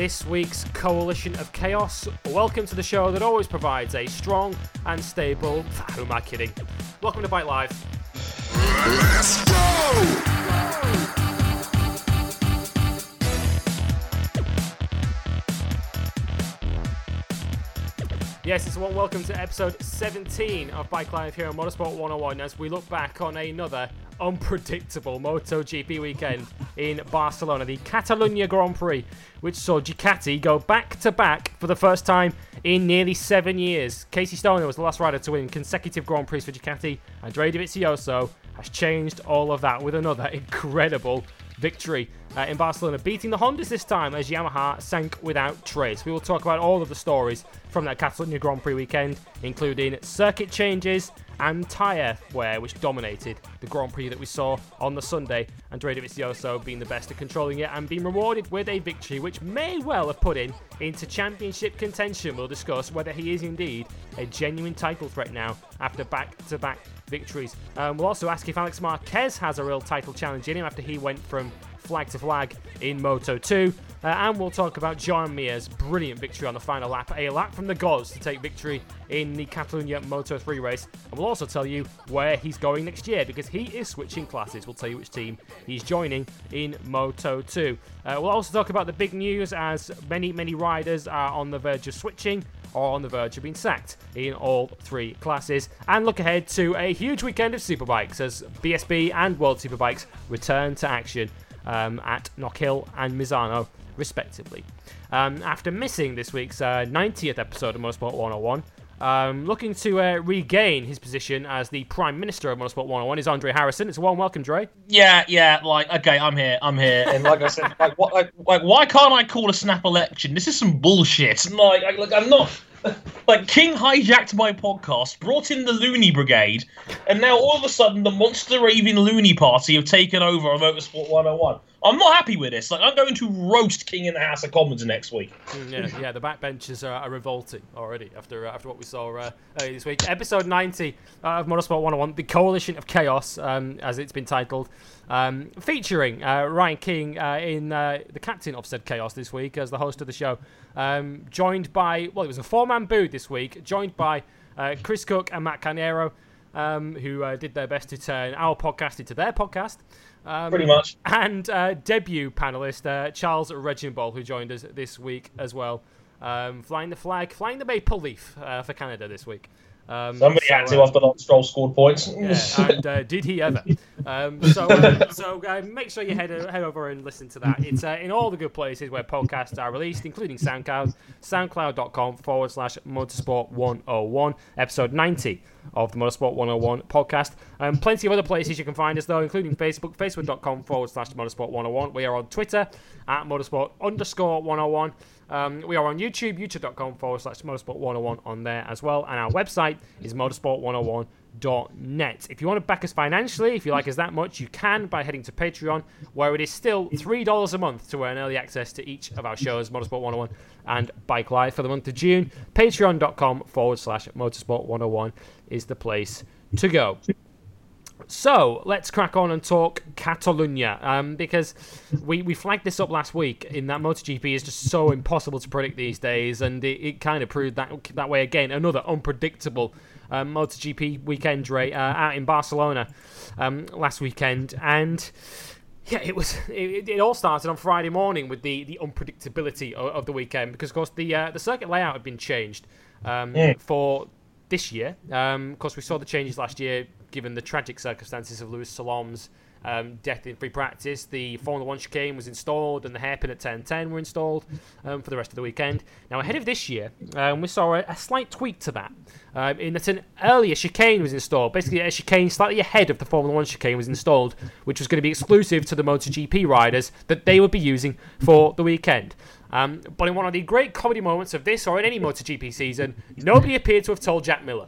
this week's Coalition of Chaos. Welcome to the show that always provides a strong and stable. Who am I kidding? Welcome to Bike Live. Let's go! Yes, it's one. Welcome to episode 17 of Bike Live here on Motorsport 101 as we look back on another unpredictable MotoGP weekend in Barcelona, the Catalunya Grand Prix, which saw Ducati go back to back for the first time in nearly seven years. Casey Stoner was the last rider to win consecutive Grand Prix for Ducati, and Dre Dovizioso has changed all of that with another incredible victory uh, in Barcelona, beating the Hondas this time as Yamaha sank without trace. We will talk about all of the stories from that Catalonia Grand Prix weekend, including circuit changes and tyre wear, which dominated the Grand Prix that we saw on the Sunday. Andrea Dovizioso being the best at controlling it and being rewarded with a victory, which may well have put him into championship contention. We'll discuss whether he is indeed a genuine title threat now after back-to-back victories. Um, we'll also ask if Alex Marquez has a real title challenge in him after he went from flag to flag in Moto 2. Uh, and we'll talk about Joan Mir's brilliant victory on the final lap, a lap from the gods to take victory in the Catalunya Moto 3 race. And we'll also tell you where he's going next year because he is switching classes. We'll tell you which team he's joining in Moto 2. Uh, we'll also talk about the big news as many, many riders are on the verge of switching or on the verge of being sacked in all three classes. And look ahead to a huge weekend of superbikes as BSB and World Superbikes return to action um, at Knockhill and Misano, respectively. Um, after missing this week's uh, 90th episode of Motorsport 101, um, looking to uh, regain his position as the Prime Minister of Motorsport 101 is Andre Harrison. It's a warm welcome, Dre. Yeah, yeah, like, okay, I'm here, I'm here. And like I said, like, what, like, like, why can't I call a snap election? This is some bullshit. Like, I, like I'm not. Like, King hijacked my podcast, brought in the Looney Brigade, and now all of a sudden the Monster Raving Loony Party have taken over on Motorsport 101. I'm not happy with this. Like, I'm going to roast King in the House of Commons next week. Mm, yeah, yeah, the backbenchers are, are revolting already after uh, after what we saw uh, this week. Episode 90 uh, of Motorsport 101, the Coalition of Chaos, um, as it's been titled, um, featuring uh, Ryan King uh, in uh, the captain of said chaos this week as the host of the show, um, joined by well, it was a four-man booth this week, joined by Chris Cook and Matt Carnero. Um, who did their best to turn our podcast into their podcast. Um, Pretty much. And uh, debut panelist uh, Charles Reginbald, who joined us this week as well, um, flying the flag, flying the maple leaf uh, for Canada this week. Um, Somebody so, had to uh, after Lance Stroll scored points. Yeah, and uh, did he ever? Um, so uh, so uh, make sure you head, head over and listen to that. It's uh, in all the good places where podcasts are released, including SoundCloud, soundcloud.com forward slash motorsport 101, episode 90 of the Motorsport 101 podcast. Um, plenty of other places you can find us, though, including Facebook, facebook.com forward slash motorsport 101. We are on Twitter at motorsport underscore 101. Um, we are on YouTube, youtube.com forward slash motorsport 101 on there as well. And our website is motorsport101.net. If you want to back us financially, if you like us that much, you can by heading to Patreon, where it is still $3 a month to earn early access to each of our shows, Motorsport 101 and Bike Live for the month of June. Patreon.com forward slash motorsport 101 is the place to go. So let's crack on and talk Catalonia um, because we, we flagged this up last week in that MotoGP is just so impossible to predict these days, and it, it kind of proved that that way again. Another unpredictable um, MotoGP weekend, Ray, uh, out in Barcelona um, last weekend, and yeah, it was. It, it, all started on Friday morning with the, the unpredictability of, of the weekend because, of course, the uh, the circuit layout had been changed um, yeah. for this year. Um, of course, we saw the changes last year given the tragic circumstances of Luis Salom's um, death in free practice. The Formula One chicane was installed, and the hairpin at 1010 were installed um, for the rest of the weekend. Now, ahead of this year, um, we saw a, a, slight tweak to that, um, in that an earlier chicane was installed. Basically, a chicane slightly ahead of the Formula One chicane was installed, which was going to be exclusive to the MotoGP riders that they would be using for the weekend. Um, but in one of the great comedy moments of this or in any MotoGP season, nobody appeared to have told Jack Miller.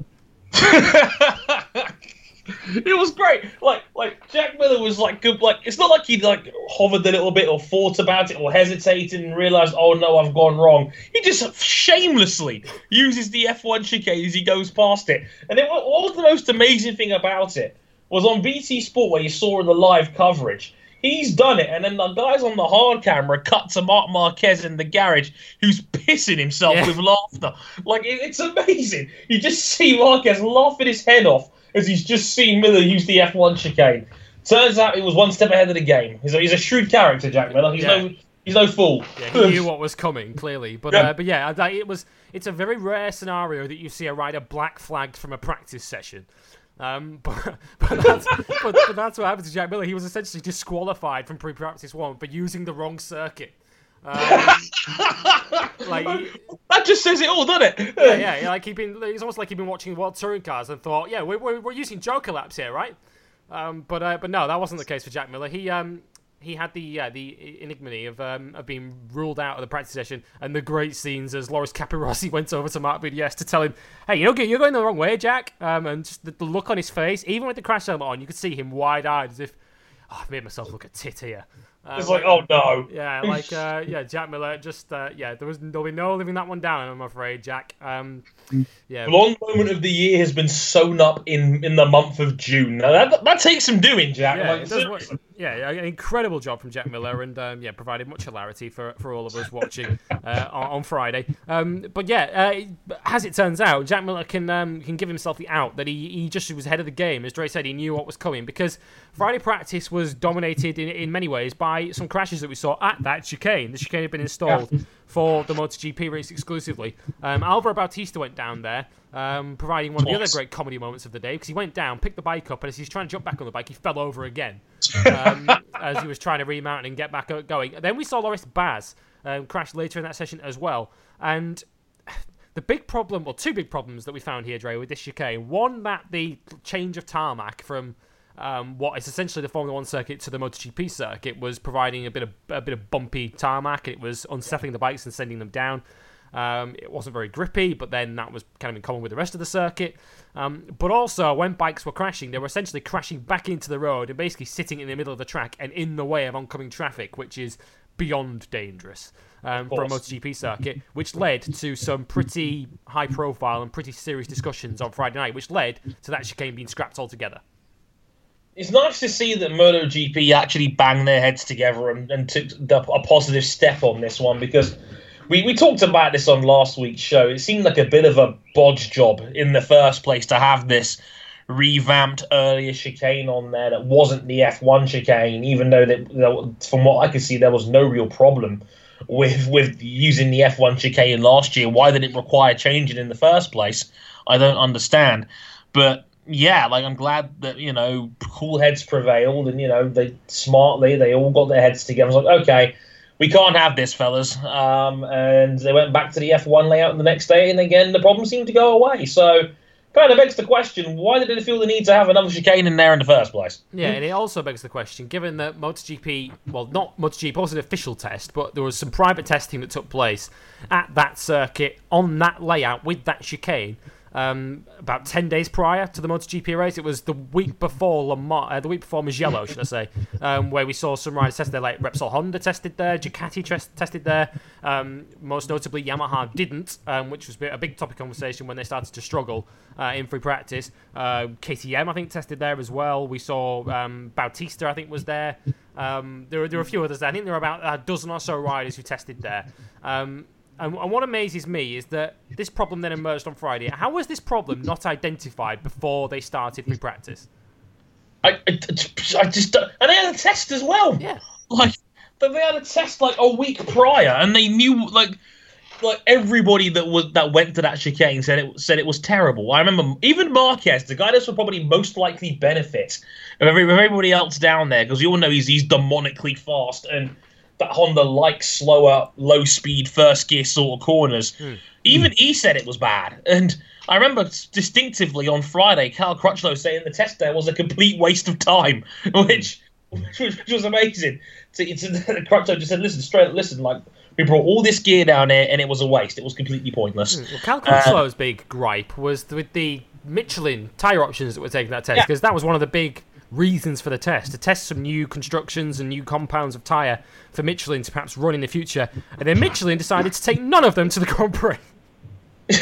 it was great. Like, like Jack Miller was like good. Like, it's not like he like hovered a little bit or thought about it or hesitated and realized, oh no, I've gone wrong. He just shamelessly uses the F1 chicane as he goes past it. And it, what was the most amazing thing about it was on BT Sport where you saw in the live coverage He's done it, and then the guys on the hard camera cut to Marc Marquez in the garage, who's pissing himself Yeah. with laughter. Like it, it's amazing. You just see Marquez laughing his head off as he's just seen Miller use the F1 chicane. Turns out he was one step ahead of the game. He's a, he's a shrewd character, Jack Miller. He's Yeah. no he's no fool. Yeah, he knew what was coming clearly, but Yeah. uh, but yeah, I- it was. It's a very rare scenario that you see a rider black flagged from a practice session. Um, but but that's, but, but that's what happened to Jack Miller. He was essentially disqualified from free-practice one for using the wrong circuit. Um, like that just says it all, doesn't it? yeah, yeah, yeah, like he'd been. It's almost like he'd been watching World Touring Cars and thought, yeah, we're, we're, we're using Joker laps here, right? Um, but uh, but no, that wasn't the case for Jack Miller. He um he had the uh, the enigma of um of being ruled out of the practice session, and the great scenes as Loris Capirossi went over to Marc VDS to tell him, hey, you know, you're going the wrong way, Jack. Um, and just the, the look on his face, even with the crash helmet on, you could see him wide eyed as if, oh, I've made myself look a tit here. Uh, It's like, oh no. yeah, like uh, yeah, Jack Miller. Just uh, yeah, there was there'll be no living that one down. I'm afraid, Jack. Um, yeah, Blonde moment of the year has been sewn up in in the month of June. Now that that takes some doing, Jack. yeah, Like, yeah, yeah, an incredible job from Jack Miller, and um, yeah, provided much hilarity for, for all of us watching uh, on, on Friday. Um, but yeah, uh, as it turns out, Jack Miller can um, can give himself the out that he, he just was ahead of the game. As Dre said, he knew what was coming because Friday practice was dominated in, in many ways by some crashes that we saw at that chicane. The chicane had been installed for the MotoGP race exclusively. Um, Alvaro Bautista went down there. Um, providing one of the other great comedy moments of the day because he went down, picked the bike up, and as he's trying to jump back on the bike, he fell over again um, as he was trying to remount and get back going. Then we saw Loris Baz um, crash later in that session as well. And the big problem, or two big problems that we found here, Dre, with this chicane. One, that the change of tarmac from um, what is essentially the Formula One circuit to the MotoGP circuit was providing a bit of a bit of bumpy tarmac, and it was unsettling the bikes and sending them down. Um, it wasn't very grippy, but then that was kind of in common with the rest of the circuit. Um, but also, when bikes were crashing, they were essentially crashing back into the road and basically sitting in the middle of the track and in the way of oncoming traffic, which is beyond dangerous um, for a. MotoGP circuit, which led to some pretty high profile and pretty serious discussions on Friday night, which led to that chicane being scrapped altogether. It's nice to see that MotoGP actually banged their heads together and, and took the, a positive step on this one because we, we talked about this on last week's show. It seemed like a bit of a bodge job in the first place to have this revamped earlier chicane on there that wasn't the F1 chicane, even though that, from what I could see, there was no real problem with with using the F1 chicane last year. Why did it require changing in the first place? I don't understand. But yeah, like I'm glad that you know cool heads prevailed, and you know they smartly they all got their heads together. I was like, okay, we can't have this, fellas. Um, and they went back to the F1 layout the next day, and again the problem seemed to go away. So. Kind of begs the question: Why did they feel the need to have another chicane in there in the first place? Yeah, and it also begs the question, given that MotoGP, well, not MotoGP, wasn't an official test, but there was some private testing that took place at that circuit on that layout with that chicane. Um, about ten days prior to the MotoGP race, it was the week before uh, the week before Mugello, should I say, um, where we saw some riders tested there, like Repsol Honda tested there, Ducati tested there. Um, most notably, Yamaha didn't, um, which was a big topic of conversation when they started to struggle uh, in free practice. Uh, KTM, I think, tested there as well. We saw um, Bautista, I think, was there. Um, there, were, there were a few others there. I think there were about a dozen or so riders who tested there. And, and what amazes me is that this problem then emerged on Friday. How was this problem not identified before they started free practice? I, I, I just and they had a test as well. Yeah. like but they had a test like a week prior, and they knew like like everybody that was that went to that chicane said it said it was terrible. I remember even Marquez, the guy that's will probably most likely benefit of of everybody else down there, because you all know he's he's demonically fast and that Honda likes slower, low speed first gear sort of corners. Hmm. Even he said it was bad, and. I remember distinctively on Friday, Cal Crutchlow saying the test there was a complete waste of time, which which, was- which was amazing. So it's Crutchlow just said, "Listen, straight, up, listen, like we brought all this gear down here, and it was a waste. It was completely pointless." Hmm. Well, Cal Crutchlow's uh, big gripe was with the Michelin tyre options that were taking that test, Yeah. because that was one of the big reasons for the test to test some new constructions and new compounds of tyre for Michelin to perhaps run in the future. And then Michelin decided to take none of them to the Grand Prix.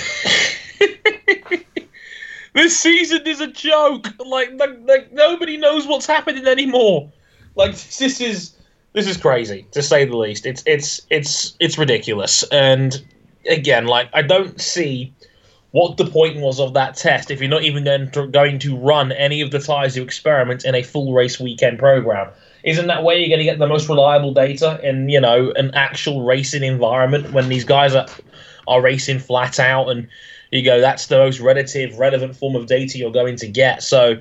This season is a joke. Like, like, like nobody knows what's happening anymore. like this is this is crazy to say the least. It's it's it's it's ridiculous. And again, like I don't see what the point was of that test if you're not even going to, run any of the tires you experiment in a full race weekend program. Isn't that where you're going to get the most reliable data in you know an actual racing environment when these guys are are racing flat out and you go that's the most relative relevant form of data you're going to get. So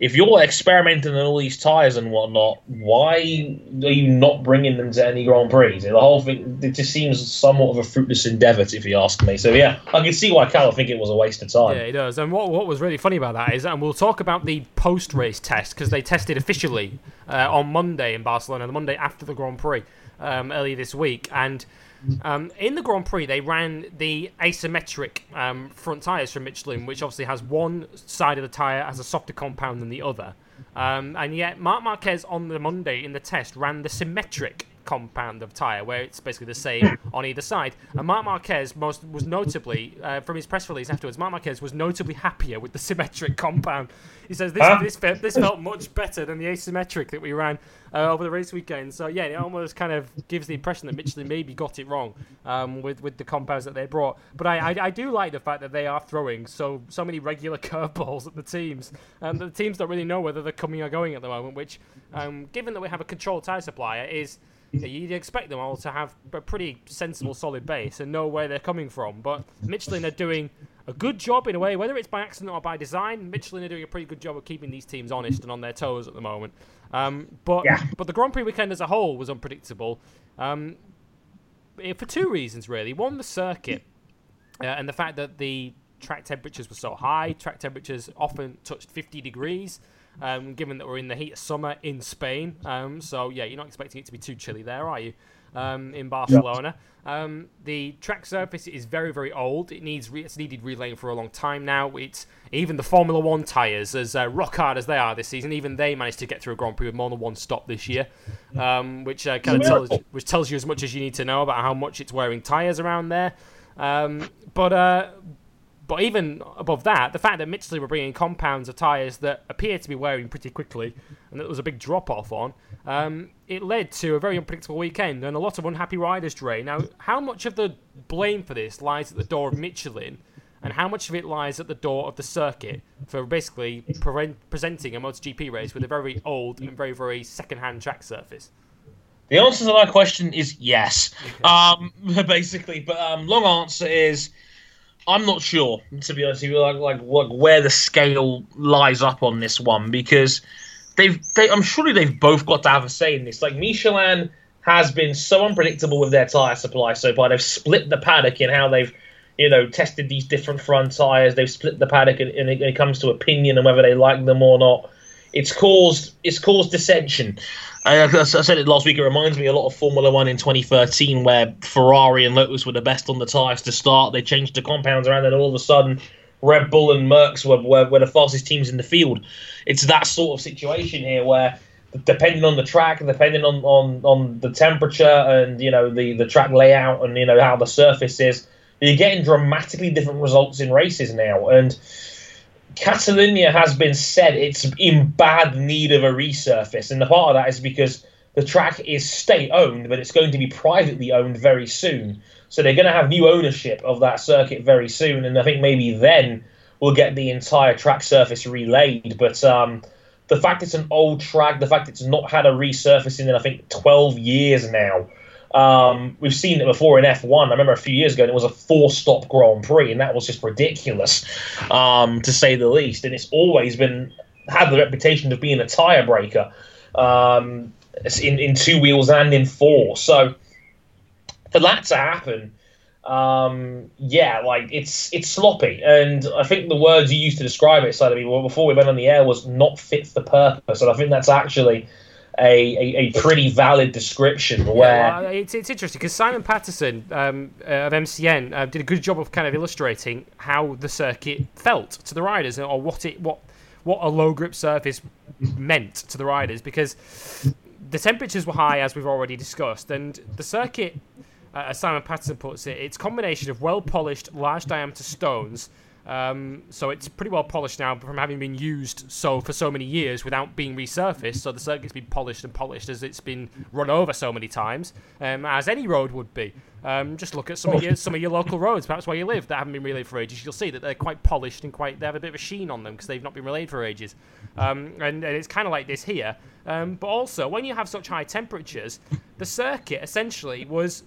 if you're experimenting on all these tires and whatnot, why are you not bringing them to any Grand Prix? The whole thing it just seems somewhat of a fruitless endeavour, if you ask me. So yeah, I can see why Cal think it was a waste of time. Yeah, it does. And what what was really funny about that is, and we'll talk about the post race test because they tested officially uh, on Monday in Barcelona, the Monday after the Grand Prix um, earlier this week, and. Um, in the Grand Prix, they ran the asymmetric um, front tyres from Michelin, which obviously has one side of the tyre as a softer compound than the other. Um, and yet, Marc Marquez on the Monday in the test ran the symmetric compound of tyre, where it's basically the same on either side. And Marc Marquez most was notably uh, from his press release afterwards. Marc Marquez was notably happier with the symmetric compound. He says this Huh? this, felt, this felt much better than the asymmetric that we ran uh, over the race weekend. So yeah, it almost kind of gives the impression that Michelin maybe got it wrong um, with with the compounds that they brought. But I, I I do like the fact that they are throwing so so many regular curveballs at the teams, and the teams don't really know whether they're coming or going at the moment. Which, um, given that we have a controlled tire supplier, is you'd expect them all to have a pretty sensible, solid base and know where they're coming from. But Michelin are doing a good job in a way, whether it's by accident or by design. Michelin are doing a pretty good job of keeping these teams honest and on their toes at the moment. Um, but Yeah. but the Grand Prix weekend as a whole was unpredictable um, eh, for two reasons, really. One, the circuit uh, and the fact that the track temperatures were so high. Track temperatures often touched 50 degrees, um, given that we're in the heat of summer in Spain. Um, so, yeah, you're not expecting it to be too chilly there, are you? Um, in Barcelona, um, the track surface is very, very old. It needs re- it's needed relaying for a long time now. It's even the Formula One tires, as uh, rock hard as they are this season, even they managed to get through a Grand Prix with more than one stop this year, um, which uh, kind of tells which tells you as much as you need to know about how much it's wearing tires around there. Um, but uh, but even above that, the fact that Michelin were bringing compounds of tyres that appear to be wearing pretty quickly, and that there was a big drop off on, um, it led to a very unpredictable weekend and a lot of unhappy riders, Dre. Now, how much of the blame for this lies at the door of Michelin, and how much of it lies at the door of the circuit for basically pre- presenting a MotoGP race with a very old and very, very second hand track surface? The answer to that question is yes. Um, basically, but um, long answer is I'm not sure. To be honest, like like where the scale lies up on this one because they've they I'm surely they've both got to have a say in this. Like Michelin has been so unpredictable with their tire supply so far. They've split the paddock in how they've you know tested these different front tires. They've split the paddock in, it- it comes to opinion and whether they like them or not. It's caused it's caused dissension. I, I said it last week. It reminds me a lot of Formula One in 2013, where Ferrari and Lotus were the best on the tyres to start. They changed the compounds around, and all of a sudden, Red Bull and Mercs were, were, were the fastest teams in the field. It's that sort of situation here where, depending on the track, depending on, on, on the temperature and you know the, the track layout and you know how the surface is, you're getting dramatically different results in races now. And Catalonia has been said it's in bad need of a resurface, and the part of that is because the track is state owned, but it's going to be privately owned very soon. So they're going to have new ownership of that circuit very soon, and I think maybe then we'll get the entire track surface relayed. But um, the fact it's an old track, the fact it's not had a resurfacing in I think 12 years now. Um, we've seen it before in F1. I remember a few years ago, and it was a four-stop Grand Prix, and that was just ridiculous, um, to say the least. And it's always been had the reputation of being a tire breaker um, in in two wheels and in four. So for that to happen, um, yeah, like it's it's sloppy, and I think the words you used to describe it, Sadie, before we went on the air, was not fit for purpose, and I think that's actually a, a, a pretty valid description. Where Yeah, it's, it's interesting because Simon Patterson um, uh, of MCN uh, did a good job of kind of illustrating how the circuit felt to the riders or what it what what a low grip surface meant to the riders because the temperatures were high as we've already discussed and the circuit uh, as Simon Patterson puts it it's a combination of well polished large diameter stones Um, so it's pretty well polished now from having been used so for so many years without being resurfaced. So the circuit's been polished and polished as it's been run over so many times, um, as any road would be. Um, just look at some of your some of your local roads, perhaps where you live, that haven't been relayed for ages. You'll see that they're quite polished and quite they have a bit of a sheen on them because they've not been relayed for ages. Um, and, and, it's kind of like this here. Um, but also, when you have such high temperatures, the circuit essentially was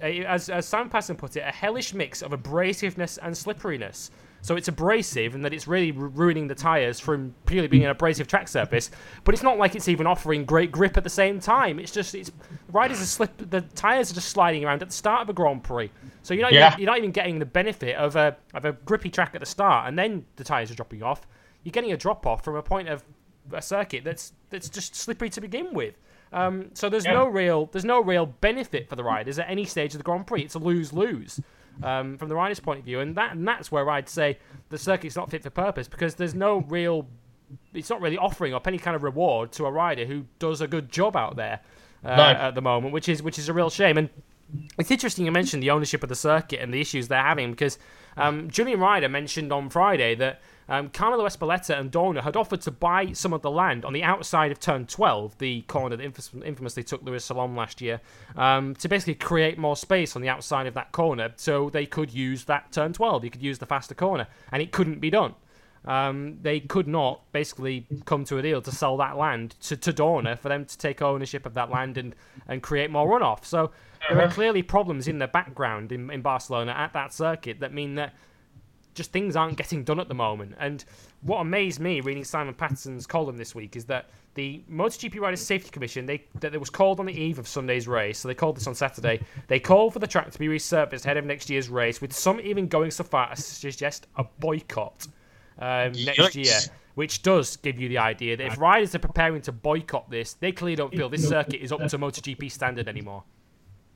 as, as Simon Patterson put it, a hellish mix of abrasiveness and slipperiness. So it's abrasive and that it's really ruining the tyres from purely being an abrasive track surface. But it's not like it's even offering great grip at the same time. It's just it's riders are slip. The tyres are just sliding around at the start of a Grand Prix. So you're not yeah. even, you're not even getting the benefit of a of a grippy track at the start and then the tyres are dropping off. You're getting a drop off from a point of a circuit that's that's just slippery to begin with. Um, so there's yeah. no real there's no real benefit for the riders at any stage of the Grand Prix. It's a lose lose um, from the rider's point of view, and that and that's where I'd say the circuit's not fit for purpose because there's no real it's not really offering up any kind of reward to a rider who does a good job out there uh, no. at the moment, which is which is a real shame. And it's interesting you mentioned the ownership of the circuit and the issues they're having because um, Julian Ryder mentioned on Friday that um, Carmelo Ezpeleta and Dorna had offered to buy some of the land on the outside of Turn 12, the corner that infamously took Luis Salom last year, um, to basically create more space on the outside of that corner so they could use that Turn 12. You could use the faster corner, and it couldn't be done. Um, they could not basically come to a deal to sell that land to, to Dorna for them to take ownership of that land and, and create more runoff. So there are uh-huh. clearly problems in the background in, in Barcelona at that circuit that mean that just things aren't getting done at the moment. And what amazed me reading Simon Patterson's column this week is that the MotoGP Riders Safety Commission they that it was called on the eve of Sunday's race, so they called this on Saturday. They called for the track to be resurfaced ahead of next year's race, with some even going so far as to suggest a boycott um, next year. Which does give you the idea that if riders are preparing to boycott this, they clearly don't feel this circuit is up to MotoGP standard anymore.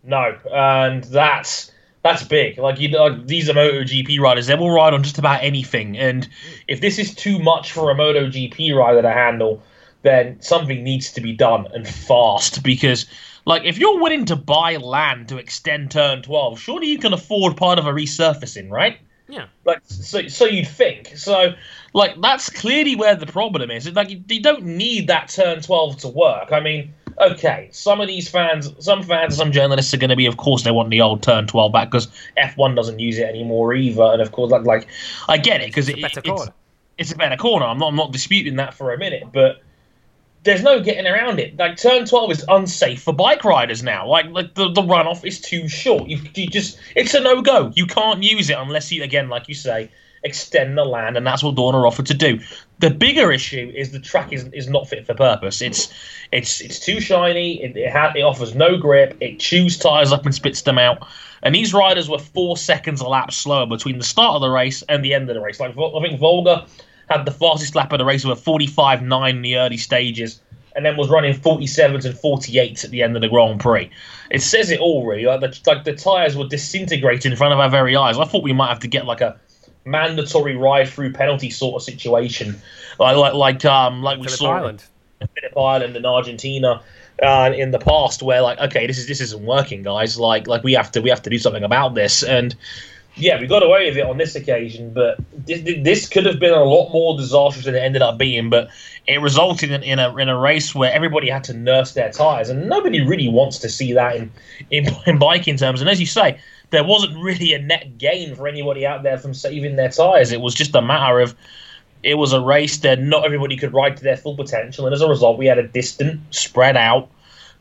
No, and that's that's big. Like you, like these are MotoGP riders. They will ride on just about anything. And if this is too much for a MotoGP rider to handle, then something needs to be done and fast. Because, like, if you're willing to buy land to extend Turn 12, surely you can afford part of a resurfacing, right? Yeah. Like, so, so you'd think. So, like, that's clearly where the problem is. Like, you, you don't need that Turn 12 to work. I mean okay, some of these fans, some fans, some journalists are going to be, of course, they want the old turn 12 back because F1 doesn't use it anymore either. And of course, like, like I get it because it, it's, it's a better corner. I'm not, I'm not disputing that for a minute, but there's no getting around it. Like turn 12 is unsafe for bike riders now. Like, like the, the runoff is too short. You, you just it's a no go. You can't use it unless you again, like you say, extend the land, and that's what Dorna offered to do. The bigger issue is the track is, is not fit for purpose. It's it's it's too shiny. It it, ha- it offers no grip. It chews tires up and spits them out. And these riders were four seconds a lap slower between the start of the race and the end of the race. Like I think Volga had the fastest lap of the race with a 45.9 in the early stages and then was running 47s and 48s at the end of the Grand Prix. It says it all, really. Like the, like the tyres were disintegrating in front of our very eyes. I thought we might have to get like a mandatory ride through penalty sort of situation, like like like um like we Phillip saw Island. in Phillip Island and Argentina. Uh, in the past, where like, okay, this is this isn't working, guys. Like, like we have to we have to do something about this. And yeah, we got away with it on this occasion, but this, this could have been a lot more disastrous than it ended up being. But it resulted in, in a in a race where everybody had to nurse their tires, and nobody really wants to see that in in, in biking terms. And as you say, there wasn't really a net gain for anybody out there from saving their tyres. It was just a matter of it was a race that not everybody could ride to their full potential, and as a result, we had a distant, spread out,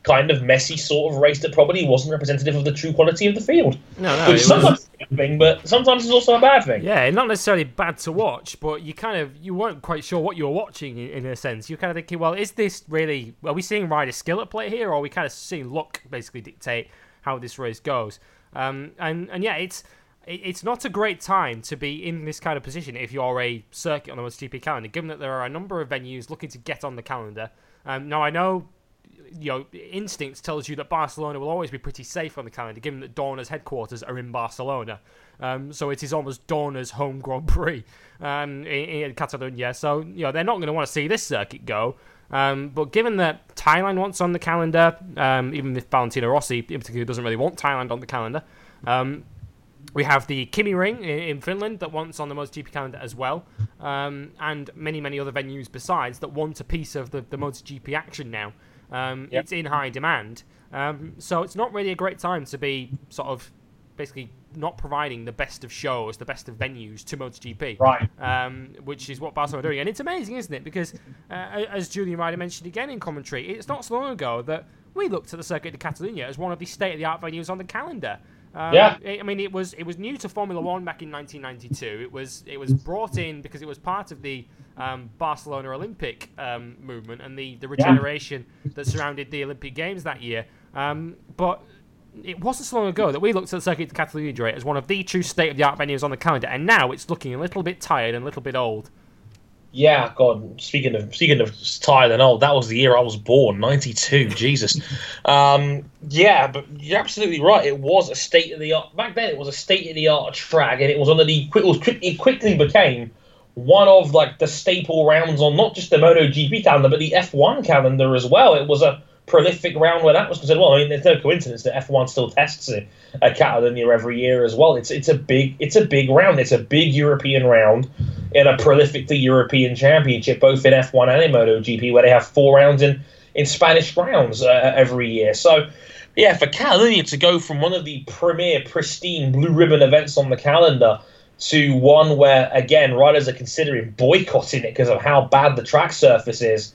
kind of messy sort of race that probably wasn't representative of the true quality of the field. No, no, which sometimes was... a good thing, but sometimes it's also a bad thing. Yeah, not necessarily bad to watch, but you kind of you weren't quite sure what you were watching in, a sense. You're kind of thinking, well, is this really? Are we seeing rider skill at play here, or are we kind of seeing luck basically dictate how this race goes? Um, and and yeah, it's it's not a great time to be in this kind of position if you're a circuit on the MotoGP calendar, given that there are a number of venues looking to get on the calendar. Um, now I know, you know, tells you that Barcelona will always be pretty safe on the calendar, given that Dorna's headquarters are in Barcelona. Um, so it is almost Dorna's home Grand Prix um, in, in Catalonia. So you know they're not going to want to see this circuit go. Um, but given that Thailand wants on the calendar, um, even if Valentino Rossi in particular doesn't really want Thailand on the calendar, um, we have the KymiRing in, in Finland that wants on the MotoGP calendar as well, um, and many, many other venues besides that want a piece of the, the MotoGP action now. Um, Yep. It's in high demand. Um, so it's not really a great time to be sort of basically not providing the best of shows, the best of venues to MotoGP. Right. Um, which is what Barcelona are doing. And it's amazing, isn't it? Because, uh, as Julian Ryder mentioned again in commentary, it's not so long ago that we looked at the Circuit de Catalunya as one of the state of the art venues on the calendar. Um, Yeah. I mean, it was it was new to Formula One back in 1992. It was it was brought in because it was part of the um, Barcelona Olympic um, movement and the, the regeneration that surrounded the Olympic Games that year. Um, but it wasn't so long ago that we looked at the Circuit de Catalunya as one of the true state of the art venues on the calendar, and now it's looking a little bit tired and a little bit old. Yeah, God. Speaking of speaking of tired and old, that was the year I was born, '92. Jesus. Um, yeah, but you're absolutely right. It was a state of the art back then. It was a state of the art track, and it was under the it was it quickly became one of like the staple rounds on not just the MotoGP calendar but the F1 calendar as well. It was a prolific round where that was considered. Well, I mean, there's no coincidence that F1 still tests it at Catalonia every year as well. It's it's a big it's a big round. It's a big European round in a prolifically European championship, both in F1 and in MotoGP, where they have four rounds in in Spanish grounds uh, every year. So. Yeah, for Catalonia to go from one of the premier, pristine blue ribbon events on the calendar to one where, again, riders are considering boycotting it because of how bad the track surface is,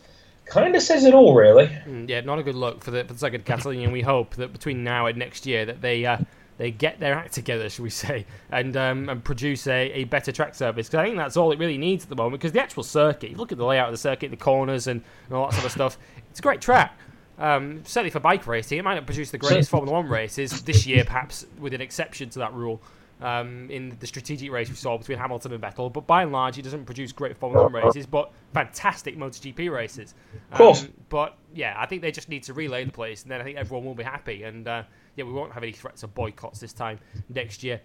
kind of says it all, really. Mm, Yeah, not a good look for the for the Catalunya, and we hope that between now and next year that they uh, they get their act together, shall we say, and um, and produce a, a better track service. Because I think that's all it really needs at the moment. Because the actual circuit, you look at the layout of the circuit, the corners, and, and all that sort of stuff. It's a great track. Um, certainly for bike racing, it might not produce the greatest Formula One races this year, perhaps with an exception to that rule. Um, in the strategic race we saw between Hamilton and Vettel, but by and large, it doesn't produce great Formula One races, but fantastic MotoGP races. Of course. Um, but yeah, I think they just need to relay the place, and then I think everyone will be happy. And uh, yeah, we won't have any threats of boycotts this time next year.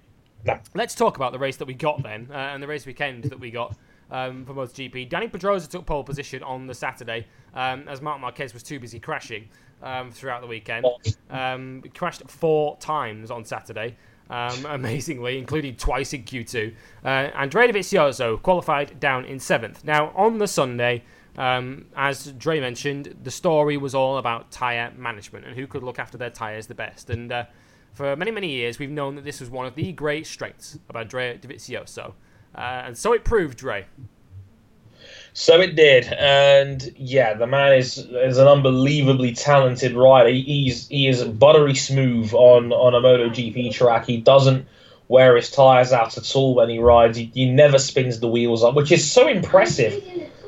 No. Let's talk about the race that we got then, uh, and the race weekend that we got um, for MotoGP. Dani Pedrosa took pole position on the Saturday, um, as Marc Marquez was too busy crashing um, throughout the weekend. Um, he crashed four times on Saturday. Um, amazingly, including twice in Q2. Uh, Andrea Dovizioso qualified down in seventh. Now, on the Sunday, um, as Dre mentioned, the story was all about tyre management and who could look after their tyres the best. And uh, for many, many years, we've known that this was one of the great strengths of Andrea Dovizioso. Uh, and so it proved, Dre. So it did, and yeah, the man is is an unbelievably talented rider. He- He's he is buttery smooth on on a MotoGP track. He doesn't wear his tires out at all when he rides. He, he never spins the wheels up, which is so impressive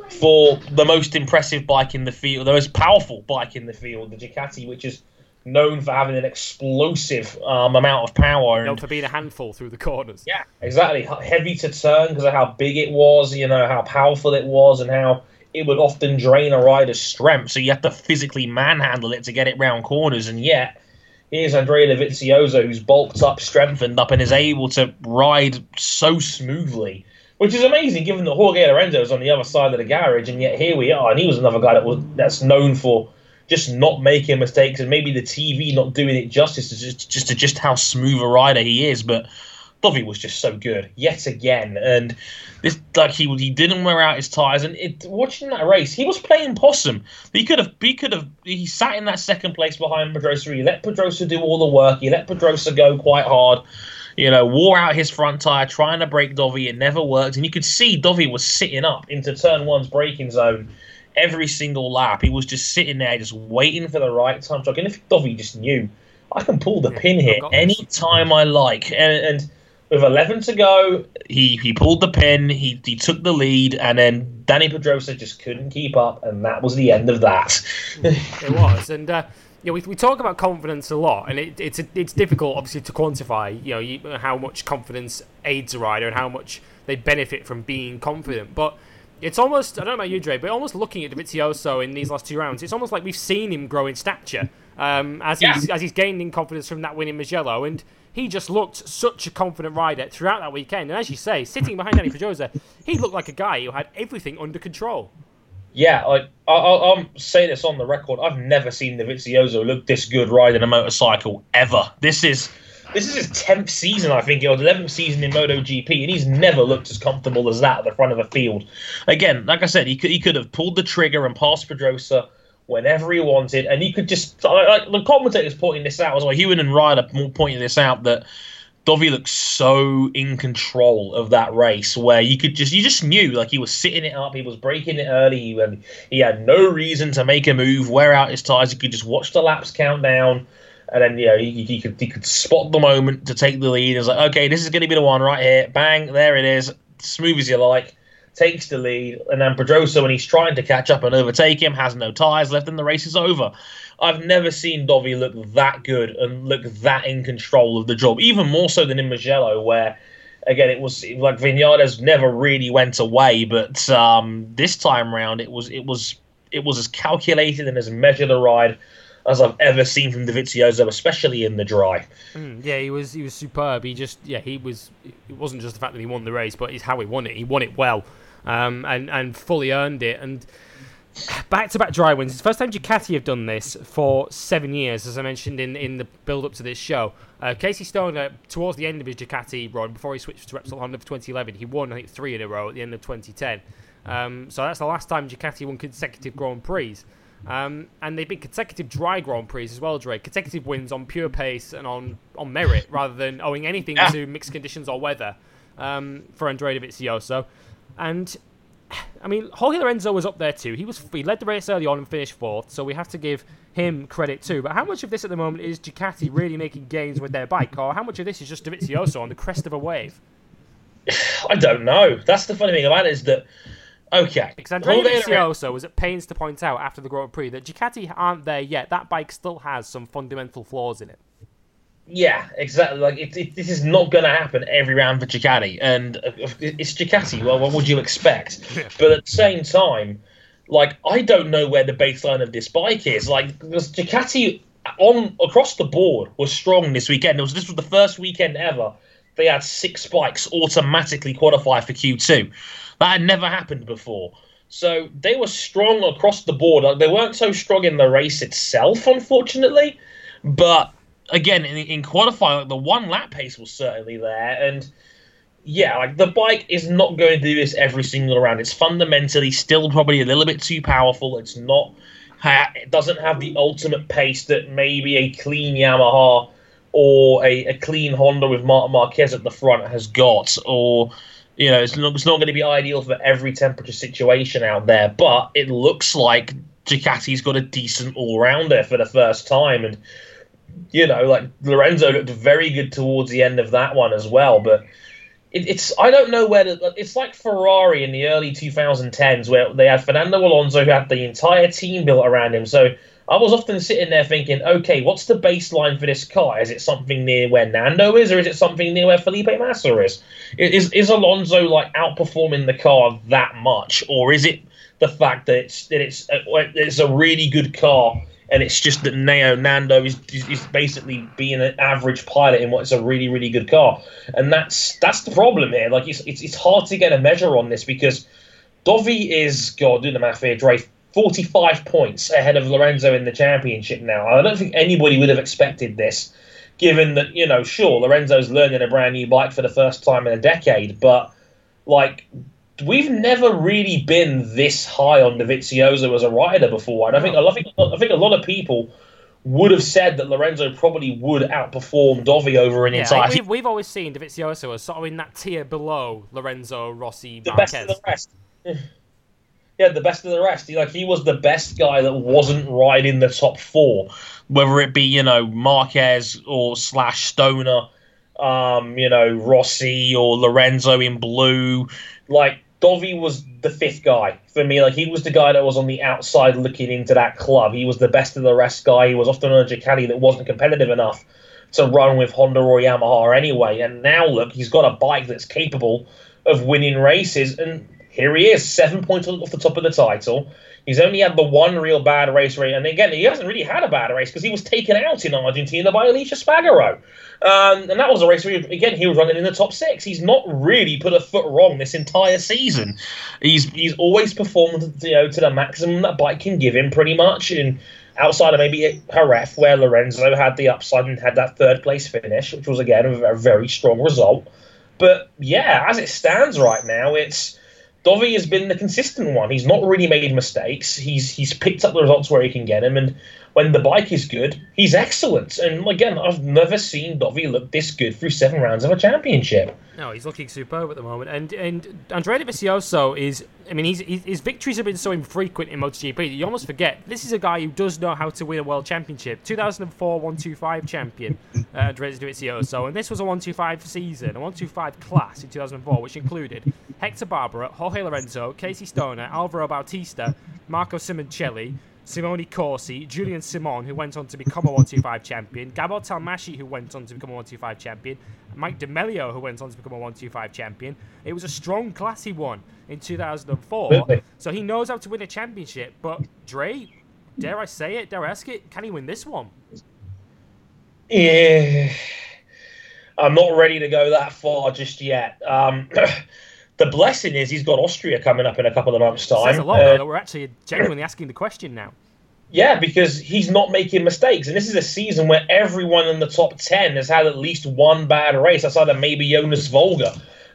for the most impressive bike in the field, the most powerful bike in the field, the Ducati, which is known for having an explosive um, amount of power. Known And, for being a handful through the corners. yeah, exactly. Heavy to turn because of how big it was, you know, how powerful it was, and how it would often drain a rider's strength. So you have to physically manhandle it to get it round corners. And yet, here's Andrea Dovizioso, who's bulked up, strengthened up, and is able to ride so smoothly. Which is amazing, given that Jorge Lorenzo is on the other side of the garage, and yet here we are. And he was another guy that was that's known for just not making mistakes, and maybe the TV not doing it justice, to just just to just how smooth a rider he is. But Dovey was just so good yet again, and this like he he didn't wear out his tires. And it, watching that race, he was playing possum. He could have he could have he sat in that second place behind Pedrosa. He let Pedrosa do all the work. He let Pedrosa go quite hard. You know, wore out his front tire trying to break Dovey. It never worked, and you could see Dovey was sitting up into turn one's braking zone every single lap. He was just sitting there, just waiting for the right time to. And if Dovey just knew, I can pull the pin here this. any time I like, and, and with 11 to go, he he pulled the pin, he he took the lead, and then Dani Pedrosa just couldn't keep up, and that was the end of that. It was, and uh, yeah, we, we talk about confidence a lot, and it, it's it's difficult, obviously, to quantify. You know, you, how much confidence aids a rider and how much they benefit from being confident. But it's almost I don't know about you, Dre, but almost looking at Dovizioso in these last two rounds, it's almost like we've seen him grow in stature um, as he's as he's gaining confidence from that win in Mugello, and he just looked such a confident rider throughout that weekend. And as you say, sitting behind Dani Pedrosa, he looked like a guy who had everything under control. yeah, like I, I, I'm saying this on the record. I've never seen Dovizioso look this good riding a motorcycle ever. This is this is his tenth season, I think, or eleventh season in MotoGP, and he's never looked as comfortable as that at the front of a field. Again, like I said, he could he could have pulled the trigger and passed Pedrosa whenever he wanted, and he could just like, the commentators pointing this out as well. Huewen and Ryder are pointing this out that Dovi looked so in control of that race where you could just you just knew like he was sitting it up, he was breaking it early, he, he had no reason to make a move, wear out his tires. You could just watch the laps count down, and then you know he, he could he could spot the moment to take the lead. It's like okay, this is going to be the one right here. Bang, there it is, smooth as you like. Takes the lead, and then Pedrosa, when he's trying to catch up and overtake him, has no tires left, and the race is over. I've never seen Dovi look that good and look that in control of the job, even more so than in Mugello, where again it was like Vinales never really went away, but um, this time round it was it was it was as calculated and as measured a ride as I've ever seen from Dovizioso, especially in the dry. Mm, yeah, he was he was superb. He just yeah he was. It wasn't just the fact that he won the race, but it's how he won it. He won it well, um, and and fully earned it. And back to back dry wins. It's the first time Ducati have done this for seven years, as I mentioned in, in the build up to this show. Uh, Casey Stoner, towards the end of his Ducati run, before he switched to Repsol Honda for 2011, he won, I think, three in a row at the end of 2010. Um, so that's the last time Ducati won consecutive Grand Prix. Um, and they've been consecutive dry Grand Prix as well, Dre. Consecutive wins on pure pace and on, on merit rather than owing anything yeah. to mixed conditions or weather um, for Andrea Dovizioso. And I mean, Jorge Lorenzo was up there too. He was he led the race early on and finished fourth, so we have to give him credit too. But how much of this at the moment is Ducati really making gains with their bike, or how much of this is just Dovizioso on the crest of a wave? I don't know. That's the funny thing about it is that okay, because Andrea Dovizioso was at pains to point out after the Grand Prix that Ducati aren't there yet. That bike still has some fundamental flaws in it. Yeah, exactly. Like it, it, this is not going to happen every round for Ducati, and uh, it's Ducati. Well, what would you expect? but at the same time, like I don't know where the baseline of this bike is. Like because Ducati on across the board was strong this weekend. It was this was the first weekend ever they had six bikes automatically qualify for Q2. That had never happened before. So they were strong across the board. They weren't so strong in the race itself, unfortunately, but again, in, in qualifying, like the one lap pace was certainly there, and yeah, like the bike is not going to do this every single round. It's fundamentally still probably a little bit too powerful. It's not. It doesn't have the ultimate pace that maybe a clean Yamaha or a, a clean Honda with Marc Marquez at the front has got, or you know, it's not, it's not going to be ideal for every temperature situation out there. But it looks like Ducati's got a decent all rounder for the first time, and you know, like Lorenzo looked very good towards the end of that one as well. But it, it's I don't know where to, it's like Ferrari in the early 2010s where they had Fernando Alonso who had the entire team built around him. So I was often sitting there thinking, okay, what's the baseline for this car? Is it something near where Nando is, or is it something near where Felipe Massa is? Is is Alonso like outperforming the car that much, or is it the fact that it's that it's uh, a, it's a really good car? and it's just that Neo Nando is, is basically being an average pilot in what's a really really good car, and that's that's the problem here. Like it's it's, it's hard to get a measure on this because Dovi is God doing the math here, Dre. 45 points ahead of Lorenzo in the championship now. I don't think anybody would have expected this, given that, you know, sure, Lorenzo's learning a brand new bike for the first time in a decade, but, like, we've never really been this high on Dovizioso as a rider before. And I think, I think, I think a lot of people would have said that Lorenzo probably would outperform Dovi over an yeah, entire. We've, we've always seen Dovizioso as sort of in that tier below Lorenzo, Rossi, the Marquez. best of the rest. Yeah, the best of the rest. He, like he was the best guy that wasn't riding the top four, whether it be you know Marquez or slash Stoner, um, you know Rossi or Lorenzo in blue. Like Dovi was the fifth guy for me. Like he was the guy that was on the outside looking into that club. He was the best of the rest guy. He was often on a Ducati that wasn't competitive enough to run with Honda or Yamaha anyway. And now look, he's got a bike that's capable of winning races. And here he is, seven points off the top of the title. He's only had the one real bad race rate, and again, he hasn't really had a bad race because he was taken out in Argentina by Aleix Espargaro, Um, and that was a race where, again, he was running in the top six. He's not really put a foot wrong this entire season. He's he's always performed, you know, to the maximum that bike can give him, pretty much. And outside of maybe Jerez, where Lorenzo had the upside and had that third place finish, which was again a very strong result. But yeah, as it stands right now, it's Dovi has been the consistent one. He's not really made mistakes. He's he's picked up the results where he can get them, and when the bike is good, he's excellent. And again, I've never seen Dovi look this good through seven rounds of a championship. No, he's looking superb at the moment. And and Andrea Dovizioso is, I mean, he's, his victories have been so infrequent in MotoGP that you almost forget this is a guy who does know how to win a world championship. 2004 125 champion, uh, Andrea Dovizioso. And this was a 125 season, a 125 class in 2004, which included Hector Barbera, Jorge Lorenzo, Casey Stoner, Alvaro Bautista, Marco Simoncelli, Simone Corsi, Julian Simon, who went on to become a 125 champion, Gabor Talmacsi, who went on to become a 125 champion, Mike Di Meglio, who went on to become a 125 champion. It was a strong class he won in 2004. Really? So he knows how to win a championship. But Dre, dare I say it, dare I ask it, can he win this one? Yeah. I'm not ready to go that far just yet. Um, the blessing is he's got Austria coming up in a couple of months' time. Says a lot, uh, that we're actually genuinely asking the question now. Yeah, because he's not making mistakes, and this is a season where everyone in the top ten has had at least one bad race, outside of maybe Jonas Folger,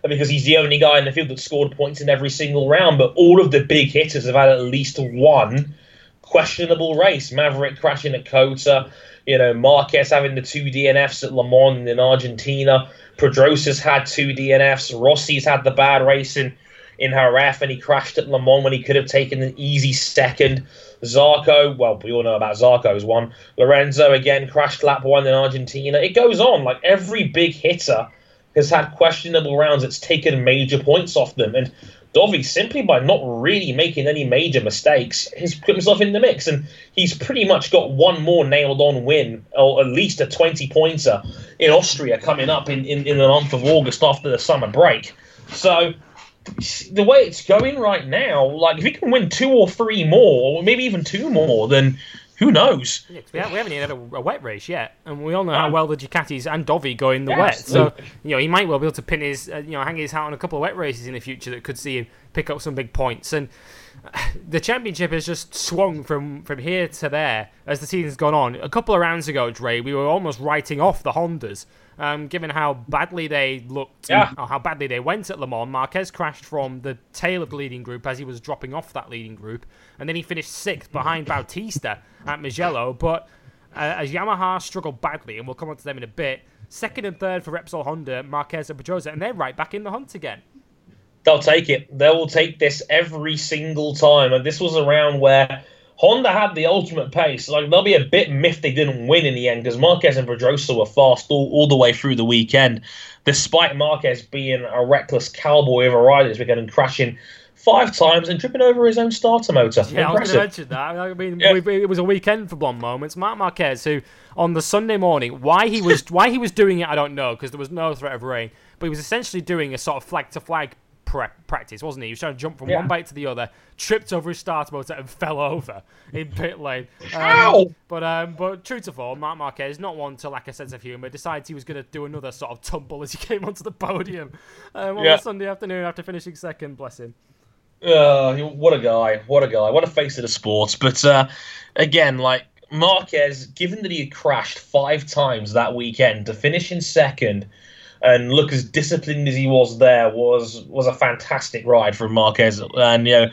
because he's the only guy in the field that scored points in every single round. But all of the big hitters have had at least one questionable race. Maverick crashing at COTA, you know, Marquez having the two DNFs at Le Mans in Argentina. Pedrosa's had two DNFs. Rossi's had the bad race in, in Jerez, and he crashed at Le Mans when he could have taken an easy second. Zarco, well, we all know about Zarco's one. Lorenzo again crashed lap one in Argentina. It goes on. Like every big hitter has had questionable rounds. It's taken major points off them, and Dovi simply by not really making any major mistakes has put himself in the mix, and he's pretty much got one more nailed on win, or at least a twenty pointer in Austria coming up in, in, in the month of August after the summer break. So the way it's going right now, like if he can win two or three more, or maybe even two more, then who knows? Yeah, we, haven't even had a, a, wet race yet, and we all know how well the Ducatis and Dovi go in the wet. So you know he might well be able to pin his, uh, you know, hang his hat on a couple of wet races in the future that could see him pick up some big points. And the championship has just swung from from here to there as the season's gone on. A couple of rounds ago, Dre, we were almost writing off the Hondas, um, given how badly they looked, yeah. or how badly they went at Le Mans. Marquez crashed from the tail of the leading group as he was dropping off that leading group, and then he finished sixth behind Bautista at Mugello. But uh, as Yamaha struggled badly, and we'll come on to them in a bit. Second and third for Repsol Honda, Marquez and Pedrosa, and they're right back in the hunt again they'll take it. They will take this every single time. And this was a round where Honda had the ultimate pace. Like they'll be a bit miffed they didn't win in the end because Marquez and Pedrosa were fast all, all the way through the weekend, despite Marquez being a reckless cowboy of a rider this weekend and crashing five times and tripping over his own starter motor. Yeah, Impressive. I was going to mention that. I mean, yeah. it was a weekend for blonde moments. Marc Marquez, who on the Sunday morning, why he was why he was doing it, I don't know, because there was no threat of rain. But he was essentially doing a sort of flag to flag practice, wasn't he? He was trying to jump from yeah. one bike to the other, tripped over his starter motor, and fell over in pit lane. Um, but um, but true to form, Marc Marquez, not one to lack a sense of humour, decides he was going to do another sort of tumble as he came onto the podium um, on yeah. Sunday afternoon after finishing second. Bless him. Uh, what a guy! What a guy! What a face of the sport! But uh, again, like Marquez, given that he had crashed five times that weekend, to finish in second and look as disciplined as he was there was was a fantastic ride from Marquez. And you know,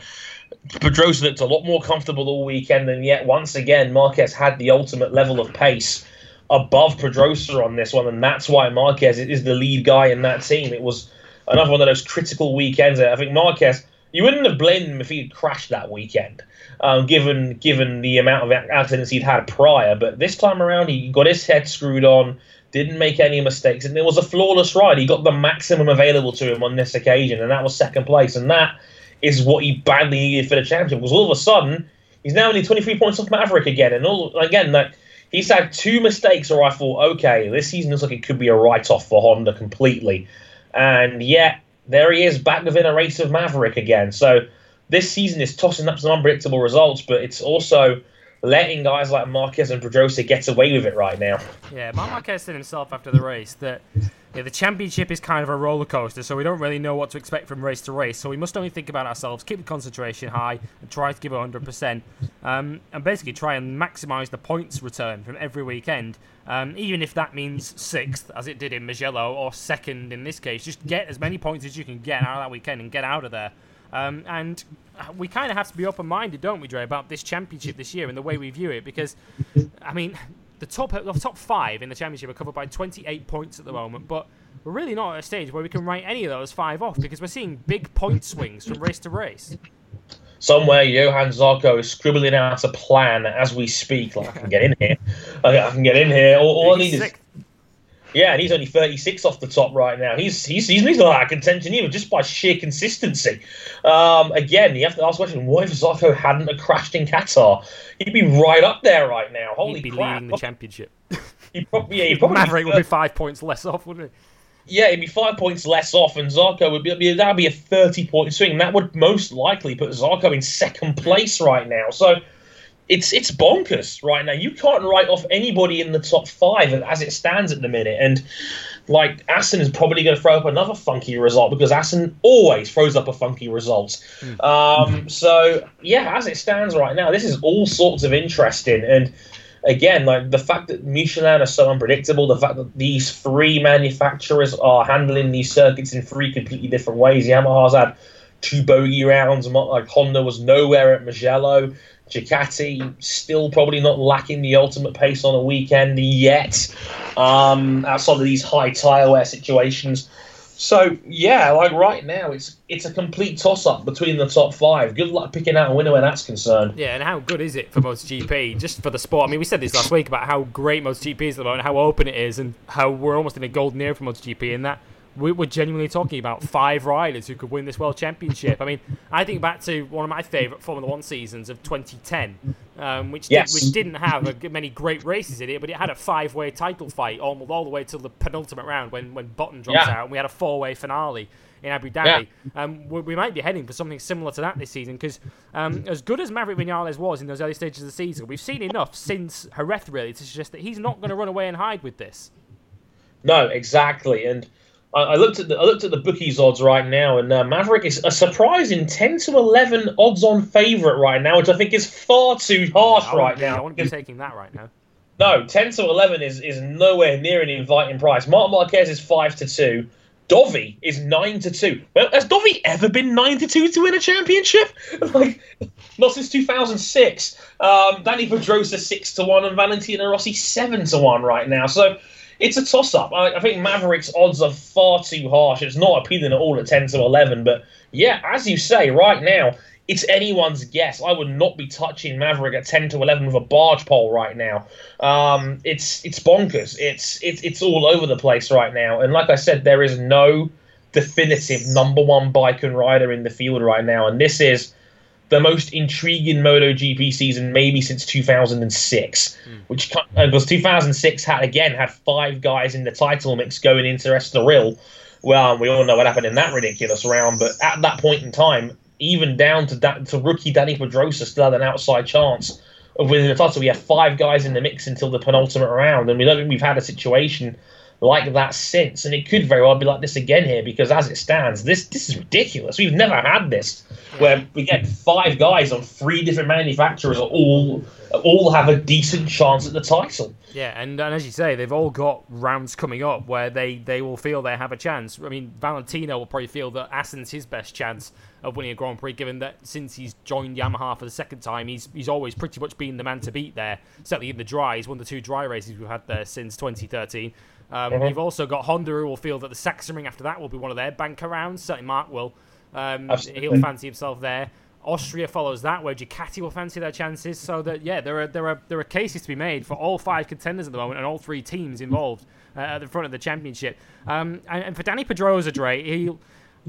Pedrosa looked a lot more comfortable all weekend, and yet once again Marquez had the ultimate level of pace above Pedrosa on this one, and that's why Marquez is the lead guy in that team. It was another one of those critical weekends. I think Marquez. You wouldn't have blamed him if he had crashed that weekend, um, given given the amount of accidents he'd had prior. But this time around, he got his head screwed on didn't make any mistakes, and it was a flawless ride. He got the maximum available to him on this occasion, and that was second place. And that is what he badly needed for the championship. Because all of a sudden, he's now only 23 points off Maverick again, and all again like he's had two mistakes where I thought, okay, this season looks like it could be a write-off for Honda completely, and yet there he is back within a race of Maverick again. So this season is tossing up some unpredictable results, but it's also letting guys like Marquez and Pedrosa get away with it right now. Yeah, Marquez said himself after the race that Yeah, the championship is kind of a roller coaster, so we don't really know what to expect from race to race. So we must only think about ourselves, keep the concentration high, and try to give 100%, um, and basically try and maximise the points return from every weekend. Um, even if that means sixth, as it did in Mugello, or second in this case, just get as many points as you can get out of that weekend and get out of there. Um, and we kind of have to be open-minded, don't we, Dre, about this championship this year and the way we view it? Because, I mean, the top the top five in the championship are covered by 28 points at the moment, but we're really not at a stage where we can write any of those five off because we're seeing big point swings from race to race. Somewhere Johann Zarco is scribbling out a plan as we speak. Like I can get in here, I can get in here. All, all I need is yeah, and he's only 36 off the top right now. He's he's he's, he's not out of contention either, just by sheer consistency. Um, again, you have to ask the question: What if Zarco hadn't crashed in Qatar? He'd be right up there right now. Holy He'd be crap! leading the championship. He probably, yeah, he'd probably Maverick be would be five points less off, wouldn't he? yeah, it'd be five points less off, and Zarco would be that'd be a thirty-point swing, that would most likely put Zarco in second place right now. So it's it's bonkers right now. You can't write off anybody in the top five as it stands at the minute, and like Assen is probably going to throw up another funky result because Assen always throws up a funky result. Um, so yeah, as it stands right now, this is all sorts of interesting and. Again, like the fact that Michelin are so unpredictable, the fact that these three manufacturers are handling these circuits in three completely different ways. Yamaha's had two bogey rounds, like Honda was nowhere at Mugello. Ducati still probably not lacking the ultimate pace on a weekend yet, um, outside of these high tire wear situations. So yeah, like right now, it's it's a complete toss up between the top five. Good luck picking out a winner where that's concerned. Yeah, and how good is it for MotoGP? Just for the sport. I mean, we said this last week about how great MotoGP is at the moment, how open it is, and how we're almost in a golden era for MotoGP. And that we- we're genuinely talking about five riders who could win this world championship. I mean, I think back to one of my favourite Formula One seasons of 2010, um, which Yes. did, which didn't have a many great races in it, but it had a five-way title fight almost all the way to the penultimate round when when Button drops Yeah. out, and we had a four-way finale in Abu Dhabi. Um, we, we might be heading for something similar to that this season because um, as good as Maverick Vinales was in those early stages of the season, we've seen enough since Jerez really to suggest that he's not going to run away and hide with this. No, exactly. And I, I looked at the I looked at the bookies odds right now, and uh, Maverick is a surprising ten to eleven odds-on favourite right now, which I think is far too harsh right be- now. I wouldn't be taking that right now. No, ten to eleven is is nowhere near an inviting price. Martin Marquez is five to two. Dovi is nine to two. Well, has Dovi ever been nine to two to win a championship? like, not since two thousand six. Um, Dani Pedrosa six to one, and Valentino Rossi seven to one right now. So. It's a toss up. I, I think Maverick's odds are far too harsh. It's not appealing at all at 10 to 11. But yeah, as you say, right now, it's anyone's guess. I would not be touching Maverick at 10 to 11 with a barge pole right now. Um, it's it's bonkers. It's, it's it's all over the place right now. And like I said, there is no definitive number one bike and rider in the field right now. And this is the most intriguing MotoGP season maybe since 2006, which co- uh, because 2006 had again had five guys in the title mix going into Estoril. Well, we all know what happened in that ridiculous round, but at that point in time, even down to da- to rookie Dani Pedrosa still had an outside chance of winning the title. We had five guys in the mix until the penultimate round, and we don't think we've had a situation like that since. And it could very well be like this again here because as it stands, this this is ridiculous. We've never had this where we get five guys on three different manufacturers all all have a decent chance at the title. Yeah, and, and as you say, they've all got rounds coming up where they, they will feel they have a chance. I mean, Valentino will probably feel that Assen's his best chance of winning a Grand Prix, given that since he's joined Yamaha for the second time, he's he's always pretty much been the man to beat there. Certainly in the dry, he's won the two dry races we've had there since 2013. Um, You've also got Honda who will feel that the Sachsenring after that will be one of their banker rounds. Certainly Marc will. Um, he'll fancy himself there. Austria follows that, where Ducati will fancy their chances. So that yeah, there are there are there are cases to be made for all five contenders at the moment and all three teams involved uh, at the front of the championship. Um, and, and for Dani Pedrosa, Dre, he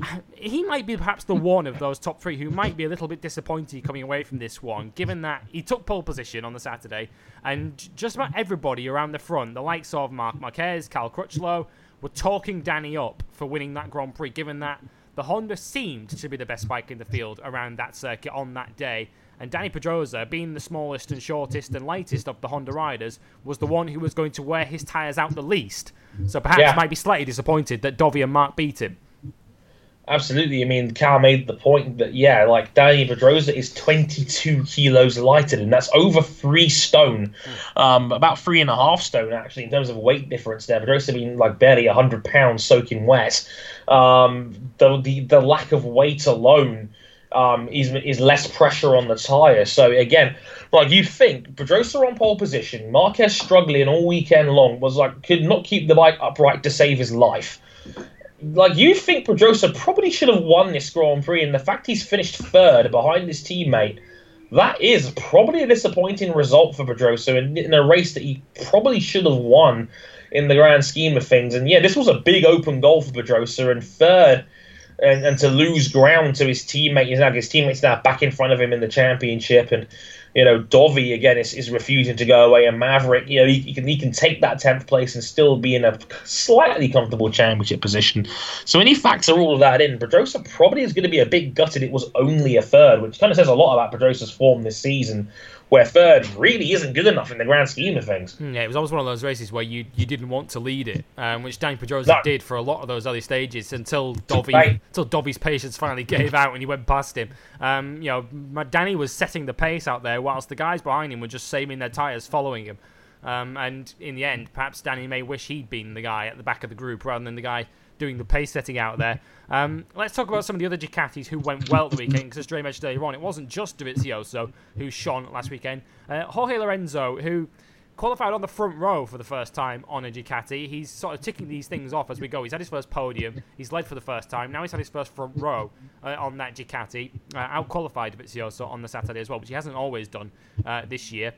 he might be perhaps the one of those top three who might be a little bit disappointed coming away from this one, given that he took pole position on the Saturday, and just about everybody around the front, the likes of Marc Marquez, Cal Crutchlow, were talking Dani up for winning that Grand Prix, given that the Honda seemed to be the best bike in the field around that circuit on that day. And Dani Pedrosa, being the smallest and shortest and lightest of the Honda riders, was the one who was going to wear his tyres out the least. So perhaps Yeah. might be slightly disappointed that Dovi and Marc beat him. Absolutely. I mean, Cal made the point that, yeah, like Dani Pedrosa is 22 kilos lighter, and that's over three stone, um, about three and a half stone, actually, in terms of weight difference there. Pedrosa being like barely 100 pounds soaking wet. Um, the, the, the lack of weight alone um, is, is less pressure on the tyre. So, again, like you think, Pedrosa on pole position, Marquez struggling all weekend long, was like, could not keep the bike upright to save his life like you think Pedrosa probably should have won this Grand Prix, and the fact he's finished third behind his teammate, that is probably a disappointing result for Pedrosa in, in a race that he probably should have won in the grand scheme of things. And yeah, this was a big open goal for Pedrosa, and third, and, and to lose ground to his teammate, now his teammates now back in front of him in the championship, and you know, Dovi again is, is refusing to go away, and Maverick, you know, he, he can he can take that tenth place and still be in a slightly comfortable championship position. So when you factor all of that in, Pedrosa probably is going to be a bit gutted. It was only a third, which kind of says a lot about Pedrosa's form this season, where third really isn't good enough in the grand scheme of things. Hmm, Yeah, it was always one of those races where you, you didn't want to lead it, um, which Dani Pedrosa No. did for a lot of those early stages until Right. until Dovi's patience finally gave out and he went past him. Um, you know, Dani was setting the pace out there whilst the guys behind him were just saving their tyres, following him. Um, and in the end, perhaps Dani may wish he'd been the guy at the back of the group rather than the guy doing the pace setting out there. Um, let's talk about some of the other Ducatis who went well the weekend, because as Dre mentioned earlier on, it wasn't just Dovizioso who shone last weekend. Uh, Jorge Lorenzo, who qualified on the front row for the first time on a Ducati. He's sort of ticking these things off as we go. He's had his first podium. He's led for the first time. Now he's had his first front row uh, on that Ducati. Uh, out qualified Vizioso on the Saturday as well, which he hasn't always done uh, this year.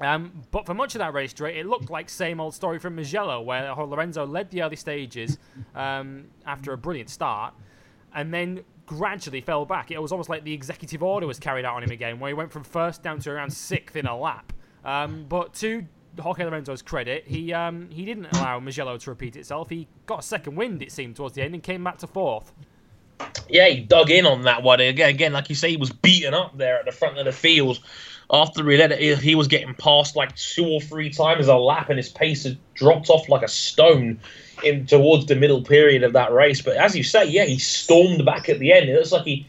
Um, but for much of that race, Dre, it looked like same old story from Mugello, where Lorenzo led the early stages um, after a brilliant start, and then gradually fell back. It was almost like the executive order was carried out on him again, where he went from first down to around sixth in a lap. Um, but to Jorge Lorenzo's credit, he um, he didn't allow Mugello to repeat itself. He got a second wind, it seemed, towards the end, and came back to fourth. Yeah, he dug in on that one again. Again, like you say, he was beaten up there at the front of the field. After he was getting passed like two or three times a lap, and his pace had dropped off like a stone in towards the middle period of that race. But as you say, yeah, he stormed back at the end. It looks like he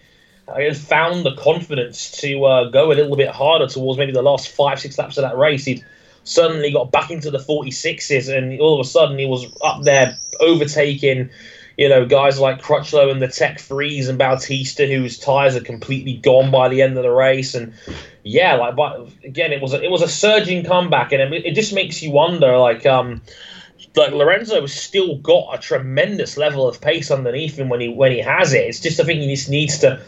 had found the confidence to uh, go a little bit harder towards maybe the last five, six laps of that race. He'd suddenly got back into the 46s, and all of a sudden he was up there overtaking you know, guys like Crutchlow and the Tech 3s and Bautista, whose tires are completely gone by the end of the race. And yeah, like, but again, it was a, it was a surging comeback, and it, it just makes you wonder, like, um, like Lorenzo has still got a tremendous level of pace underneath him when he when he has it. It's just I think he just needs to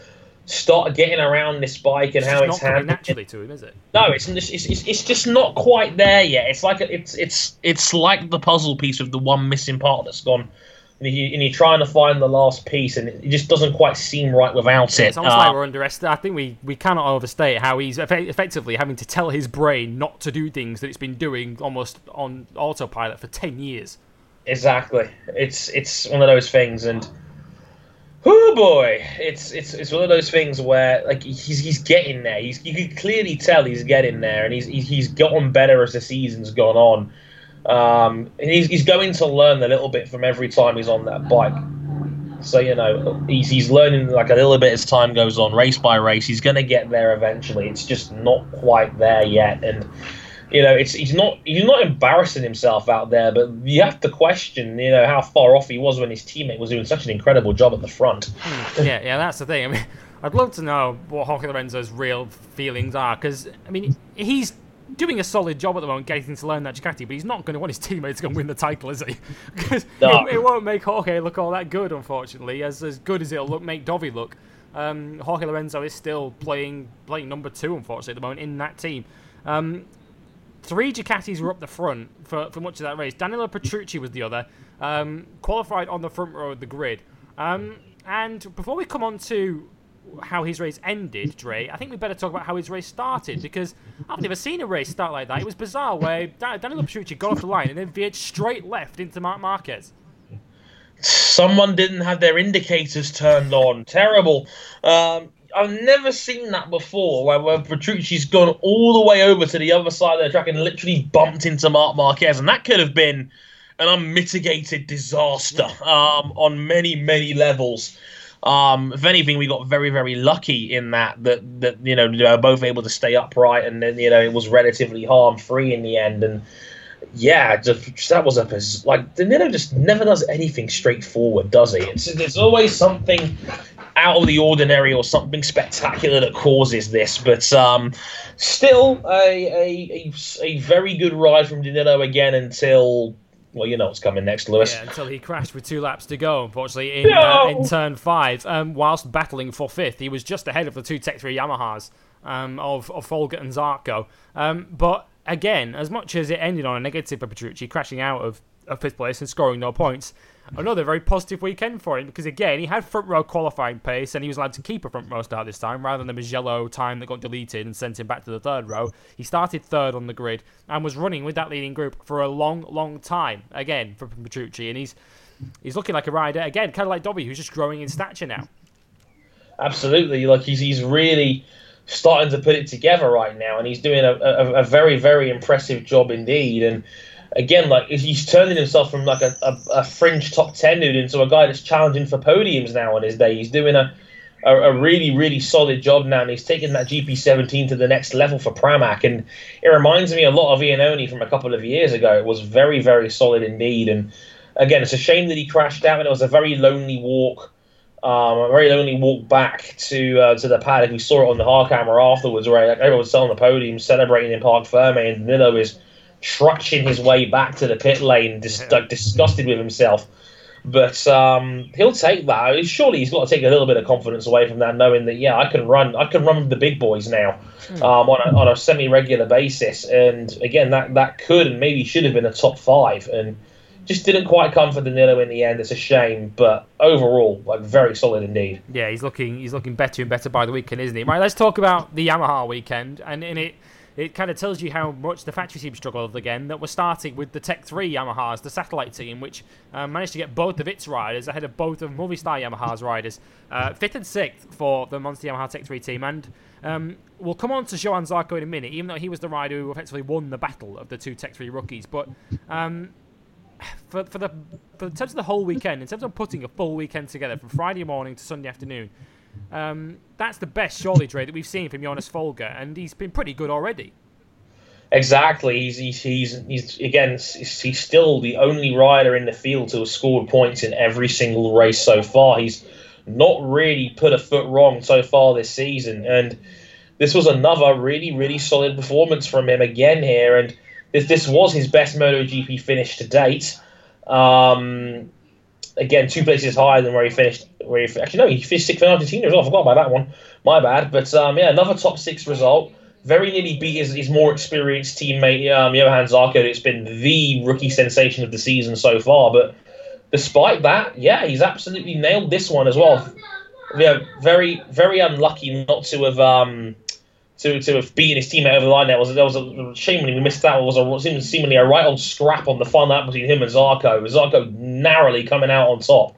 start getting around this bike and It's how it's handled. naturally to him, is it? No, it's, it's it's it's just not quite there yet. It's like a, it's it's it's like the puzzle piece of the one missing part that's gone, and, you, and you're trying to find the last piece, and it just doesn't quite seem right without it. It's almost Uh, like we're underestimating. I think we, we cannot overstate how he's effe- effectively having to tell his brain not to do things that it's been doing almost on autopilot for 10 years. exactly. It's it's one of those things, and oh boy, it's it's it's one of those things where like he's he's getting there. He's you can clearly tell he's getting there, and he's he's, he's gotten better as the season's gone on. Um, he's, he's going to learn a little bit from every time he's on that bike. So you know he's he's learning like a little bit as time goes on, race by race. He's going to get there eventually. It's just not quite there yet, and you know it's he's not he's not embarrassing himself out there. But you have to question you know how far off he was when his teammate was doing such an incredible job at the front. yeah, yeah, that's the thing. I mean, I'd love to know what Jorge Lorenzo's real feelings are because, I mean, he's doing a solid job at the moment getting to learn that Ducati, but he's not going to want his teammates to go and win the title, is he? Because No. it, it won't make Jorge look all that good, unfortunately. As as good as it'll look, make Dovi look. Um, Jorge Lorenzo is still playing playing number two, unfortunately, at the moment in that team. Um, three Ducatis were up the front for, for much of that race. Danilo Petrucci was the other, um, qualified on the front row of the grid. Um, and before we come on to how his race ended, Dre, I think we better talk about how his race started because I've never seen a race start like that. It was bizarre where Daniel Petrucci got off the line and then veered straight left into Marc Marquez. someone didn't have their indicators turned on. Terrible. Um, I've never seen that before, where, where Petrucci's gone all the way over to the other side of the track and literally bumped into Marc Marquez, and that could have been an unmitigated disaster um, on many, many levels. Um, if anything, we got very, very lucky in that that that you know they were both able to stay upright, and then you know it was relatively harm free in the end. And yeah, just, that was a like Danilo just never does anything straightforward, does he? It's always something out of the ordinary or something spectacular that causes this. But um, still, a, a, a, a very good ride from Danilo again until well, you know what's coming next, Lewis. Yeah, until he crashed with two laps to go, unfortunately, in, no! uh, in turn five. Um, whilst battling for fifth, he was just ahead of the two Tech 3 Yamahas um, of, of Folger and Zarco. Um, but again, as much as it ended on a negative for Petrucci, crashing out of, of fifth place and scoring no points, another very positive weekend for him because again he had front row qualifying pace and he was allowed to keep a front row start this time rather than the Mugello time that got deleted and sent him back to the third row. He started third on the grid and was running with that leading group for a long, long time again for Petrucci and he's he's looking like a rider again, kind of like Dovi who's just growing in stature now. Absolutely, like he's he's really starting to put it together right now and he's doing a, a, a very very impressive job indeed and again, like he's turning himself from like a, a, a, fringe top ten dude into a guy that's challenging for podiums now on his day. He's doing a, a, a really really solid job now, and he's taking that GP17 to the next level for Pramac. And it reminds me a lot of Iannone from a couple of years ago. It was very very solid indeed. And again, it's a shame that he crashed out, and it was a very lonely walk. Um, a very lonely walk back to uh, to the paddock. We saw it on the hard camera afterwards, where everyone was still on the podium celebrating in Parc Ferme, and Nilo is trudging his way back to the pit lane, just like disgusted with himself. But um, he'll take that. Surely he's got to take a little bit of confidence away from that, knowing that yeah, I can run, I can run with the big boys now hmm. um, on a, on a semi-regular basis. And again, that that could and maybe should have been a top five, and just didn't quite come for Danilo in the end. It's a shame, but overall, like very solid indeed. Yeah, he's looking he's looking better and better by the weekend, isn't he? Right, let's talk about the Yamaha weekend, and in it it kind of tells you how much the factory team struggled again. That we're starting with the Tech 3 Yamahas, the satellite team, which uh, managed to get both of its riders ahead of both of Movistar Yamaha's riders. Uh, fifth and sixth for the Monster Yamaha Tech 3 team. And um, we'll come on to Johann Zarco in a minute, even though he was the rider who effectively won the battle of the two Tech 3 rookies. But. Um, for, for the for in terms of the whole weekend, in terms of putting a full weekend together from Friday morning to Sunday afternoon, um, that's the best surely trade that we've seen from Jonas Folger, and he's been pretty good already. Exactly. He's, he's, he's, he's, again, he's still the only rider in the field to have scored points in every single race so far. He's not really put a foot wrong so far this season. And this was another really, really solid performance from him again here. And this, this was his best MotoGP finish to date. Um, again, two places higher than where he finished. Where he, actually, no, he finished sixth in Argentina as well. I forgot about that one. My bad. But um, yeah, another top six result very nearly beat his, his more experienced teammate um, Johann Zarco. It's been the rookie sensation of the season so far. But despite that, yeah, he's absolutely nailed this one as well. Yeah, very very unlucky not to have um, to, to have beaten his teammate over the line. There was there was a shame we missed that. It was a seemingly a right old scrap on the final lap between him and Zarco. Zarco narrowly coming out on top,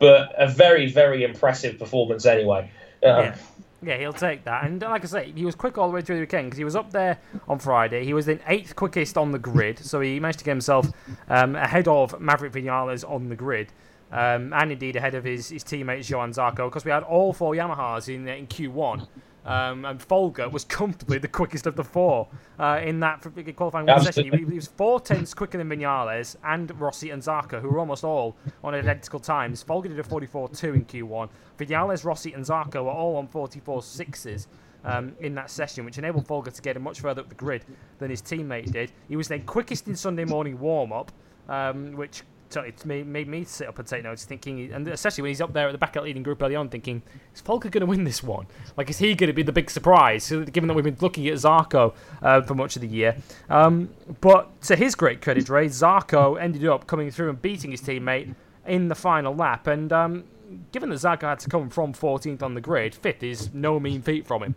but a very very impressive performance anyway. Uh, yeah. Yeah, he'll take that. And like I say, he was quick all the way through the weekend because he was up there on Friday. He was in eighth quickest on the grid, so he managed to get himself um, ahead of Maverick Vinales on the grid. Um, and indeed ahead of his, his teammate Johann Zarco because we had all four Yamahas in, in Q1. Um, and Folger was comfortably the quickest of the four uh, in that qualifying one session. He, he, was four tenths quicker than Vinales and Rossi and Zarco, who were almost all on identical times. Folger did a 44.2 in Q1. Vinales, Rossi, and Zarco were all on 44 sixes. Um, in that session, which enabled Folger to get him much further up the grid than his teammate did. He was then quickest in Sunday morning warm up, um, which it made, made me sit up and take notes, thinking, and especially when he's up there at the back of the leading group early on, thinking, is Folger going to win this one? Like, is he going to be the big surprise? Given that we've been looking at Zarco uh, for much of the year, um, but to his great credit, Ray Zarco ended up coming through and beating his teammate in the final lap, and um, given that Zarco had to come from 14th on the grid, fifth is no mean feat from him.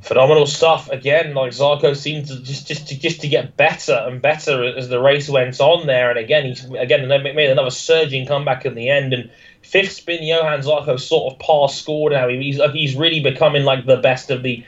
phenomenal stuff again. Like Zarco seemed to just just to just to get better and better as the race went on there. And again, he's again made another surging comeback in the end. And fifth spin, Johann Zarco sort of par scored now. He's he's really becoming like the best of the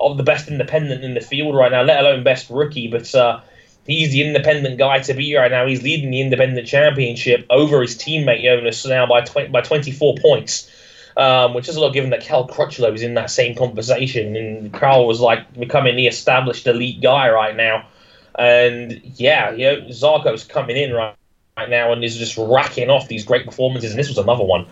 of the best independent in the field right now, let alone best rookie. But uh, he's the independent guy to be right now. He's leading the independent championship over his teammate Jonas now by 20, by 24 points um, which is a lot given that Cal Crutchlow is in that same conversation, and Cal was like becoming the established elite guy right now. And yeah, you know, Zarco's coming in right, right now and is just racking off these great performances, and this was another one.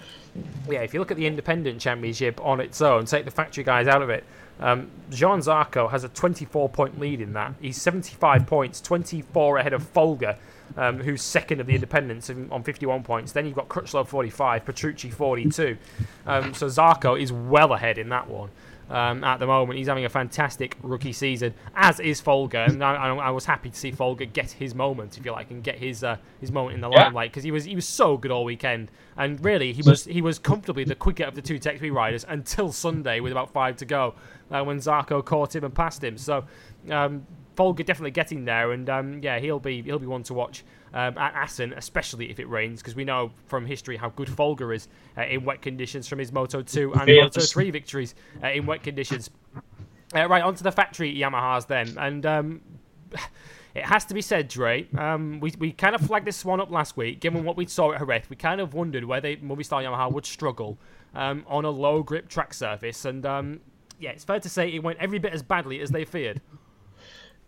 Yeah, if you look at the independent championship on its own, take the factory guys out of it, um, Jean Zarco has a 24 point lead in that. He's 75 points, 24 ahead of Folger, um, who's second of the independents on 51 points. Then you've got Crutchlow 45, Petrucci 42. Um, so Zarco is well ahead in that one. Um, at the moment, he's having a fantastic rookie season, as is Folger, and I, I, was happy to see Folger get his moment, if you like, and get his uh, his moment in the limelight because he was he was so good all weekend, and really he was he was comfortably the quicker of the two Tech 3 riders until Sunday with about five to go, uh, when Zarco caught him and passed him. So um, Folger definitely getting there, and um, yeah, he'll be he'll be one to watch um, at Assen, especially if it rains, because we know from history how good Folger is uh, in wet conditions from his Moto 2 and Moto 3 victories uh, in wet conditions. Uh, right, onto the factory Yamahas then, and um, it has to be said, Dre. Um, we, we kind of flagged this one up last week, given what we saw at Jerez. We kind of wondered whether the Movistar Yamaha would struggle um, on a low grip track surface, and um, yeah, it's fair to say it went every bit as badly as they feared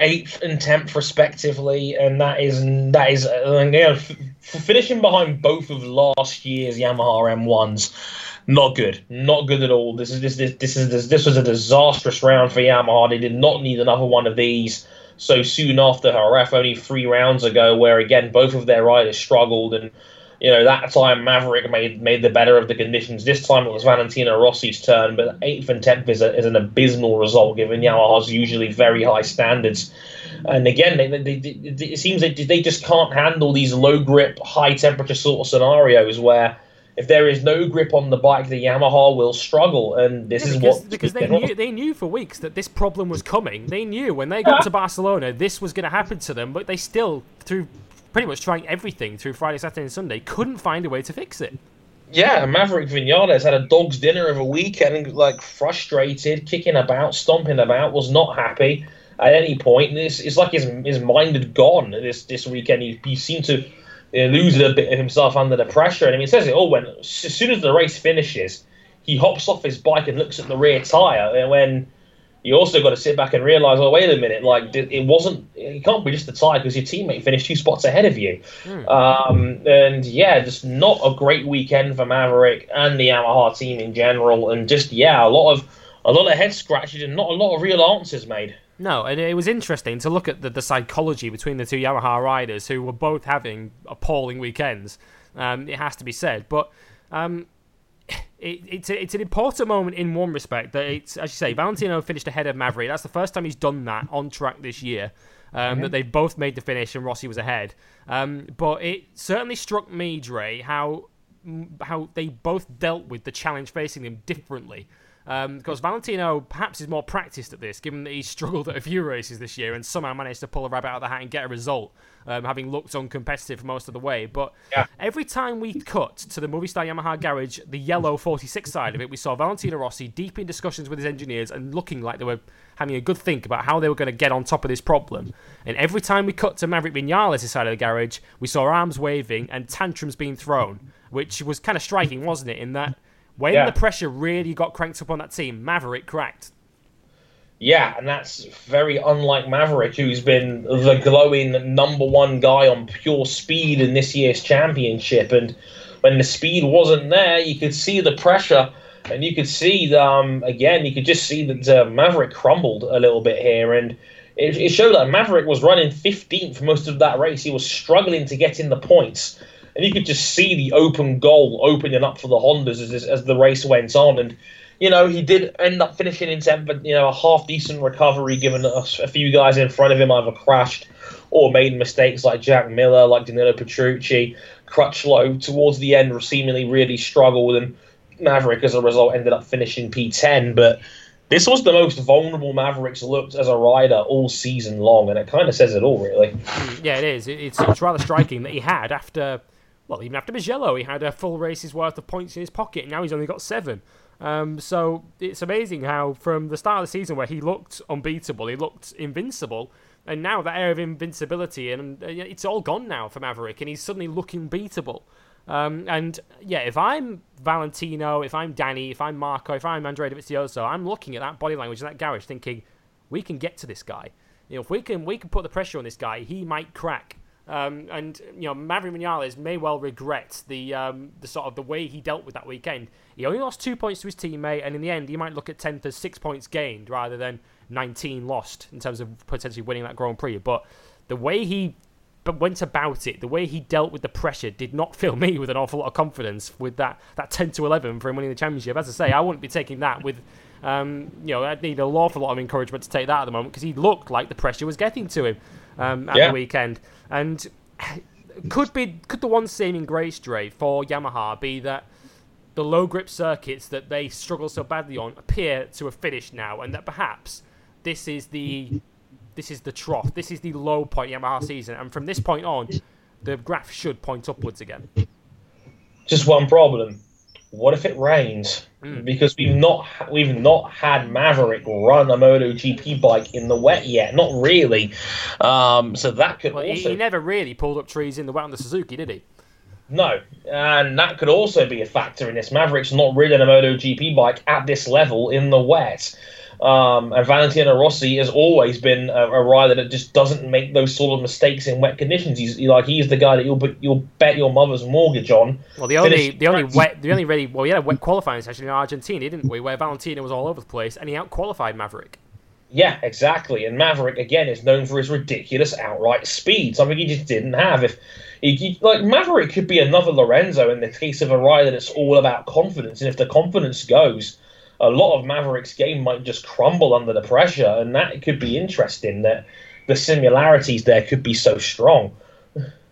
eighth and tenth respectively, and that is that is uh, you know, f- finishing behind both of last year's Yamaha M1s. Not good, not good at all. This is this this this is this, this was a disastrous round for Yamaha. They did not need another one of these so soon after Jerez, only three rounds ago, where again both of their riders struggled and you know, that time Maverick made made the better of the conditions. This time it was Valentino Rossi's turn, but eighth and tenth is, a, is an abysmal result given Yamaha's usually very high standards. And again, they, they, they, it seems that they just can't handle these low grip, high temperature sort of scenarios where if there is no grip on the bike, the Yamaha will struggle, and this yeah, is because, what because they knew they knew for weeks that this problem was coming. They knew when they got to Barcelona, this was going to happen to them, but they still, through pretty much trying everything through Friday, Saturday, and Sunday, couldn't find a way to fix it. Yeah, Maverick Vinales had a dog's dinner of a weekend, like frustrated, kicking about, stomping about, was not happy at any point. It's, it's like his his mind had gone this this weekend. He, he seemed to you know, lose a bit of himself under the pressure. And I mean, it says it all when as soon as the race finishes, he hops off his bike and looks at the rear tire, and when you also got to sit back and realize, oh, wait a minute, like it wasn't, it can't be just the tie because your teammate finished two spots ahead of you. Mm. Um, and yeah, just not a great weekend for Maverick and the Yamaha team in general. And just yeah, a lot of a lot of head scratches and not a lot of real answers made. No, and it was interesting to look at the, the psychology between the two Yamaha riders who were both having appalling weekends. Um, it has to be said, but. Um, it, it's a, it's an important moment in one respect that it's as you say Valentino finished ahead of Maverick. That's the first time he's done that on track this year. Um, mm-hmm. That they've both made the finish and Rossi was ahead. Um, but it certainly struck me, Dre, how how they both dealt with the challenge facing them differently. Um, because Valentino perhaps is more practiced at this, given that he struggled at a few races this year and somehow managed to pull a rabbit out of the hat and get a result, um, having looked uncompetitive most of the way. But yeah. every time we cut to the Movistar Yamaha garage, the yellow 46 side of it, we saw Valentino Rossi deep in discussions with his engineers and looking like they were having a good think about how they were going to get on top of this problem. And every time we cut to Maverick Vinales' side of the garage, we saw arms waving and tantrums being thrown, which was kind of striking, wasn't it? In that when yeah. the pressure really got cranked up on that team, Maverick cracked. Yeah, and that's very unlike Maverick, who's been the glowing number one guy on pure speed in this year's championship. And when the speed wasn't there, you could see the pressure, and you could see, um, again, you could just see that uh, Maverick crumbled a little bit here. And it, it showed that Maverick was running 15th most of that race. He was struggling to get in the points and you could just see the open goal opening up for the Hondas as, as the race went on. And you know, he did end up finishing in tenth, but you know, a half decent recovery given a, a few guys in front of him either crashed or made mistakes like Jack Miller, like Danilo Petrucci, Crutchlow towards the end seemingly really struggled, and Maverick as a result ended up finishing P10. But this was the most vulnerable Mavericks looked as a rider all season long, and it kind of says it all, really. Yeah, it is. It's, it's rather striking that he had after, well, even after Mugello, he had a full race's worth of points in his pocket, and now he's only got seven. Um, so it's amazing how from the start of the season where he looked unbeatable, he looked invincible, and now that air of invincibility and uh, it's all gone now for Maverick, and he's suddenly looking beatable. Um, and yeah, if I'm Valentino, if I'm Dani, if I'm Marco, if I'm Andrea Dovizioso, I'm looking at that body language in that garage, thinking we can get to this guy. You know, if we can we can put the pressure on this guy, he might crack. Um, and you know, Maverick Vinales may well regret the um, the sort of the way he dealt with that weekend. He only lost two points to his teammate, and in the end, he might look at tenth as six points gained rather than 19 lost in terms of potentially winning that Grand Prix. But the way he went about it, the way he dealt with the pressure, did not fill me with an awful lot of confidence with that that 10 to 11 for him winning the championship. As I say, I wouldn't be taking that with. Um, you know, I'd need an awful lot of encouragement to take that at the moment because he looked like the pressure was getting to him um, at yeah. the weekend. And could be could the one saving grace, Dre, for Yamaha be that the low grip circuits that they struggle so badly on appear to have finished now, and that perhaps this is the this is the trough. This is the low point Yamaha season, and from this point on, the graph should point upwards again. Just one problem: what if it rains? Mm. Because we've not we've not had Maverick run a MotoGP bike in the wet yet. Not really. Um, so that could well, also. He, never really pulled up trees in the wet on the Suzuki, did he? No, and that could also be a factor in this. Maverick's not ridden a MotoGP bike at this level in the wet. Um, and Valentino Rossi has always been a, a, rider that just doesn't make those sort of mistakes in wet conditions. He's like he's the guy that you'll you'll bet your mother's mortgage on. Well, the only the only wet the only really well had a wet qualifying session in Argentina, didn't we? Where Valentino was all over the place and he out qualified Maverick. Yeah, exactly. And Maverick again is known for his ridiculous outright speed, something he just didn't have. If he, he, like Maverick could be another Lorenzo in the case of a rider that's all about confidence, and if the confidence goes a lot of Mavericks' game might just crumble under the pressure, and that could be interesting. That the similarities there could be so strong.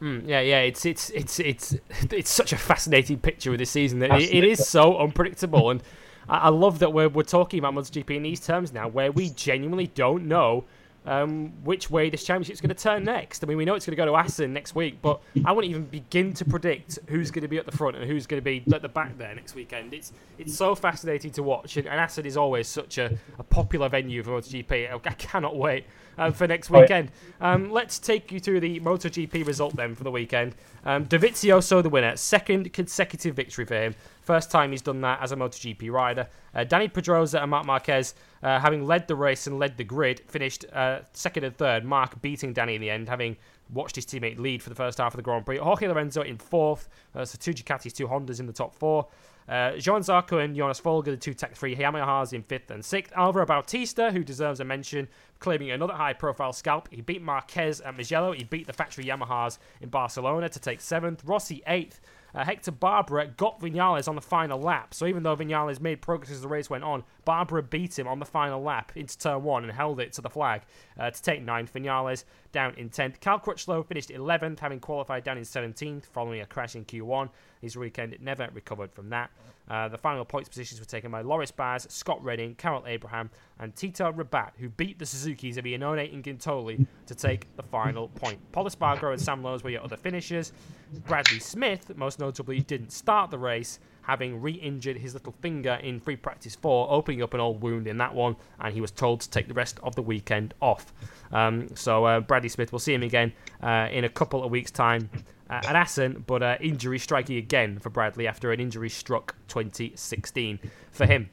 Mm, yeah, yeah, it's it's it's it's it's such a fascinating picture of this season. That it, it is so unpredictable, and I, I, love that we're we're talking about MotoGP in these terms now, where we genuinely don't know um, which way this championship is going to turn next. I mean, we know it's going to go to Assen next week, but I wouldn't even begin to predict who's going to be at the front and who's going to be at the back there next weekend. It's it's so fascinating to watch, and, and Assen is always such a, a popular venue for MotoGP. I, I cannot wait um, for next weekend. Um, let's take you through the MotoGP result then for the weekend. Um, Dovizioso the winner, second consecutive victory for him. First time he's done that as a MotoGP rider. Uh, Dani Pedrosa and Marc Marquez, uh, having led the race and led the grid, finished uh, second and third. Marc beating Dani in the end, having watched his teammate lead for the first half of the Grand Prix. Jorge Lorenzo in fourth. Uh, so two Ducatis, two Hondas in the top four. Uh, Johann Zarco and Jonas Folger, the two Tech 3 Yamahas in fifth and sixth. Alvaro Bautista, who deserves a mention, claiming another high profile scalp. He beat Marquez at Mugello. He beat the factory Yamahas in Barcelona to take seventh. Rossi eighth. Uh, Hector Barbera got Vinales on the final lap. So even though Vinales made progress as the race went on, Barbera beat him on the final lap into turn one and held it to the flag uh, to take ninth. Vinales down in 10th. Cal Crutchlow finished 11th, having qualified down in 17th following a crash in Q1. His weekend never recovered from that. Uh, the final points positions were taken by Loris Baz, Scott Redding, Karel Abraham, and Tito Rabat, who beat the Suzuki's of Iannone and Guintoli to take the final point. Pol Espargaro and Sam Lowes were your other finishers. Bradley Smith, most notably, didn't start the race, having re injured his little finger in free practice four, opening up an old wound in that one, and he was told to take the rest of the weekend off. Um, so, uh, Bradley Smith, we'll see him again uh, in a couple of weeks' time uh, at Assen, but uh, injury striking again for Bradley after an injury struck 2016 for him.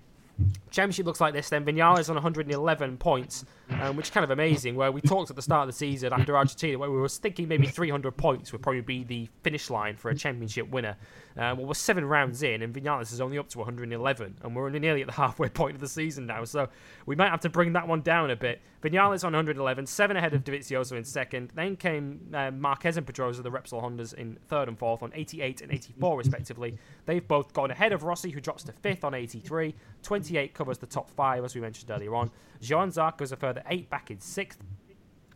Championship looks like this then. Vinales on 111 points, um, which is kind of amazing. Where we talked at the start of the season after Argentina, where we were thinking maybe 300 points would probably be the finish line for a championship winner. Um, well, we're seven rounds in, and Vinales is only up to 111, and we're only nearly at the halfway point of the season now. So we might have to bring that one down a bit. Vinales on 111, seven ahead of Dovizioso in second. Then came uh, Marquez and Pedrosa, the Repsol Hondas, in third and fourth on 88 and 84 respectively. They've both gone ahead of Rossi, who drops to fifth on 83. 28 covers the top five, as we mentioned earlier on. Johann Zarco goes a further eight back in sixth.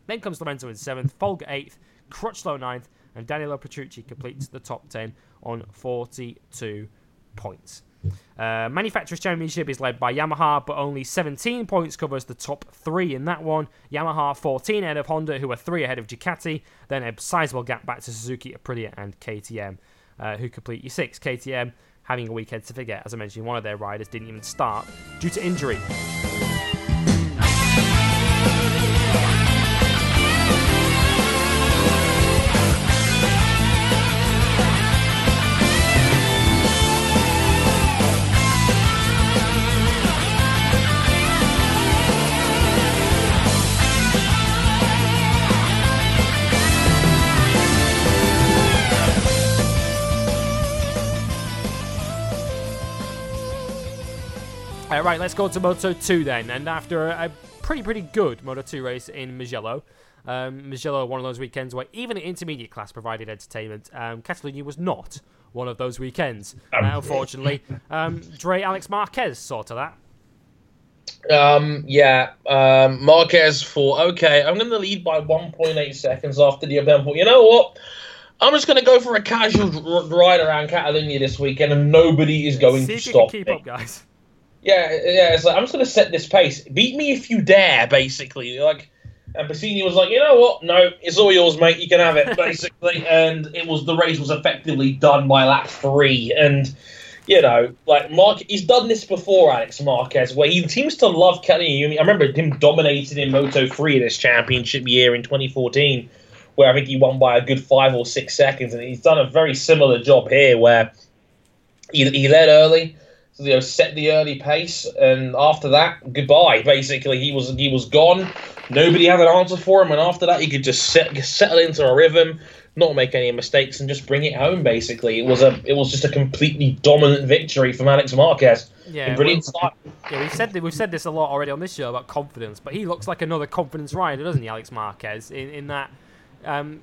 Then comes Lorenzo in seventh, Folger eighth, Crutchlow ninth, and Danilo Petrucci completes the top 10 on 42 points. Uh, Manufacturers Championship is led by Yamaha, but only 17 points covers the top three in that one. Yamaha 14 ahead of Honda, who are three ahead of Ducati. Then a sizable gap back to Suzuki, Aprilia, and KTM, uh, who complete your six. KTM having a weekend to forget. As I mentioned, one of their riders didn't even start due to injury. Uh, right, let's go to Moto 2 then. And after a pretty, pretty good Moto 2 race in Mugello, um, Mugello, one of those weekends where even an intermediate class provided entertainment, um, Catalunya was not one of those weekends, uh, unfortunately. Um, Dre Alex Marquez saw to that. Um, yeah, um, Marquez for okay. I'm going to lead by 1.8 seconds after the event. But you know what? I'm just going to go for a casual r- ride around Catalonia this weekend, and nobody is going See to stop keep me. up, guys. Yeah, yeah. It's like I'm just going to set this pace. Beat me if you dare, basically. Like, and Pasini was like, you know what? No, it's all yours, mate. You can have it, basically. and it was the race was effectively done by lap three, and you know, like Mark, he's done this before, Alex Marquez, where he seems to love Catalonia. I remember him dominating in Moto three this championship year in 2014, where I think he won by a good five or six seconds, and he's done a very similar job here, where he, he led early you know, set the early pace, and after that, goodbye. Basically, he was he was gone. Nobody had an answer for him, and after that, he could just set, settle into a rhythm, not make any mistakes, and just bring it home. Basically, it was a it was just a completely dominant victory from Alex Marquez. Yeah, brilliant we- style. Yeah, we've said we've said this a lot already on this show about confidence, but he looks like another confidence rider, doesn't he, Alex Marquez? In in that, um,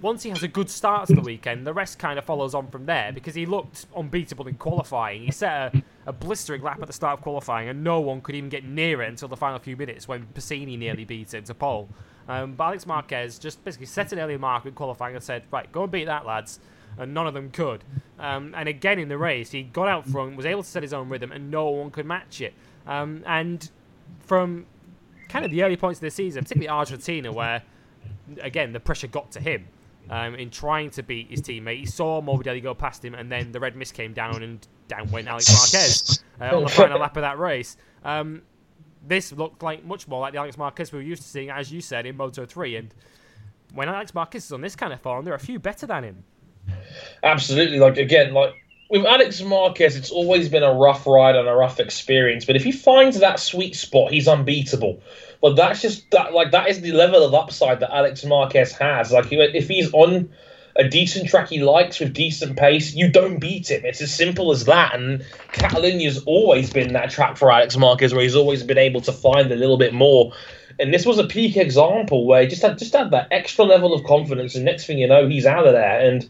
once he has a good start to the weekend, the rest kind of follows on from there because he looked unbeatable in qualifying. He set a, a blistering lap at the start of qualifying, and no one could even get near it until the final few minutes when Pasini nearly beat him to pole. Um, but Alex Marquez just basically set an early mark in qualifying and said, "Right, go and beat that, lads." And none of them could. Um, and again in the race, he got out front, was able to set his own rhythm, and no one could match it. Um, and from kind of the early points of the season, particularly Argentina, where again the pressure got to him um, in trying to beat his teammate. He saw Morbidelli go past him, and then the red mist came down, and down went Alex Marquez uh, on the final lap of that race. Um, this looked like much more like the Alex Marquez we were used to seeing, as you said, in Moto 3. And when Alex Marquez is on this kind of form, there are a few better than him. Absolutely. Like again, like with Alex Marquez, it's always been a rough ride and a rough experience. But if he finds that sweet spot, he's unbeatable. But that's just that. Like that is the level of upside that Alex Marquez has. Like if he's on a decent track he likes with decent pace, you don't beat him. It's as simple as that. And Catalonia's always been that track for Alex Marquez, where he's always been able to find a little bit more. And this was a peak example where he just had just had that extra level of confidence, and next thing you know, he's out of there. And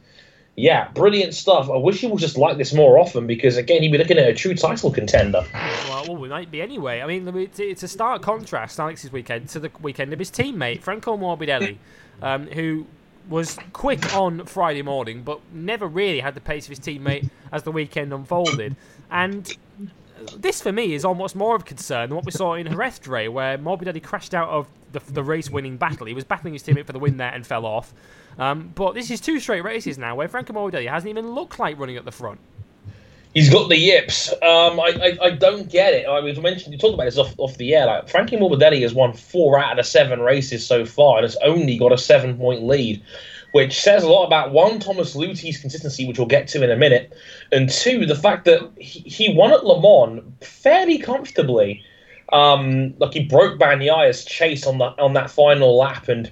yeah, brilliant stuff. I wish he was just like this more often because again, he'd be looking at a true title contender. Well, well, we might be anyway. I mean, it's, a stark contrast, Alex's weekend, to the weekend of his teammate, Franco Morbidelli, um, who was quick on Friday morning, but never really had the pace of his teammate as the weekend unfolded. And this, for me, is almost more of concern than what we saw in Jerez, where Morbidelli crashed out of the, the race-winning battle. He was battling his teammate for the win there and fell off. Um, but this is two straight races now where Franco Morbidelli hasn't even looked like running at the front. He's got the yips. Um, I, I, I don't get it. I was mentioned you talked about this off, off the air. Like Frankie Morbidelli has won four out of the seven races so far, and has only got a seven point lead, which says a lot about one Thomas Luthi's consistency, which we'll get to in a minute, and two the fact that he, he won at Le Mans fairly comfortably. Um, like he broke Bagnaia's chase on that on that final lap, and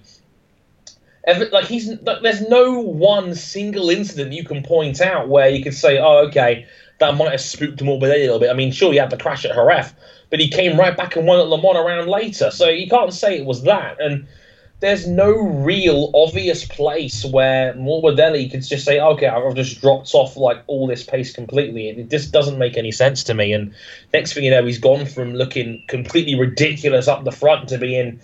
like he's like, there's no one single incident you can point out where you could say, oh okay that might have spooked him a little bit. I mean, sure, he had the crash at Jerez, but he came right back and won at Le Mans a round later. So you can't say it was that. And there's no real obvious place where Morbidelli could just say, okay, I've just dropped off like all this pace completely. It just doesn't make any sense to me. And next thing you know, he's gone from looking completely ridiculous up the front to being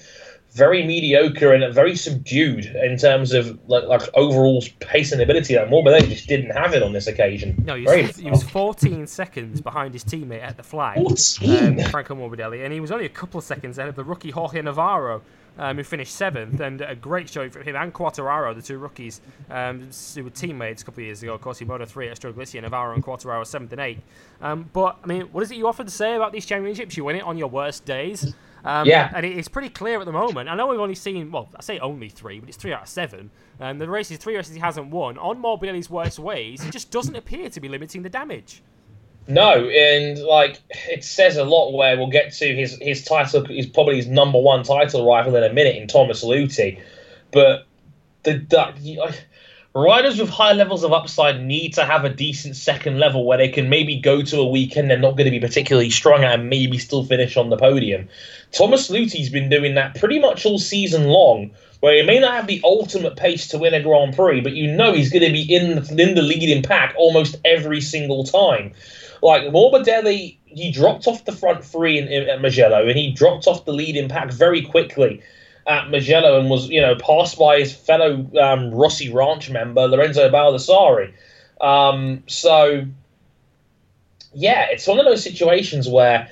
very mediocre and very subdued in terms of like, like overall pace and ability. Like Morbidelli just didn't have it on this occasion. No, he was, he was 14 seconds behind his teammate at the flag, 14? um, Franco Morbidelli, and he was only a couple of seconds ahead of the rookie Jorge Navarro, um, who finished seventh, and a great showing from him and Quartararo, the two rookies um, who were teammates a couple of years ago. Of course, he Moto 3 at Estrella Galicia, Navarro and Quartararo seventh and eighth. Um, but, I mean, what is it you often say about these championships? You win it on your worst days. Um, Yeah. And it's pretty clear at the moment. I know we've only seen, well, I say only three, but it's three out of seven. And the races, three races he hasn't won. On Morbidelli's worst ways, he just doesn't appear to be limiting the damage. No, and like it says a lot. Where we'll get to his his title is probably his number one title rival in a minute in Thomas Luthi, but the, the riders with high levels of upside need to have a decent second level where they can maybe go to a weekend they're not going to be particularly strong and maybe still finish on the podium. Thomas Luthi's been doing that pretty much all season long, where he may not have the ultimate pace to win a Grand Prix, but you know he's going to be in the, in the leading pack almost every single time. Like Morbidelli, he dropped off the front three in, in, at Mugello, and he dropped off the leading pack very quickly at Mugello and was, you know, passed by his fellow um, Rossi Ranch member Lorenzo Baldassarri. Um, so, yeah, it's one of those situations where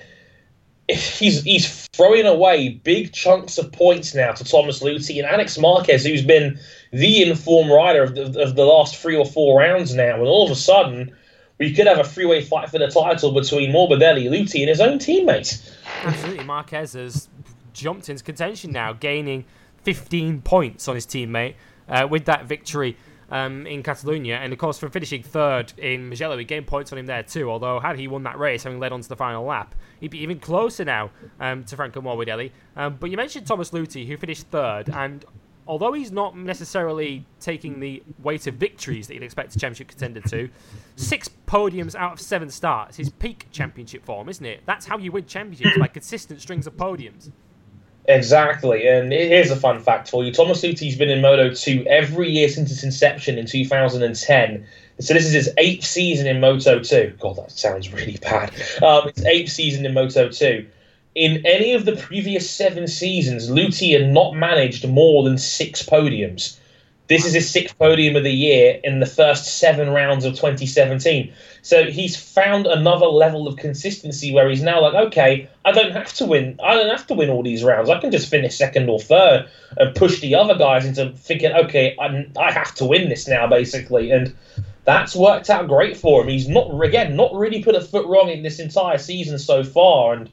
he's he's throwing away big chunks of points now to Thomas Luthi and Alex Marquez, who's been the informed rider of the, of the last three or four rounds now, and all of a sudden we could have a three-way fight for the title between Morbidelli, Luthi, and his own teammates. Absolutely, Marquez has jumped into contention now, gaining 15 points on his teammate uh, with that victory um, in Catalonia. And of course, from finishing third in Mugello, he gained points on him there too. Although, had he won that race, having led on to the final lap, he'd be even closer now um, to Franco Morbidelli. Um, but you mentioned Thomas Luthi, who finished third, and although he's not necessarily taking the weight of victories that you'd expect a championship contender to, six podiums out of seven starts his peak championship form, isn't it? That's how you win championships by consistent strings of podiums. Exactly, and here's a fun fact for you: Thomas Luthi's been in Moto 2 every year since its inception in 2010. So this is his eighth season in Moto 2. God, that sounds really bad. Um, it's eighth season in Moto 2. In any of the previous seven seasons, Luthi had not managed more than six podiums. This is his sixth podium of the year in the first seven rounds of 2017. So he's found another level of consistency where he's now like, okay, I don't have to win. I don't have to win all these rounds. I can just finish second or third and push the other guys into thinking, okay, I, I have to win this now, basically. And that's worked out great for him. He's not again not really put a foot wrong in this entire season so far, and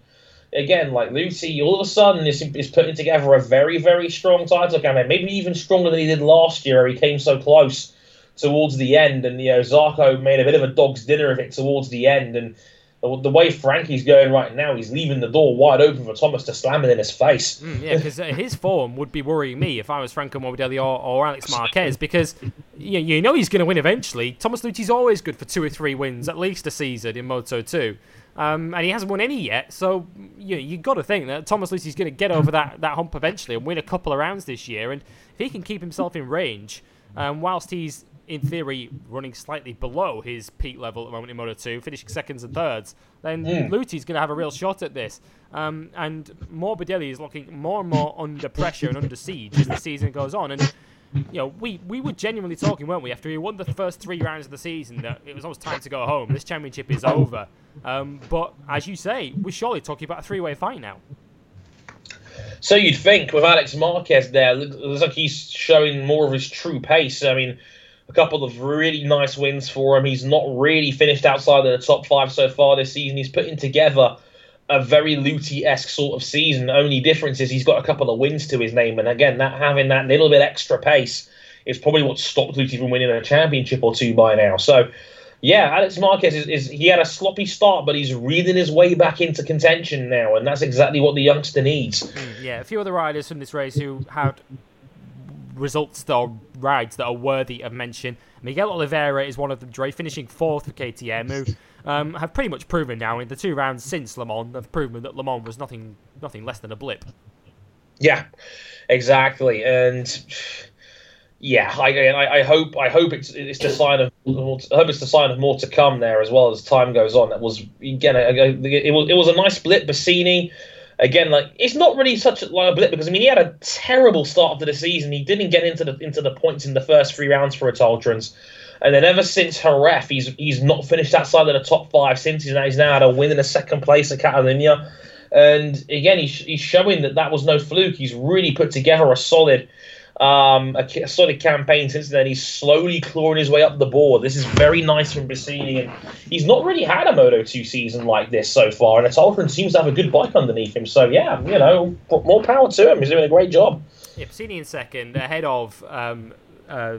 again, like Luthi, all of a sudden is, is putting together a very, very strong title campaign, maybe even stronger than he did last year, where he came so close towards the end, and you know Zarco made a bit of a dog's dinner of it towards the end, and the, the way Frankie's going right now, he's leaving the door wide open for Thomas to slam it in his face. Mm, yeah, because uh, his form would be worrying me if I was Franco Morbidelli or, or Alex Marquez, because you, you know he's going to win eventually. Thomas Luthi's always good for two or three wins, at least a season in Moto 2. Um, and he hasn't won any yet, so you you got to think that Thomas Luthi's going to get over that, that hump eventually and win a couple of rounds this year. And if he can keep himself in range, um, whilst he's in theory running slightly below his peak level at the moment in Moto 2, finishing seconds and thirds, then Mm. Luthi's going to have a real shot at this. Um, and Morbidelli is looking more and more under pressure and under siege as the season goes on. And you know, we, we were genuinely talking, weren't we, after he won the first three rounds of the season, that it was almost time to go home. This championship is over. Um, but as you say, we're surely talking about a three way fight now. So you'd think with Alex Marquez there, looks like he's showing more of his true pace. I mean, a couple of really nice wins for him. He's not really finished outside of the top five so far this season. He's putting together a very Luthi esque sort of season. The only difference is he's got a couple of wins to his name, and again, that having that little bit extra pace is probably what stopped Luthi from winning a championship or two by now. So. Yeah, Alex Marquez is, is he had a sloppy start, but he's reading his way back into contention now, and that's exactly what the youngster needs. Mm, yeah, a few other riders from this race who had results that are rides that are worthy of mention. Miguel Oliveira is one of them, Dre, finishing fourth for KTM, who um, have pretty much proven now in the two rounds since Le Mans, have proven that Le Mans was nothing, nothing less than a blip. Yeah, exactly, and yeah, I, I, I hope I hope it's it's the sign of I hope it's the sign of more to come there as well as time goes on. That was again it was it was a nice blip. Pasini again, like it's not really such a, like a blip because I mean he had a terrible start to the season. He didn't get into the into the points in the first three rounds for Italtrans. And then ever since Jerez, he's he's not finished outside of the top five since he's now, he's now had a win in a second place at Catalunya. And again, he's, he's showing that that was no fluke. He's really put together a solid um, a, a, solid campaign since then. He's slowly clawing his way up the board. This is very nice from Pasini, and he's not really had a Moto 2 season like this so far. And Italtrans seems to have a good bike underneath him. So, yeah, you know, more power to him. He's doing a great job. Yeah, Pasini in second, ahead of um, uh,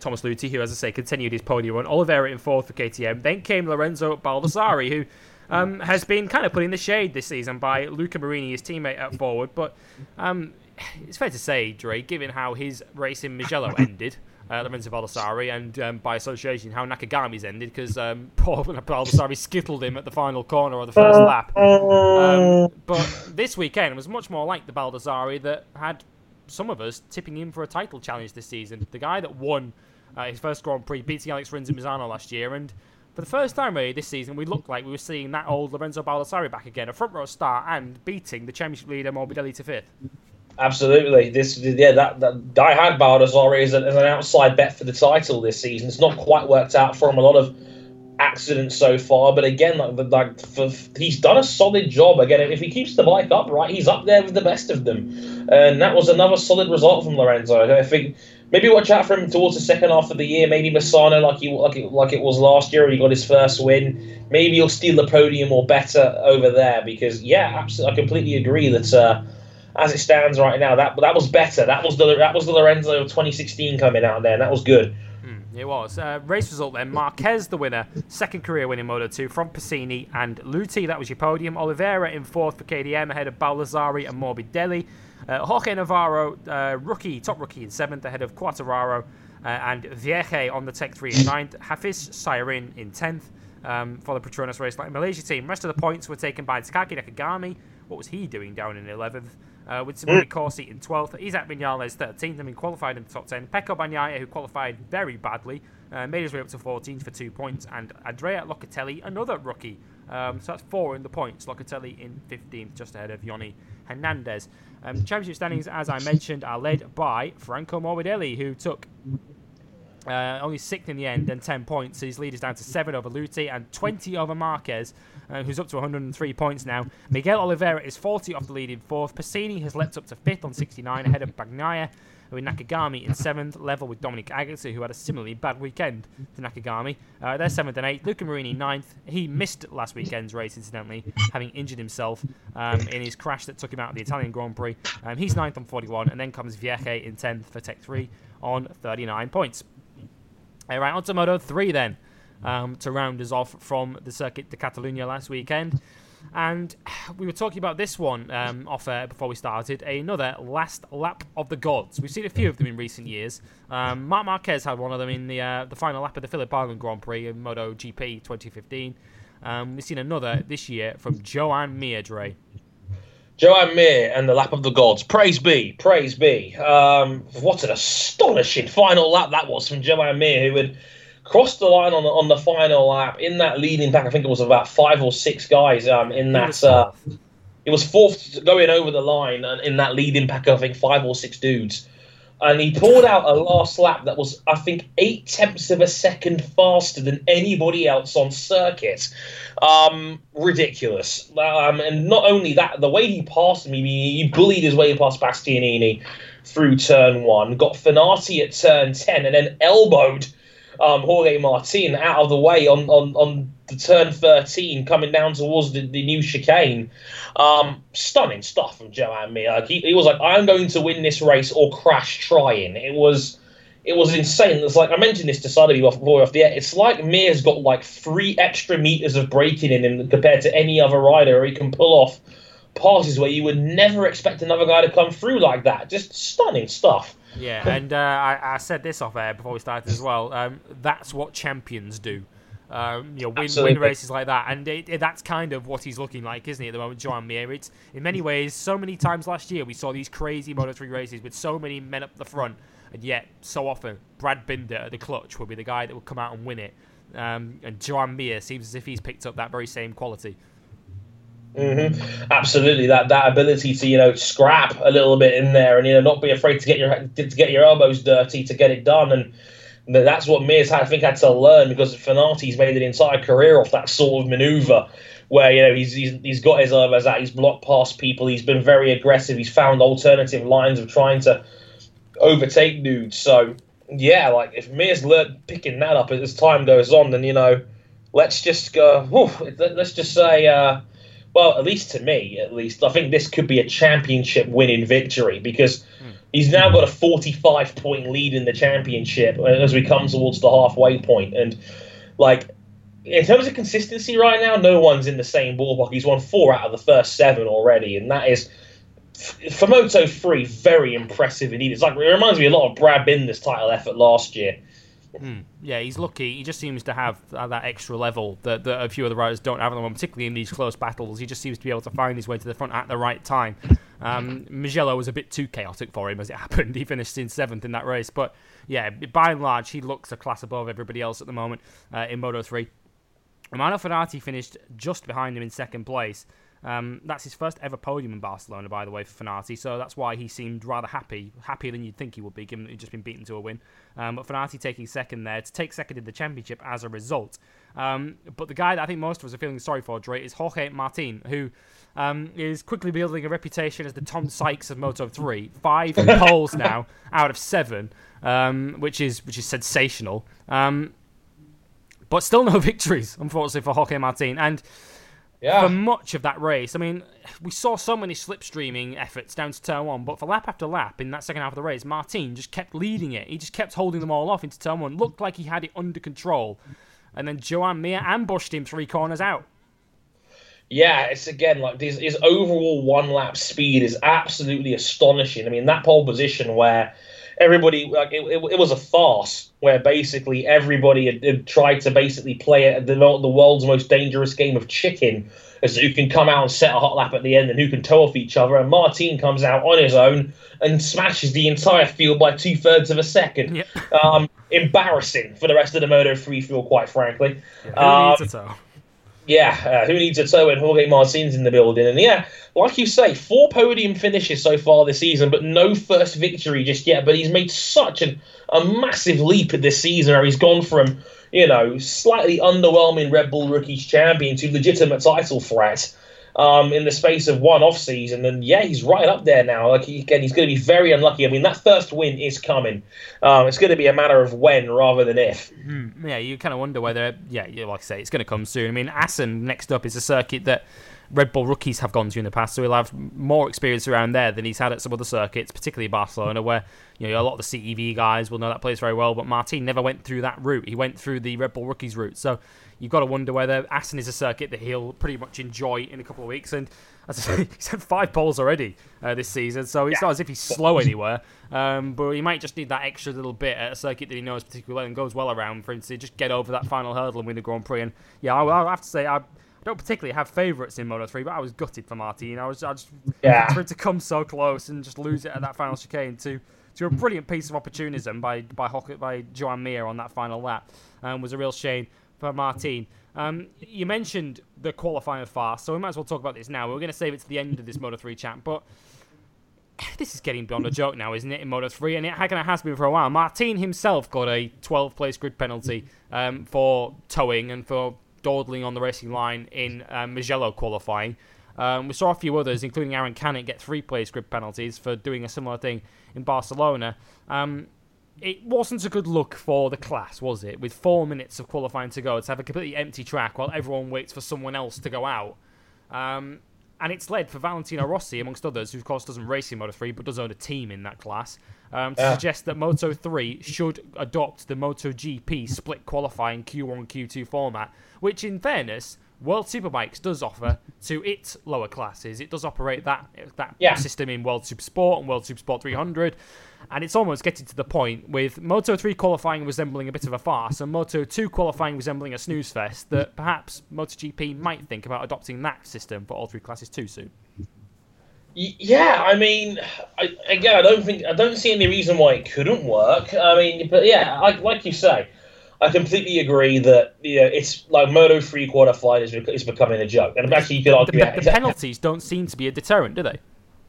Thomas Luthi, who, as I say, continued his podium run. Oliveira in fourth for KTM. Then came Lorenzo Baldassarri, who um, has been kind of put in the shade this season by Luca Marini, his teammate at forward. But um, it's fair to say, Dre, given how his race in Mugello ended, uh, Lorenzo Baldassarri, and um, by association, how Nakagami's ended, because um, poor Baldassarri skittled him at the final corner of the first lap. Um, but this weekend was much more like the Baldassarri that had some of us tipping him for a title challenge this season. The guy that won uh, his first Grand Prix, beating Alex Rins in Misano last year, and for the first time really this season, we looked like we were seeing that old Lorenzo Baldassarri back again, a front row start, and beating the championship leader Morbidelli to fifth. Absolutely. This, yeah, that, that I had Baldassarri as, as an outside bet for the title this season. It's not quite worked out for him. A lot of accidents so far, but again, like, like for, he's done a solid job. Again, if he keeps the bike up, right, he's up there with the best of them, and that was another solid result from Lorenzo. I think maybe watch out for him towards the second half of the year. Maybe Misano, like he like it, like it was last year, he got his first win. Maybe he'll steal the podium or better over there because yeah, absolutely, I completely agree that. Uh, as it stands right now, that that was better. That was the that was the Lorenzo of 2016 coming out there. And that was good. It was. Uh, race result then. Marquez the winner, second career win in Moto 2 from Pasini and Luthi. That was your podium. Oliveira in fourth for KTM ahead of Baldassarri and Morbidelli. Uh, Jorge Navarro, uh, rookie, top rookie in seventh ahead of Quartararo uh, and Vierge on the Tech 3 in ninth. Hafizh Syahrin in tenth. Um, for the Petronas Raceline Malaysia team. Rest of the points were taken by Takaki Nakagami. What was he doing down in 11th? Uh, with Simone Corsi in 12th, Isaac Vinales 13th, I mean qualified in the top 10. Pecco Bagnaia, who qualified very badly, uh, made his way up to 14th for two points, and Andrea Locatelli, another rookie. Um, so that's four in the points. Locatelli in 15th, just ahead of Yonny Hernandez. Um, championship standings, as I mentioned, are led by Franco Morbidelli, who took uh, only sixth in the end and 10 points. His lead is down to 7 over Luthi and 20 over Marquez, uh, who's up to 103 points now. Miguel Oliveira is 40 off the lead in 4th. Pasini has leapt up to 5th on 69 ahead of Bagnaia, with Nakagami in 7th, level with Dominique Aegerter, who had a similarly bad weekend to Nakagami. Uh, they're 7th and 8th. Luca Marini ninth. He missed last weekend's race, incidentally, having injured himself um, in his crash that took him out of the Italian Grand Prix. Um, he's ninth on 41, and then comes Vierge in 10th for Tech 3 on 39 points. All right, on to Moto 3 then, um, to round us off from the Circuit de Catalunya last weekend. And we were talking about this one um, off air before we started. Another last lap of the gods. We've seen a few of them in recent years. Um, Marc Marquez had one of them in the uh, the final lap of the Phillip Island Grand Prix in Moto GP 2015. Um, we've seen another this year from Joan Mir, Dre. Joan Mir and the lap of the gods. Praise be, praise be. Um, what an astonishing final lap that was from Joan Mir, who had crossed the line on the, on the final lap in that leading pack. I think it was about five or six guys um, in that. Uh, it was fourth going over the line and in that leading pack. I think five or six dudes and he pulled out a last lap that was, I think, eight tenths of a second faster than anybody else on circuit. Um, ridiculous. Um, and not only that, the way he passed me, he bullied his way past Bastianini through turn one, got Fenati at turn 10, and then elbowed um, Jorge Martin out of the way on, on, on the turn 13 coming down towards the, the new chicane. Um, stunning stuff from Joan Mir. He, he was like, I'm going to win this race or crash trying. It was it was insane. It's like I mentioned this to Sadie before off the air. It's like Mir's got like three extra meters of braking in him compared to any other rider. He can pull off passes where you would never expect another guy to come through like that. Just stunning stuff. Yeah, and uh, I, I, said this off air before we started as well. Um, that's what champions do. Um, you know, win, win races like that, and it, it, that's kind of what he's looking like, isn't he, at the moment, Joan Mir? It's in many ways, so many times last year we saw these crazy Moto3 races with so many men up the front, and yet so often Brad Binder at the clutch would be the guy that would come out and win it. Um, and Joan Mir seems as if he's picked up that very same quality. Mm-hmm. Absolutely, that that ability to you know scrap a little bit in there and you know not be afraid to get your to get your elbows dirty to get it done and that's what Mir's had, I think had to learn because Fenati's made an entire career off that sort of maneuver where you know he's he's, he's got his elbows out, he's blocked past people, he's been very aggressive, he's found alternative lines of trying to overtake dudes. So yeah, like if Mir's learned picking that up as time goes on, then you know let's just go. Whew, let's just say. Uh, well, at least to me, at least, I think this could be a championship winning victory because he's now got a 45 point lead in the championship as we come towards the halfway point. And, like, in terms of consistency right now, no one's in the same ballpark. He's won four out of the first seven already, and that is. For Moto 3, very impressive indeed. It's like it reminds me a lot of Brad Binder's title effort last year. Mm. Yeah, he's lucky. He just seems to have uh, that extra level that, that a few other riders don't have at the moment, particularly in these close battles. He just seems to be able to find his way to the front at the right time. Um, was a bit too chaotic for him as it happened. He finished in seventh in that race. But yeah, by and large, he looks a class above everybody else at the moment uh, in Moto 3. Romano Fenati finished just behind him in second place. Um, that's his first ever podium in Barcelona, by the way, for Fenati. So that's why he seemed rather happy, happier than you'd think he would be, given that he'd just been beaten to a win. Um, but Fenati taking second there to take second in the championship as a result. Um, but the guy that I think most of us are feeling sorry for, Dre, is Jorge Martin, who um, is quickly building a reputation as the Tom Sykes of Moto 3. Five poles now out of seven, um, which is which is sensational. Um, but still no victories, unfortunately, for Jorge Martin. And yeah. for much of that race. I mean, we saw so many slipstreaming efforts down to turn one, but for lap after lap in that second half of the race, Martin just kept leading it. He just kept holding them all off into turn one. Looked like he had it under control. And then Joan Mir ambushed him three corners out. Yeah, it's again like his, his overall one lap speed is absolutely astonishing. I mean, that pole position where everybody like it, it, it, was a farce where basically everybody had, had tried to basically play it the, the world's most dangerous game of chicken as who can come out and set a hot lap at the end and who can toe off each other and Martin comes out on his own and smashes the entire field by two thirds of a second yep. um, embarrassing for the rest of the moto 3 field quite frankly yeah, who um, needs? Yeah, uh, who needs a toe when Jorge Martin's in the building? And yeah, like you say, four podium finishes so far this season, but no first victory just yet. But he's made such an, a massive leap this season where he's gone from, you know, slightly underwhelming Red Bull Rookies champion to legitimate title threat um, in the space of one off season. And yeah, he's right up there now. Like he, again, he's going to be very unlucky. I mean, that first win is coming. Um, it's going to be a matter of when rather than if. Mm, yeah, you kind of wonder whether, yeah, like I say, it's going to come soon. I mean, Assen next up is a circuit that Red Bull rookies have gone to in the past, so he'll have more experience around there than he's had at some other circuits, particularly Barcelona, where you know a lot of the CEV guys will know that place very well. But Martin never went through that route; he went through the Red Bull rookies route. So you've got to wonder whether Assen is a circuit that he'll pretty much enjoy in a couple of weeks. And as I say, he's had five poles already uh, this season, so it's yeah. not as if he's slow anywhere. Um, but he might just need that extra little bit at a circuit that he knows particularly well and goes well around for him to just get over that final hurdle and win the Grand Prix. And yeah, I, I have to say, I I don't particularly have favourites in Moto 3, but I was gutted for Martin. I was I just yeah. for him to come so close and just lose it at that final chicane to to a brilliant piece of opportunism by by Hock, by Joan Mir on that final lap um, was a real shame for Martin. Um, you mentioned the qualifying fast, so we might as well talk about this now. We're going to save it to the end of this Moto 3 chat, but this is getting beyond a joke now, isn't it, in Moto 3? And it kind of has been for a while. Martin himself got a 12 place grid penalty um, for towing and for dawdling on the racing line in um, Mugello qualifying. Um, we saw a few others, including Aaron Canet, get three place grid penalties for doing a similar thing in Barcelona. Um, it wasn't a good look for the class, was it? With four minutes of qualifying to go, to have a completely empty track while everyone waits for someone else to go out. Um, and it's led for Valentino Rossi, amongst others, who of course doesn't race in Moto 3 but does own a team in that class, um, to yeah. suggest that Moto 3 should adopt the Moto GP split qualifying Q1 Q2 format, which, in fairness, World Superbikes does offer to its lower classes. It does operate that that yeah. system in World Super Sport and World Super Sport 300, and it's almost getting to the point with Moto 3 qualifying resembling a bit of a farce and Moto 2 qualifying resembling a snooze fest that perhaps MotoGP might think about adopting that system for all three classes too soon. Yeah, I mean, I, again, I don't think I don't see any reason why it couldn't work. I mean, but yeah, like like you say, I completely agree that you know, it's like Moto three quarterfinal is, is becoming a joke, and actually you could argue The, that the penalties don't seem to be a deterrent, do they?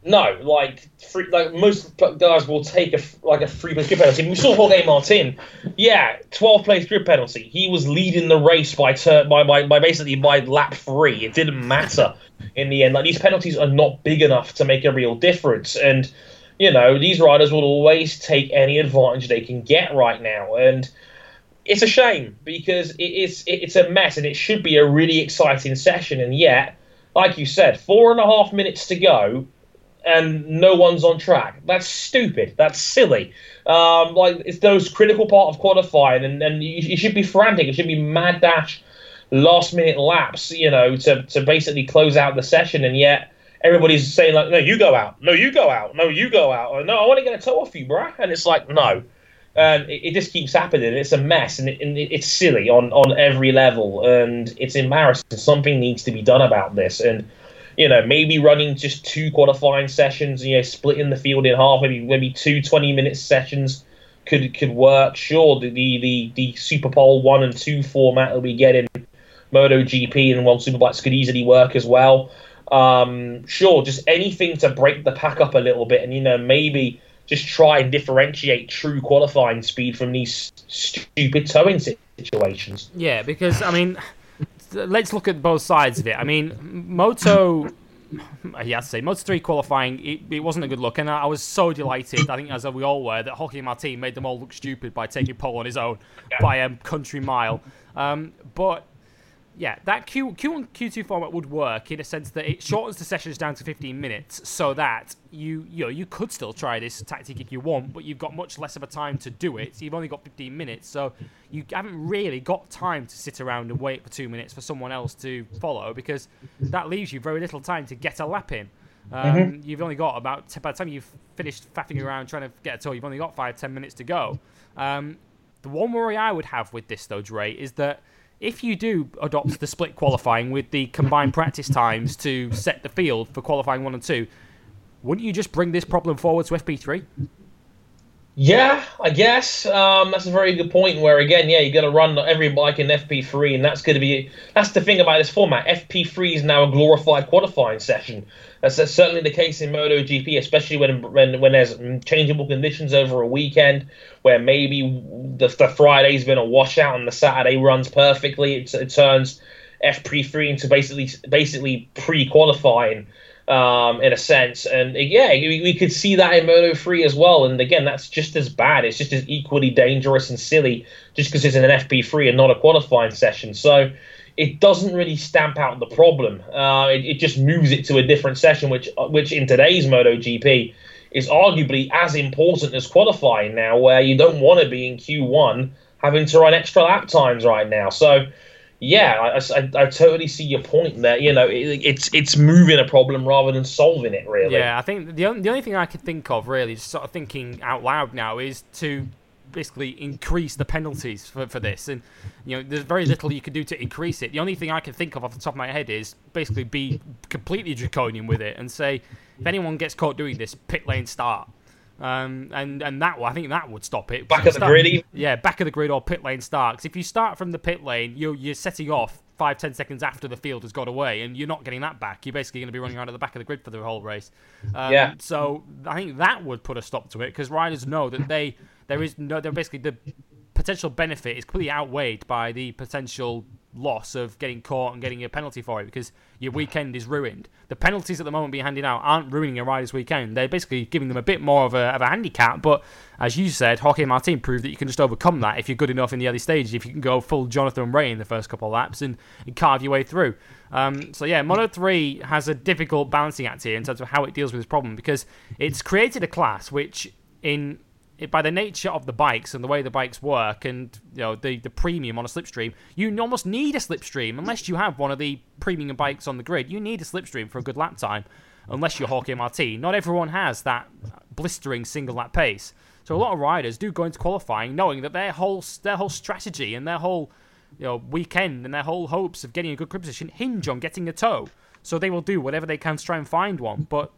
No, like free, like most guys will take a like a free place grid penalty. We saw Jorge Martin, yeah, twelve place grid penalty. He was leading the race by tur- by, by by basically by lap three. It didn't matter in the end. Like these penalties are not big enough to make a real difference, and you know these riders will always take any advantage they can get right now, and it's a shame because it is it's a mess, and it should be a really exciting session, and yet, like you said, four and a half minutes to go and no one's on track. That's stupid. That's silly. Um, like it's those critical part of qualifying, and, and you, you should be frantic. It should be mad dash, last minute laps. You know, to to basically close out the session, and yet everybody's saying like, no, you go out, no, you go out, no, you go out, no, I want to get a toe off you, bruh. And it's like, no. And it, it just keeps happening. It's a mess, and, it, and it, it's silly on, on every level, and it's embarrassing. Something needs to be done about this, and you know, maybe running just two qualifying sessions, you know, splitting the field in half, maybe maybe two 20 minute sessions could could work. Sure, the the the, Superpole one and two format that we get in MotoGP and World Superbikes could easily work as well. Um, sure, just anything to break the pack up a little bit, and you know, maybe just try and differentiate true qualifying speed from these stupid towing situations. Yeah, because I mean, let's look at both sides of it. I mean, Moto, yeah, I'd say Moto three qualifying, it, it wasn't a good look, and I, I was so delighted. I think as we all were that Jorge Martin made them all look stupid by taking pole on his own by a country mile. Um, but yeah, that Q Q1 Q2 format would work in a sense that it shortens the sessions down to 15 minutes, so that you you know you could still try this tactic if you want, but you've got much less of a time to do it. So You've only got 15 minutes, so you haven't really got time to sit around and wait for two minutes for someone else to follow because that leaves you very little time to get a lap in. Um, You've only got about by the time you've finished faffing around trying to get a tow, you've only got five ten minutes to go. Um, the one worry I would have with this though, Dre, is that if you do adopt the split qualifying with the combined practice times to set the field for qualifying one and two, wouldn't you just bring this problem forward to FP3? Yeah, I guess um, that's a very good point. Where again, yeah, you got to run every bike in FP3, and that's going to be that's the thing about this format. FP3 is now a glorified qualifying session. That's, that's certainly the case in MotoGP, especially when when when there's changeable conditions over a weekend, where maybe the, the Friday's been a washout and the Saturday runs perfectly. It, it turns FP3 into basically basically pre-qualifying um, in a sense. And yeah, we, we could see that in Moto 3 as well. And again, that's just as bad. It's just as equally dangerous and silly just because it's in an FP3 and not a qualifying session. So it doesn't really stamp out the problem. Uh, it, it just moves it to a different session, which which in today's MotoGP is arguably as important as qualifying now, where you don't want to be in Q1 having to run extra lap times right now. So yeah, I, I, I, totally see your point there. You know, it, it's it's moving a problem rather than solving it, really. Yeah, I think the only, the only thing I could think of, really, just sort of thinking out loud now, is to basically increase the penalties for, for this. And, you know, there's very little you can do to increase it. The only thing I can think of off the top of my head is basically be completely draconian with it and say, if anyone gets caught doing this, pit lane start. Um, and and that I think that would stop it. Back of the grid. Yeah, back of the grid or pit lane start. 'Cause if you start from the pit lane, you're you're setting off five ten seconds after the field has got away, and you're not getting that back. You're basically going to be running around at the back of the grid for the whole race. Um, Yeah. So I think that would put a stop to it because riders know that they there is no they're basically the potential benefit is completely outweighed by the potential loss of getting caught and getting a penalty for it because your weekend is ruined. The penalties at the moment being handed out aren't ruining a rider's weekend. They're basically giving them a bit more of a, of a handicap. But as you said, Jorge Martin proved that you can just overcome that if you're good enough in the early stages. If you can go full Jonathan Rea in the first couple of laps and, and carve your way through. Um, so yeah, Moto 3 has a difficult balancing act here in terms of how it deals with this problem because it's created a class which in it, by the nature of the bikes and the way the bikes work and you know the, the premium on a slipstream, you almost need a slipstream unless you have one of the premium bikes on the grid. You need a slipstream for a good lap time, unless you're Jorge Martin. Not everyone has that blistering single lap pace. So a lot of riders do go into qualifying knowing that their whole their whole strategy and their whole you know weekend and their whole hopes of getting a good grip position hinge on getting a toe. So they will do whatever they can to try and find one, but.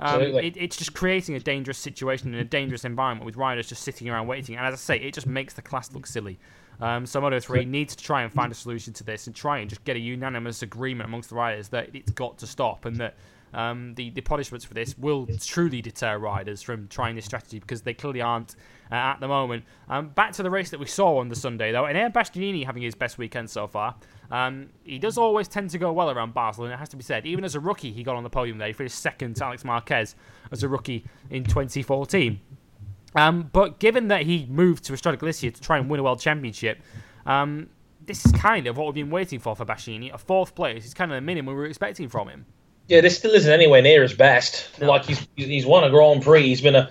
Um, it, it's just creating a dangerous situation in a dangerous environment with riders just sitting around waiting. And as I say, it just makes the class look silly. Um, so Moto 3 needs to try and find a solution to this and try and just get a unanimous agreement amongst the riders that it's got to stop and that um, the, the punishments for this will truly deter riders from trying this strategy because they clearly aren't uh, at the moment. Um, back to the race that we saw on the Sunday, though, and Enea Bastianini having his best weekend so far. Um, he does always tend to go well around Barcelona, it has to be said. Even as a rookie, he got on the podium there. He finished second to Alex Marquez as a rookie in 2014. Um, but given that he moved to Estrella Galicia to try and win a world championship, um, this is kind of what we've been waiting for for Bastianini. A fourth place is kind of the minimum we were expecting from him. Yeah, this still isn't anywhere near his best. No. Like he's he's won a Grand Prix. He's been a,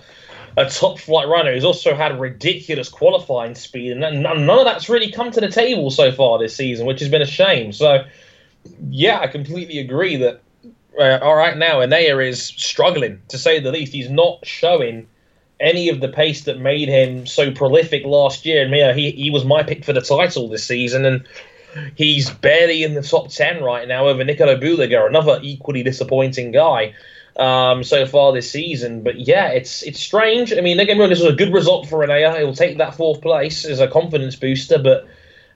a top flight runner. He's also had ridiculous qualifying speed, and none of that's really come to the table so far this season, which has been a shame. So, yeah, I completely agree that uh, all right now Enea is struggling to say the least. He's not showing any of the pace that made him so prolific last year. And yeah, he he was my pick for the title this season, and He's barely in the top 10 right now over Nicolo Bulega, another equally disappointing guy um, so far this season. But yeah, it's it's strange. I mean, again, this was a good result for Enea. He'll take that fourth place as a confidence booster, but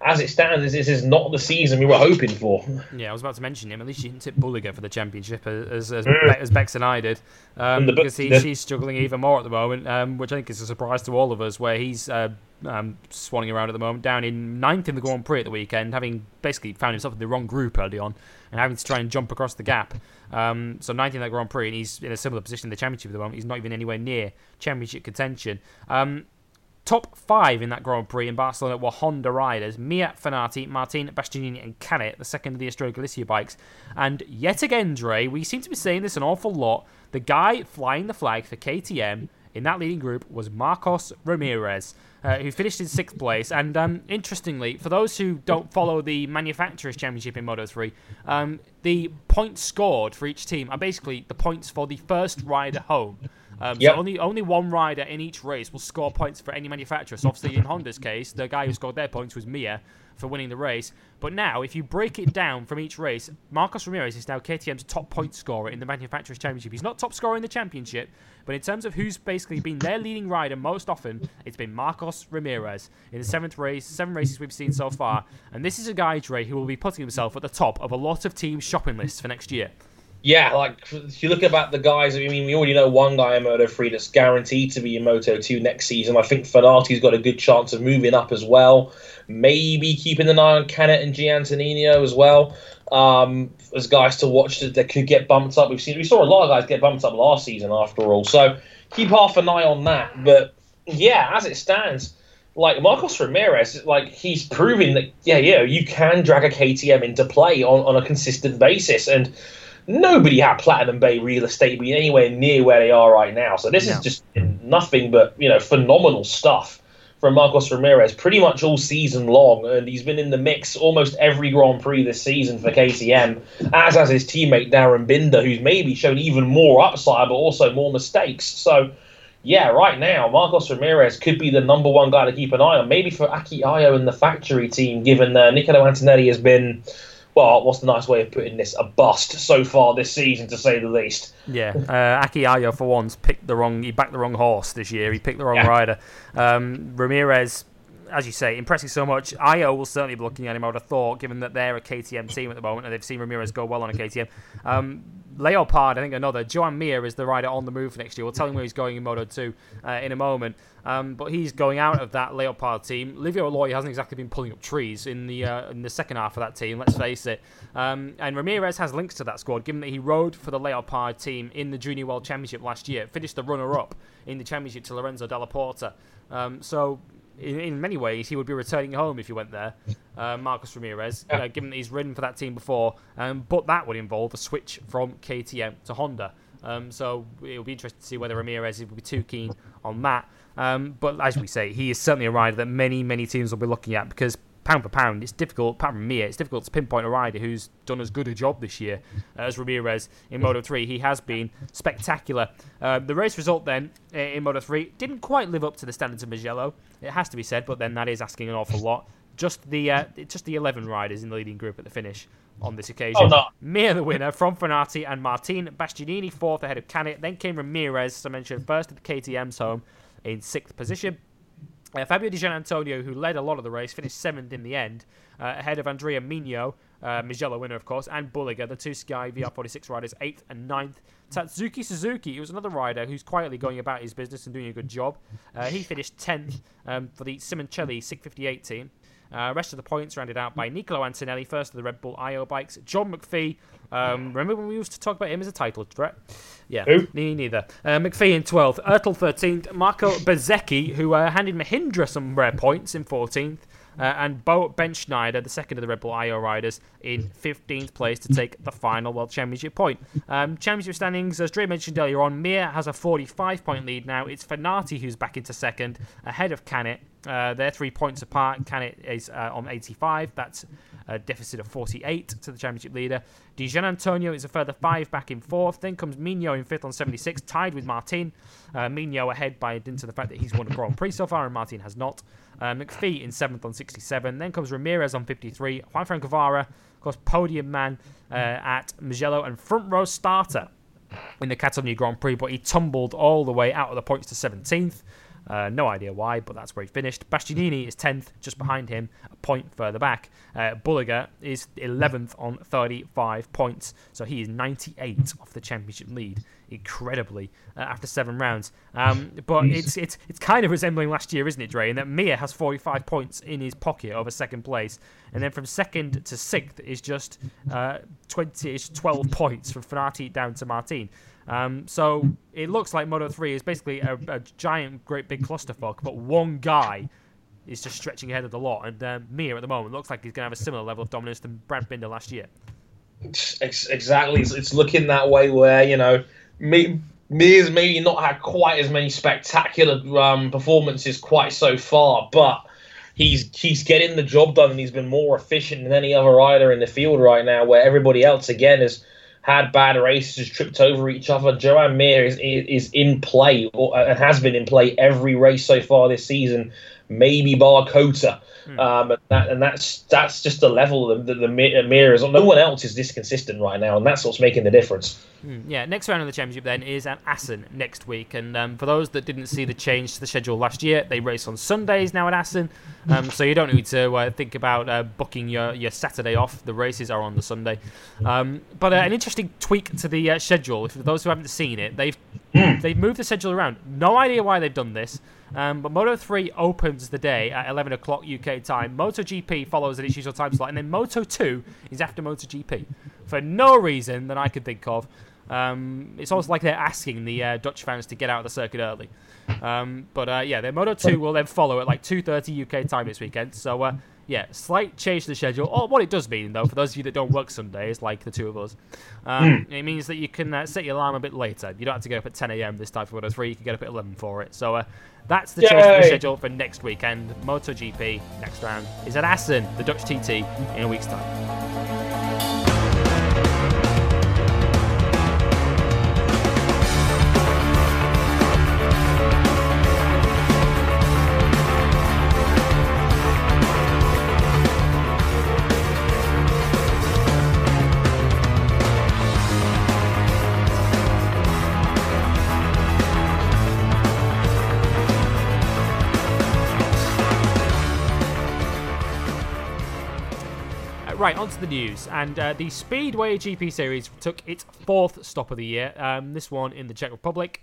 as it stands, this is not the season we were hoping for. Yeah, I was about to mention him. At least you didn't tip Bulega for the championship as as, mm. as Bex and I did, um, because he, she's struggling even more at the moment, um, which I think is a surprise to all of us. Where he's uh, um, swanning around at the moment, down in ninth in the Grand Prix at the weekend, having basically found himself in the wrong group early on and having to try and jump across the gap. Um, so ninth in that Grand Prix, and he's in a similar position in the championship at the moment. He's not even anywhere near championship contention. Um, Top five in that Grand Prix in Barcelona were Honda riders Mir Fenati, Martin Bastianini, and Canet, the second of the Estrella Galicia bikes. And yet again, Dre, we seem to be saying this an awful lot. The guy flying the flag for KTM in that leading group was Marcos Ramirez, uh, who finished in sixth place. And um, interestingly, for those who don't follow the Manufacturers' Championship in Moto 3, um, the points scored for each team are basically the points for the first rider home. Um, yep. So only only one rider in each race will score points for any manufacturer. So obviously in Honda's case, the guy who scored their points was Mir for winning the race. But now, if you break it down from each race, Marcos Ramirez is now KTM's top point scorer in the Manufacturers Championship. He's not top scorer in the championship, but in terms of who's basically been their leading rider most often, it's been Marcos Ramirez in the seventh race, seven races we've seen so far. And this is a guy, Dre, who will be putting himself at the top of a lot of teams' shopping lists for next year yeah, like if you look about the guys, I mean, we already know one guy in Moto 3 that's guaranteed to be in Moto 2 next season. I think Fenati's got a good chance of moving up as well. Maybe keeping an eye on Canet and Giannantonio as well. Um, as guys to watch that, that could get bumped up. We've seen we saw a lot of guys get bumped up last season after all. So keep half an eye on that. But yeah, as it stands, like Marcos Ramirez, like he's proving that yeah, yeah, you can drag a KTM into play on, on a consistent basis. And nobody had Platinum Bay real estate being anywhere near where they are right now. So this no. is just nothing but you know phenomenal stuff from Marcos Ramirez pretty much all season long, and he's been in the mix almost every Grand Prix this season for KTM, as has his teammate Darren Binder, who's maybe shown even more upside but also more mistakes. So. Yeah, right now, Marcos Ramirez could be the number one guy to keep an eye on. Maybe for Aki Ajo and the factory team, given uh, Niccolo Antonelli has been well, what's the nice way of putting this? A bust so far this season, to say the least. Yeah, uh, Aki Ajo for once picked the wrong. He backed the wrong horse this year. He picked the wrong yeah. rider. Um, Ramirez, as you say, impressing so much. Ajo will certainly be looking at him. I would have thought, given that they're a KTM team at the moment and they've seen Ramirez go well on a KTM. Um, Leopard, I think another. Joan Mir is the rider on the move for next year. We'll tell him where he's going in Moto 2 uh, in a moment. Um, but he's going out of that Leopard team. Livio Aloi hasn't exactly been pulling up trees in the uh, in the second half of that team. Let's face it. Um, and Ramirez has links to that squad, given that he rode for the Leopard team in the Junior World Championship last year, finished the runner-up in the championship to Lorenzo Dalla Porta. Um, so in, in, many ways, he would be returning home if he went there, uh, Marcos Ramirez, uh, given that he's ridden for that team before. Um, but that would involve a switch from KTM to Honda. Um, so it'll be interesting to see whether Ramirez will be too keen on that. Um, but as we say, he is certainly a rider that many, many teams will be looking at because pound for pound, it's difficult, apart from Mir, it's difficult to pinpoint a rider who's done as good a job this year as Ramirez in Moto 3. He has been spectacular. Uh, the race result then in Moto 3 didn't quite live up to the standards of Mugello. It has to be said, but then that is asking an awful lot. Just the uh, just the 11 riders in the leading group at the finish on this occasion. Oh, no. Mir, the winner, from Fenati and Martin Bastianini, fourth ahead of Canet. Then came Ramirez, as I mentioned, first at the KTM's home in sixth position. Uh, Fabio Di Giannantonio, who led a lot of the race, finished seventh in the end, uh, ahead of Andrea Migno, uh, Mugello winner, of course, and Bulega, the two Sky VR46 riders, eighth and ninth. Tatsuki Suzuki, who was another rider who's quietly going about his business and doing a good job. Uh, he finished 10th um, for the Simoncelli 658 team. Uh, rest of the points rounded out by Nicolo Antonelli, first of the Red Bull Ajo bikes. John McPhee, um, remember when we used to talk about him as a title threat? Yeah, Who? me neither. Uh, McPhee in 12th, Ertel 13th, Marco Bezzecchi, who uh, handed Mahindra some rare points in 14th. Uh, and Bo Bendsneyder, the second of the Red Bull Ajo riders, in 15th place to take the final World Championship point. Um, championship standings, as Dre mentioned earlier on, Mir has a 45 point lead now. It's Fenati who's back into second, ahead of Canet. Uh, they're three points apart. Canet is uh, on 85. That's a deficit of 48 to the championship leader. Di Giannantonio is a further five back in fourth. Then comes Migno in fifth on 76, tied with Martin. Uh, Migno ahead by dint of the fact that he's won a Grand Prix so far and Martin has not. Uh, McPhee in seventh on 67. Then comes Ramirez on 53. Juanfran Guevara, of course, podium man uh, at Mugello and front row starter in the Catalonia Grand Prix, but he tumbled all the way out of the points to 17th. Uh, no idea why, but that's where he finished. Bastianini is 10th, just behind him, a point further back. Uh, Bulega is 11th on 35 points, so he is 98 off the championship lead. Incredibly, uh, after seven rounds. Um, but it's it's it's kind of resembling last year, isn't it, Dre? In that Mir has 45 points in his pocket over second place, and then from second to sixth is just uh, 20, is 12 points from Fenati down to Martin. Um, so it looks like Moto 3 is basically a, a giant, great big clusterfuck, but one guy is just stretching ahead of the lot. And um, Mir at the moment looks like he's going to have a similar level of dominance than Brad Binder last year. Exactly. It's, it's looking that way where, you know, me. Mir's maybe not had quite as many spectacular um, performances quite so far, but he's he's getting the job done and he's been more efficient than any other rider in the field right now. Where everybody else again has had bad races, tripped over each other. Joan Mir is is in play or, and has been in play every race so far this season. Maybe bar COTA. Um, and, that, and that's that's just the level that the, the Mir is on. No one else is this consistent right now, and that's what's making the difference. Mm, yeah, next round of the championship then is at Assen next week. And um, for those that didn't see the change to the schedule last year, they race on Sundays now at Assen. Um, so you don't need to uh, think about uh, booking your, your Saturday off. The races are on the Sunday. Um, but uh, an interesting tweak to the uh, schedule, for those who haven't seen it, they've they've moved the schedule around. No idea why they've done this. Um, but Moto 3 opens the day at 11 o'clock UK time. Moto GP follows at its usual time slot, and then Moto 2 is after Moto GP for no reason that I could think of. Um, it's almost like they're asking the uh, Dutch fans to get out of the circuit early. Um, but uh, yeah, the Moto 2 will then follow at like 2:30 UK time this weekend. So uh, yeah, slight change to the schedule. Oh, what it does mean though, for those of you that don't work Sundays, like the two of us, um, it means that you can uh, set your alarm a bit later. You don't have to get up at 10 a.m. this time for Moto 3. You can get up at 11 for it. So uh, that's the change to the schedule for next weekend. MotoGP next round is at Assen, the Dutch TT, in a week's time. Right, on to the news. And uh, the Speedway GP Series took its fourth stop of the year. Um, this one in the Czech Republic.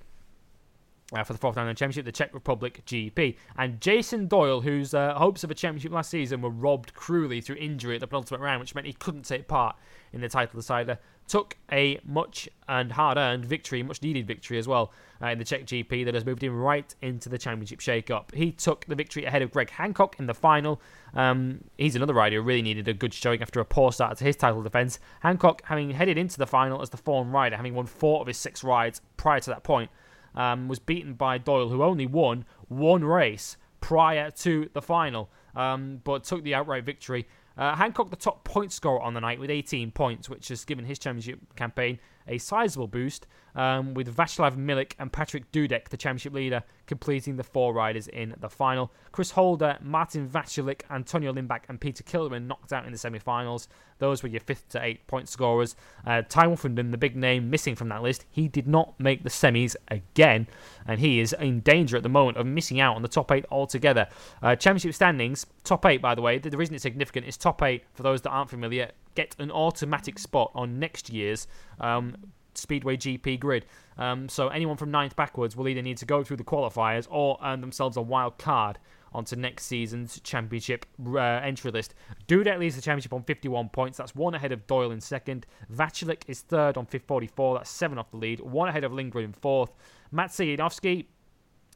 Uh, for the fourth round of the championship, the Czech Republic GP. And Jason Doyle, whose uh, hopes of a championship last season were robbed cruelly through injury at the penultimate round, which meant he couldn't take part in the title decider, took a much and hard earned victory, much needed victory as well, uh, in the Czech GP that has moved him right into the championship shake up. He took the victory ahead of Greg Hancock in the final. Um, he's another rider who really needed a good showing after a poor start to his title defence. Hancock, having headed into the final as the form rider, having won four of his six rides prior to that point, um, was beaten by Doyle, who only won one race prior to the final, um, but took the outright victory. Uh, Hancock, the top point scorer on the night with 18 points, which has given his championship campaign a sizable boost, um, with Vaclav Milik and Patryk Dudek, the championship leader, completing the four riders in the final. Chris Holder, Martin Vaclik, Antonio Lindback, and Peter Kildemand knocked out in the semi finals. Those were your fifth to eight point scorers. Uh, Tai Woffinden, the big name missing from that list, he did not make the semis again, and he is in danger at the moment of missing out on the top eight altogether. Uh, championship standings, top eight, by the way, the reason it's significant is top eight, for those that aren't familiar, get an automatic spot on next year's um, Speedway GP grid. Um, so anyone from ninth backwards will either need to go through the qualifiers or earn themselves a wild card onto next season's championship uh, entry list. Dudek leads the championship on 51 points. That's one ahead of Doyle in second. Vaclik is third on 44. That's seven off the lead. One ahead of Lindgren in fourth. Janowski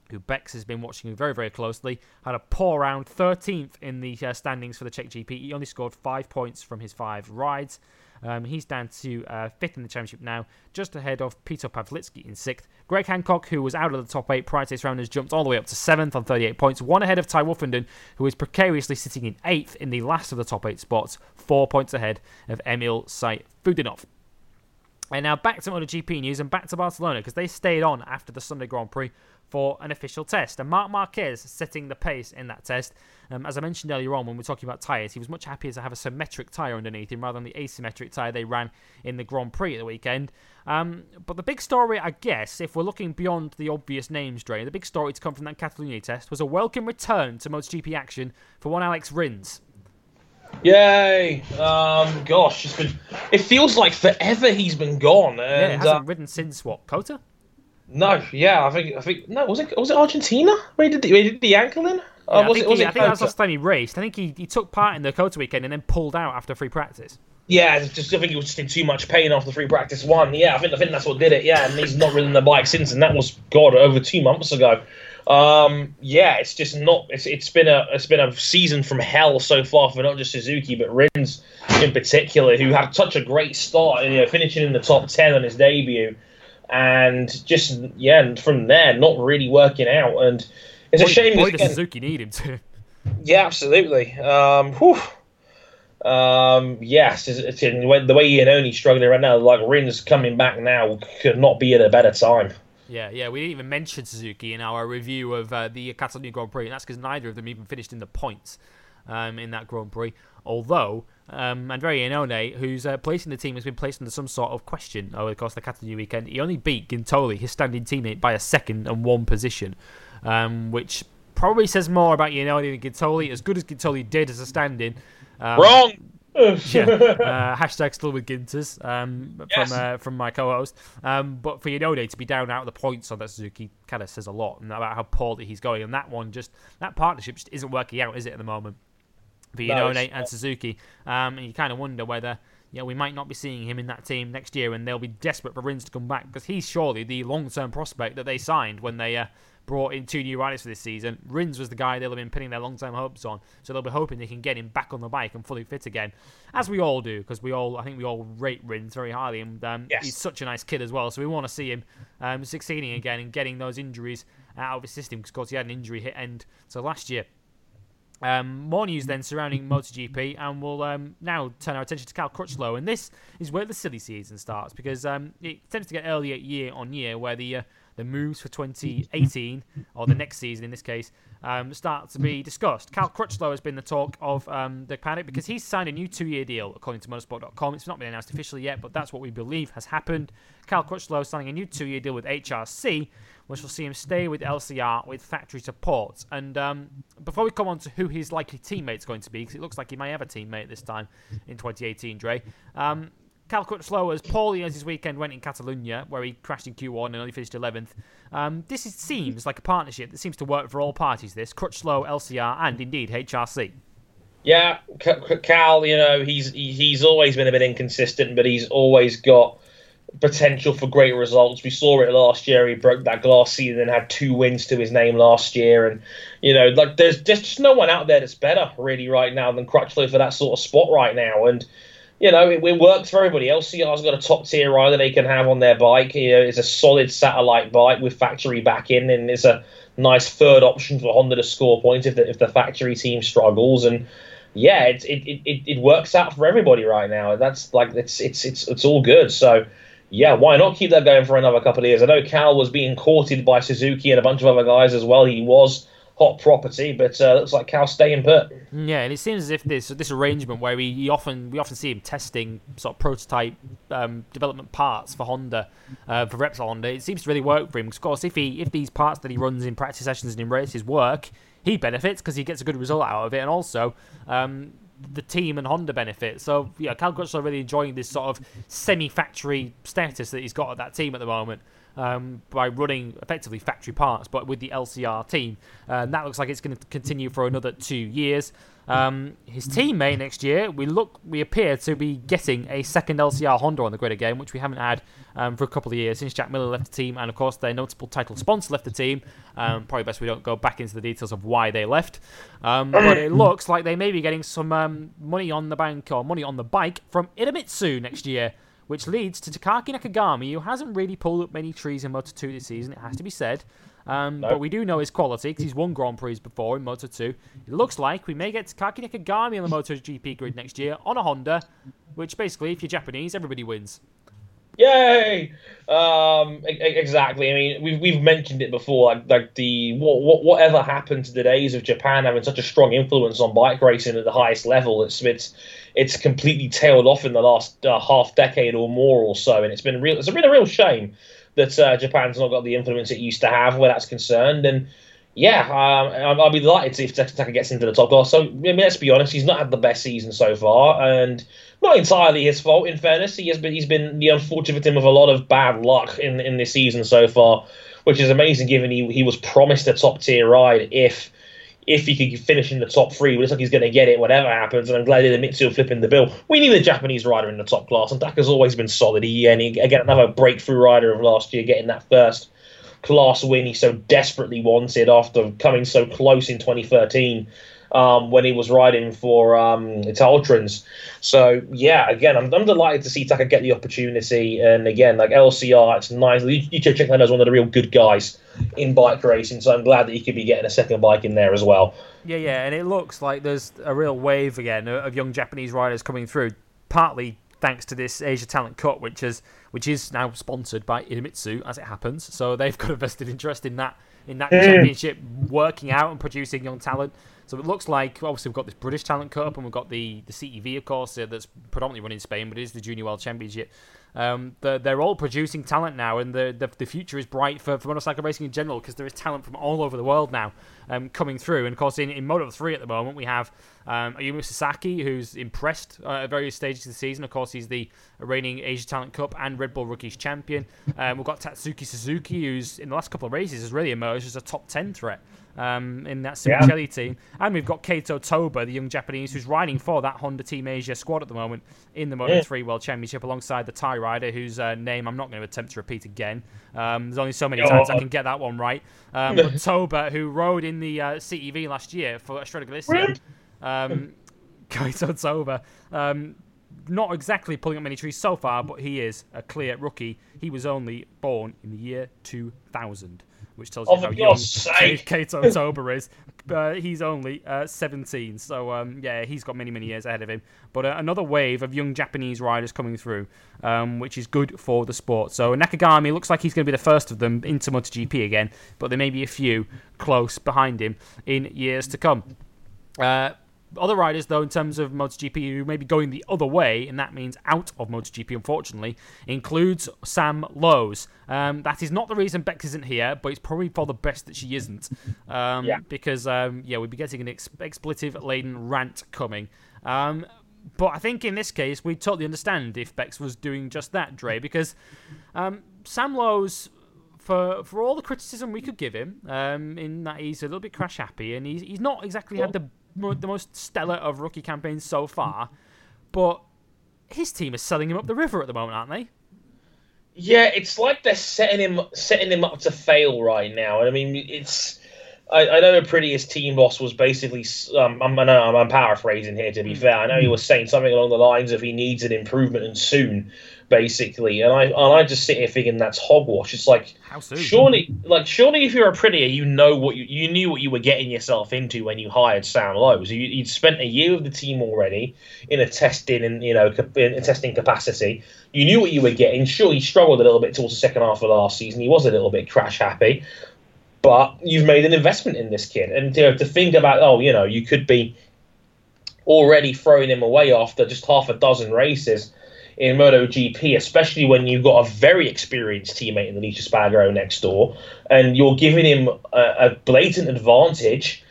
who Bex has been watching very, very closely, had a poor round, 13th in the uh, standings for the Czech GP. He only scored five points from his five rides. Um, he's down to uh, fifth in the championship now, just ahead of Peter Pawlicki in sixth. Greg Hancock, who was out of the top eight prior to this round, has jumped all the way up to seventh on 38 points, one ahead of Tai Woffinden, who is precariously sitting in eighth in the last of the top eight spots, four points ahead of Emil Sayfutdinov. And now back to MotoGP news and back to Barcelona because they stayed on after the Sunday Grand Prix for an official test. And Marc Marquez setting the pace in that test. Um, as I mentioned earlier on when we were talking about tyres, he was much happier to have a symmetric tyre underneath him rather than the asymmetric tyre they ran in the Grand Prix at the weekend. Um, but the big story, I guess, if we're looking beyond the obvious names, Dre, the big story to come from that Catalonia test was a welcome return to MotoGP action for one Alex Rins. Yay! Um, gosh, it's been. It feels like forever he's been gone. And, yeah, it hasn't uh, ridden since what? COTA? No, yeah, I think I think no, was it was it Argentina where he did the, where he did the ankle in? Yeah, Uh, I think, it was he, it I think that was the last time he raced. I think he, he took part in the COTA weekend and then pulled out after free practice. Yeah, just I think he was just in too much pain after free practice one. Yeah, I think I think that's what did it. Yeah, and he's not ridden the bike since, and that was God over two months ago. Um, yeah, it's just not. It's it's been a it's been a season from hell so far for not just Suzuki but Rins in particular, who had such a great start, you know, finishing in the top ten on his debut, and just yeah, and from there not really working out. And it's a shame. Boy, because, does Suzuki need him to. yeah, absolutely. Um, whew. Um, yes, it's, it's the way, way Iannone's struggling right now. Like Rins coming back now could not be at a better time. Yeah, yeah, we didn't even mention Suzuki in our review of uh, the Catalonia Grand Prix, and that's because neither of them even finished in the points um, in that Grand Prix. Although, um, Andrea Iannone, who's uh, placing the team, has been placed under some sort of question over the course of the Catalonia weekend. He only beat Guintoli, his standing teammate, by a second and one position, um, which probably says more about Iannone than Guintoli. As good as Guintoli did as a standing. Um, Wrong. Yeah. Uh, hashtag still with Ginters um, Yes. from uh, from my co-host. Um, but for Iannone to be down out of the points on that Suzuki kind of says a lot and about how poorly he's going. And that one just that partnership just isn't working out, is it at the moment? For No, Iannone it's and. Suzuki, um, and you kind of wonder whether. Yeah, we might not be seeing him in that team next year, and they'll be desperate for Rins to come back because he's surely the long-term prospect that they signed when they uh, brought in two new riders for this season. Rins was the guy they'll have been pinning their long-term hopes on, so they'll be hoping they can get him back on the bike and fully fit again, as we all do, because we all, I think we all rate Rins very highly, and um, Yes. he's such a nice kid as well. So we want to see him um, succeeding again and getting those injuries out of his system, because of course he had an injury hit end to last year. Um, more news then surrounding MotoGP, and we'll um, now turn our attention to Cal Crutchlow. And this is where the silly season starts because um, it tends to get earlier year on year, where the uh, the moves for 2018 or the next season in this case um, start to be discussed. Cal Crutchlow has been the talk of um, the paddock because he's signed a new two-year deal according to Motorsport.com. It's not been announced officially yet, but that's what we believe has happened. Cal Crutchlow is signing a new two-year deal with HRC, which will see him stay with LCR with factory support. And um, before we come on to who his likely teammate's going to be, because it looks like he may have a teammate this time in 2018, Dre. Um, Cal Crutchlow, as poorly as his weekend went in Catalonia, where he crashed in Q1 and only finished 11th, um, this is, seems like a partnership that seems to work for all parties. This Crutchlow, LCR, and indeed HRC. Yeah, Cal, you know, he's he's always been a bit inconsistent, but he's always got potential for great results. We saw it last year. He broke that glass ceiling and had two wins to his name last year. And, you know, like there's, there's just no one out there that's better, really, right now than Crutchlow for that sort of spot right now. And, you know, it, it works for everybody. LCR's got a top tier rider they can have on their bike. You know, it's a solid satellite bike with factory backing, and it's a nice third option for Honda to score points if the, if the factory team struggles. And yeah, it, it, it, it works out for everybody right now. That's like it's it's it's it's all good. So yeah, why not keep that going for another couple of years? I know Cal was being courted by Suzuki and a bunch of other guys as well. He was hot property, but uh, looks like Cal's staying put. Yeah, and it seems as if this this arrangement where we often we often see him testing sort of prototype um, development parts for Honda, uh, for Repsol Honda, it seems to really work for him. Because of course, if he if these parts that he runs in practice sessions and in races work, he benefits because he gets a good result out of it, and also. Um, the team and Honda benefit. So yeah, Cal Crutchlow really enjoying this sort of semi-factory status that he's got at that team at the moment um, by running effectively factory parts, but with the LCR team. Uh, and that looks like it's going to continue for another two years. Um, his may next year, we look, we appear to be getting a second LCR Honda on the grid again, which we haven't had um, for a couple of years since Jack Miller left the team, and of course their notable title sponsor left the team. Um, probably best we don't go back into the details of why they left, um, but it looks like they may be getting some um, money on the bank or money on the bike from Idemitsu next year which leads to Takaki Nakagami, who hasn't really pulled up many trees in Moto 2 this season, it has to be said. Um, But we do know his quality because he's won Grand Prix before in Moto 2. It looks like we may get Takaki Nakagami on the Moto GP grid next year on a Honda, which basically, if you're Japanese, everybody wins. Yay! Um, exactly. I mean, we've we've mentioned it before. Like, like the what, what whatever happened to the days of Japan having such a strong influence on bike racing at the highest level. It's it's it's completely tailed off in the last uh, half decade or more or so, and it's been real. It's been a real shame that uh, Japan's not got the influence it used to have where that's concerned. And yeah, um, I'll be delighted if Taka gets into the top class. So I mean, let's be honest, he's not had the best season so far, and not entirely his fault. In fairness, he has been he's been the unfortunate victim of a lot of bad luck in in this season so far, which is amazing given he he was promised a top tier ride if if he could finish in the top three, looks like he's going to get it whatever happens. And I'm glad that Mitsu flipping the bill. We need a Japanese rider in the top class, and Taka's always been solid. He, and he, again, another breakthrough rider of last year, getting that first class win he so desperately wanted after coming so close in 2013 um, when he was riding for um, Italtrans. So yeah, again, I'm, I'm delighted to see Taka get the opportunity. And again, like LCR, it's nice. Lucio Cecchinello is one of the real good guys in bike racing, so I'm glad that he could be getting a second bike in there as well. Yeah, yeah, and it looks like there's a real wave again of young Japanese riders coming through, partly thanks to this Asia Talent Cup, which is which is now sponsored by Idemitsu, as it happens. So they've got a vested interest in that in that mm. championship, working out and producing young talent. So it looks like obviously we've got this British Talent Cup and we've got the the CEV, of course, uh, that's predominantly run in Spain, but it is the Junior World Championship. Um, they're, they're all producing talent now, and the, the, the future is bright for, for motorcycle racing in general because there is talent from all over the world now um, coming through. And of course, in, in Moto 3 at the moment, we have um, Ayumu Sasaki, who's impressed uh, at various stages of the season. Of course, he's the reigning Asia Talent Cup and Red Bull Rookies champion. Um, we've got Tatsuki Suzuki, who's in the last couple of races has really emerged as a top 10 threat um, in that Simoncelli yeah. team. And we've got Keito Toba, the young Japanese, who's riding for that Honda Team Asia squad at the moment in the Moto 3 World Championship alongside the Thai rider, whose uh, name I'm not going to attempt to repeat again. Um, there's only so many times I can get that one right. Um, but Toba, who rode in the uh, CEV last year for Estrella Galicia, um, Keito Toba, um, not exactly pulling up many trees so far, but he is a clear rookie. He was only born in the year 2000 which tells you how young Keito Toba is. Uh, he's only uh, 17, so um, yeah, he's got many, many years ahead of him. But uh, another wave of young Japanese riders coming through, um, which is good for the sport. So Nakagami looks like he's going to be the first of them into MotoGP again, but there may be a few close behind him in years to come. Uh, other riders, though, in terms of MotoGP, who may be going the other way, and that means out of MotoGP, unfortunately, includes Sam Lowes. Um, that is not the reason Bex isn't here, but it's probably for the best that she isn't. Um, yeah. Because, um, yeah, we'd be getting an ex- expletive laden rant coming. Um, but I think in this case, we totally understand if Bex was doing just that, Dre, because um, Sam Lowes for for all the criticism we could give him, um, in that he's a little bit crash happy and he's he's not exactly had the the most stellar of rookie campaigns so far, but his team is selling him up the river at the moment, aren't they? Yeah, it's like they're setting him setting him up to fail right now. I mean, it's I, I know Aprilia's team boss was basically. Um, I'm, I know I'm, I'm paraphrasing here. To be fair, I know he was saying something along the lines of he needs an improvement and soon, basically. And I and I just sit here thinking that's hogwash. It's like surely, like surely, if you're Aprilia, you know what you you knew what you were getting yourself into when you hired Sam Lowes. You, you'd spent a year with the team already in a testing and you know in a testing capacity. You knew what you were getting. Sure, he struggled a little bit towards the second half of last season. He was a little bit crash happy, but you've made an investment in this kid, and you know, to think about oh, you know, you could be already throwing him away after just half a dozen races in MotoGP, especially when you've got a very experienced teammate in the Aleix Espargaro next door, and you're giving him a, a blatant advantage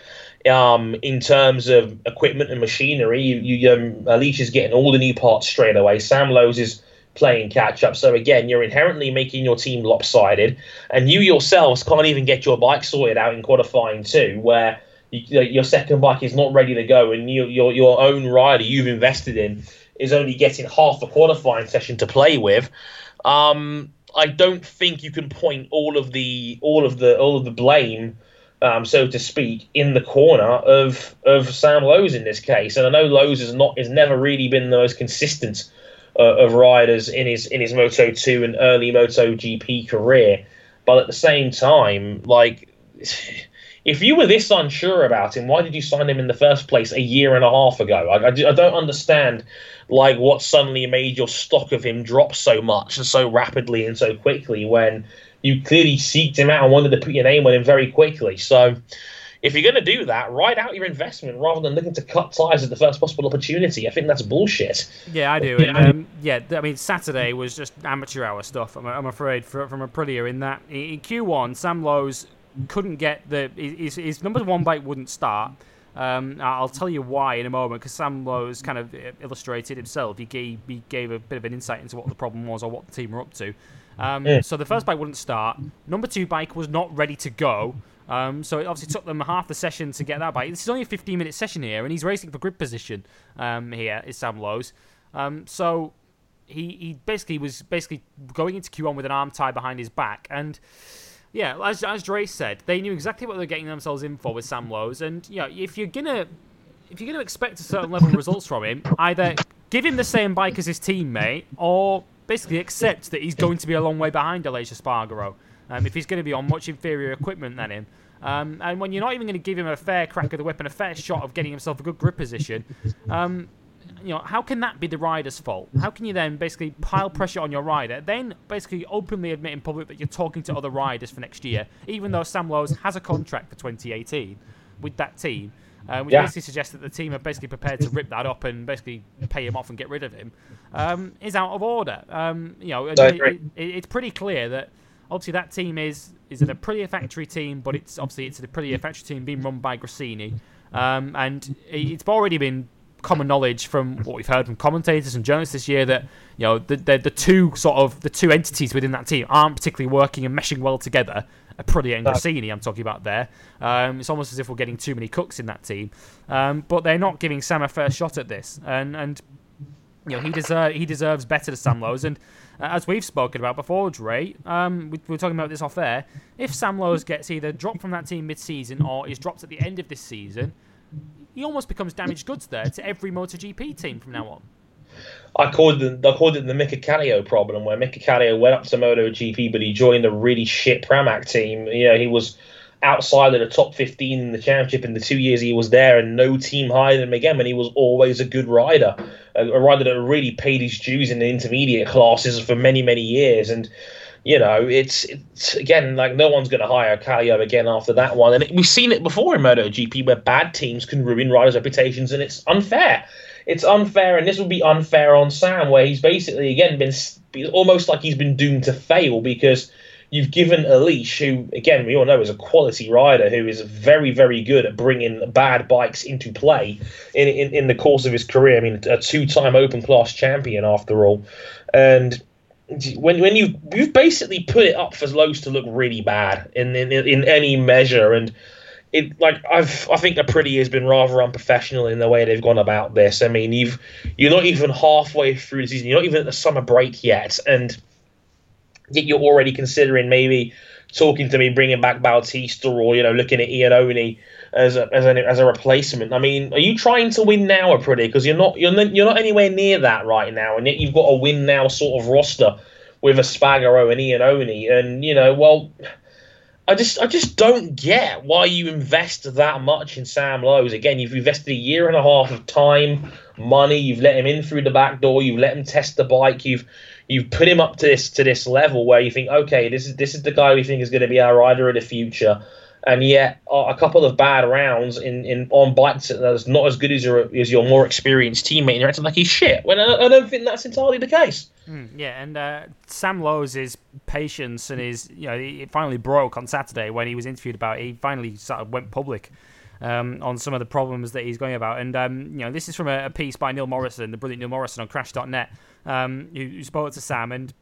um, in terms of equipment and machinery. You, you um, Aleix's getting all the new parts straight away. Sam Lowes is playing catch up. So again, you're inherently making your team lopsided, and you yourselves can't even get your bike sorted out in qualifying two, where you, your second bike is not ready to go, and you, your your own rider you've invested in is only getting half a qualifying session to play with. Um, I don't think you can point all of the all of the all of the blame, um, so to speak, in the corner of of Sam Lowes in this case. And I know Lowes has not has never really been the most consistent uh, of riders in his in his Moto two and early Moto GP career, but at the same time, like. If you were this unsure about him, why did you sign him in the first place a year and a half ago? I, I, I don't understand like what suddenly made your stock of him drop so much and so rapidly and so quickly when you clearly seeked him out and wanted to put your name on him very quickly. So if you're going to do that, ride out your investment rather than looking to cut ties at the first possible opportunity. I think that's bullshit. Yeah, I do. And, um, yeah, I mean, Saturday was just amateur hour stuff. I'm, I'm afraid for, from Aprilia in that in Q1, Sam Lowes couldn't get the his, his number one bike wouldn't start. Um, I'll tell you why in a moment because Sam Lowes kind of illustrated himself. He gave, he gave a bit of an insight into what the problem was or what the team were up to. Um, Yeah. So the first bike wouldn't start. Number two bike was not ready to go. Um, so it obviously took them half the session to get that bike. This is only a 15 minute session here, and he's racing for grid position um, here, is Sam Lowes. Um, so he, he basically was basically going into Q1 with an arm tie behind his back. And yeah, as, as Dre said, they knew exactly what they were getting themselves in for with Sam Lowes. And you know, if you're gonna if you're gonna expect a certain level of results from him, either give him the same bike as his teammate, or basically accept that he's going to be a long way behind Aleix Espargaro. Um, if he's going to be on much inferior equipment than him. Um, and when you're not even going to give him a fair crack of the whip and a fair shot of getting himself a good grip position, um, you know, how can that be the rider's fault? How can you then basically pile pressure on your rider, then basically openly admit in public that you're talking to other riders for next year, even though Sam Lowes has a contract for 2018 with that team, uh, which Yeah. basically suggests that the team are basically prepared to rip that up and basically pay him off and get rid of him, um, is out of order. Um, you know, it- it- it's pretty clear that obviously that team is is an Aprilia factory team, but it's obviously it's an Aprilia factory team being run by Gresini, um, and it's already been common knowledge from what we've heard from commentators and journalists this year that you know the the, the two sort of the two entities within that team aren't particularly working and meshing well together. And No. Gresini, I'm talking about there. Um, it's almost as if we're getting too many cooks in that team, um, but they're not giving Sam a fair shot at this, and and you know he deserves he deserves better to Sam Lowes and uh, as we've spoken about before, Dre, um, we, we were talking about this off air. If Sam Lowes gets either dropped from that team mid-season or is dropped at the end of this season, he almost becomes damaged goods there to every MotoGP team from now on. I called it, I called it the Mika problem, where Mika went up to MotoGP, but he joined a really shit Pramac team. You know, he was outside of the top 15 in the championship in the two years he was there, and no team hired him again. And he was always a good rider, a, a rider that really paid his dues in the intermediate classes for many, many years. And you know, it's it's again like no one's going to hire Kallio again after that one. And it, we've seen it before in MotoGP where bad teams can ruin riders' reputations, and it's unfair. It's unfair, and this will be unfair on Sam, where he's basically again been almost like he's been doomed to fail because you've given Aleix, who again we all know is a quality rider, who is very very good at bringing bad bikes into play in in, in the course of his career. I mean, a two-time Open class champion after all, and when when you you've basically put it up for Lowes to look really bad in in, in any measure. And it like I've I think Aprilia has been rather unprofessional in the way they've gone about this. I mean you've you're not even halfway through the season, you're not even at the summer break yet, and yet you're already considering maybe talking to me bringing back Bautista or you know looking at Ian Iannone as a, as a as a replacement. I mean, are you trying to win now, pretty? Because you're not you're not, you're not anywhere near that right now, and yet you've got a win now sort of roster with Espargaro and Iannone, and you know, well. I just I just don't get why you invest that much in Sam Lowes. Again, you've invested a year and a half of time, money. You've let him in through the back door. You've let him test the bike. You've you've put him up to this to this level where you think, okay, this is this is the guy we think is going to be our rider in the future. And yet, a couple of bad rounds in, in on bikes that's not as good as your as your more experienced teammate, and you're acting like he's shit. When I, I don't think that's entirely the case. Mm, yeah, and uh, Sam Lowes' patience and his, you know, it finally broke on Saturday when he was interviewed about. It. He finally sort of went public um, on some of the problems that he's going about. And um, you know, this is from a, a, piece by Neil Morrison, the brilliant Neil Morrison on Crash.net, um, who, who spoke to Sam and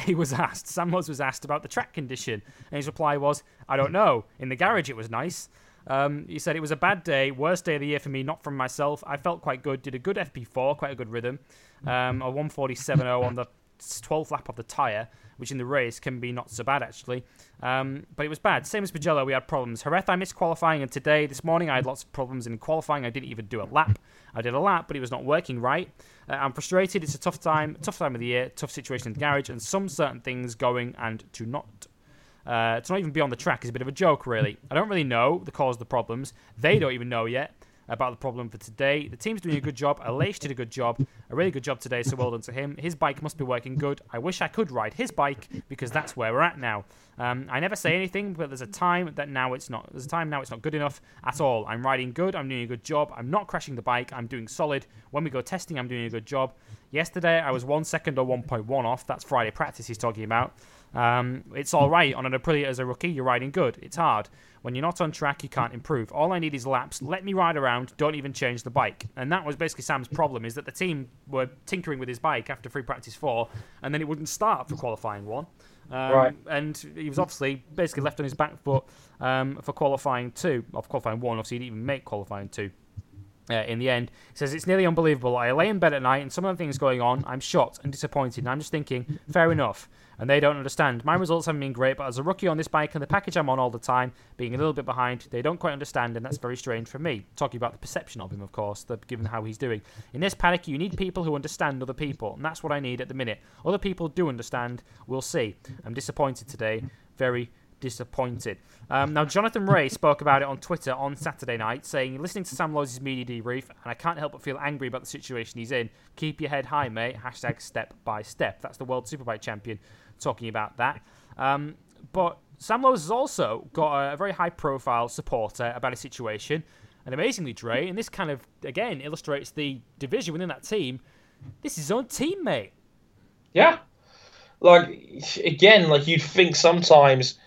he was asked, Sam Lowes was asked about the track condition, and his reply was, I don't know. In the garage, it was nice. Um, he said, It was a bad day, worst day of the year for me, not from myself. I felt quite good, did a good FP4, quite a good rhythm, um, a 147.0 on the 12th lap of the tyre, which in the race can be not so bad actually. Um, but it was bad. Same as Mugello, we had problems. Jerez, I missed qualifying, and today, this morning, I had lots of problems in qualifying. I didn't even do a lap. I did a lap, but it was not working right. Uh, I'm frustrated. It's a tough time, tough time of the year, tough situation in the garage, and some certain things going and to not. Uh, to not even be on the track is a bit of a joke, really. I don't really know the cause of the problems. They don't even know yet about the problem for today. The team's doing a good job. Aleix did a good job, a really good job today, so well done to him. His bike must be working good. I wish I could ride his bike because that's where we're at now. Um, I never say anything, but there's a time that now it's not. There's a time now it's not good enough at all. I'm riding good. I'm doing a good job. I'm not crashing the bike. I'm doing solid. When we go testing, I'm doing a good job. Yesterday, I was one second or 1.1 off. That's Friday practice he's talking about. Um, it's all right on an Aprilia as a rookie. You're riding good. It's hard. When you're not on track, you can't improve. All I need is laps. Let me ride around. Don't even change the bike. And that was basically Sam's problem: is that the team were tinkering with his bike after free practice four, and then it wouldn't start for qualifying one. Um, right. And he was obviously basically left on his back foot um, for qualifying two, of qualifying one. Obviously, he didn't even make qualifying two. Uh, in the end, he says it's nearly unbelievable. I lay in bed at night and some of the things going on. I'm shocked and disappointed. And I'm just thinking, fair enough and they don't understand. My results haven't been great, but as a rookie on this bike and the package I'm on all the time, being a little bit behind, they don't quite understand, and that's very strange for me. Talking about the perception of him, of course, given how he's doing. In this paddock, you need people who understand other people, and that's what I need at the minute. Other people do understand. We'll see. I'm disappointed today. Very disappointed. Um, now, Jonathan Rea spoke about it on Twitter on Saturday night, saying, Listening to Sam Lowes' media debrief, and I can't help but feel angry about the situation he's in. Keep your head high, mate. Hashtag step by step. That's the World Superbike champion talking about that. Um, but Sam Lowes has also got a, very high profile supporter about his situation. And amazingly, Dre, and this kind of, again, illustrates the division within that team. This is his own teammate. Yeah. Like, again, like you'd think sometimes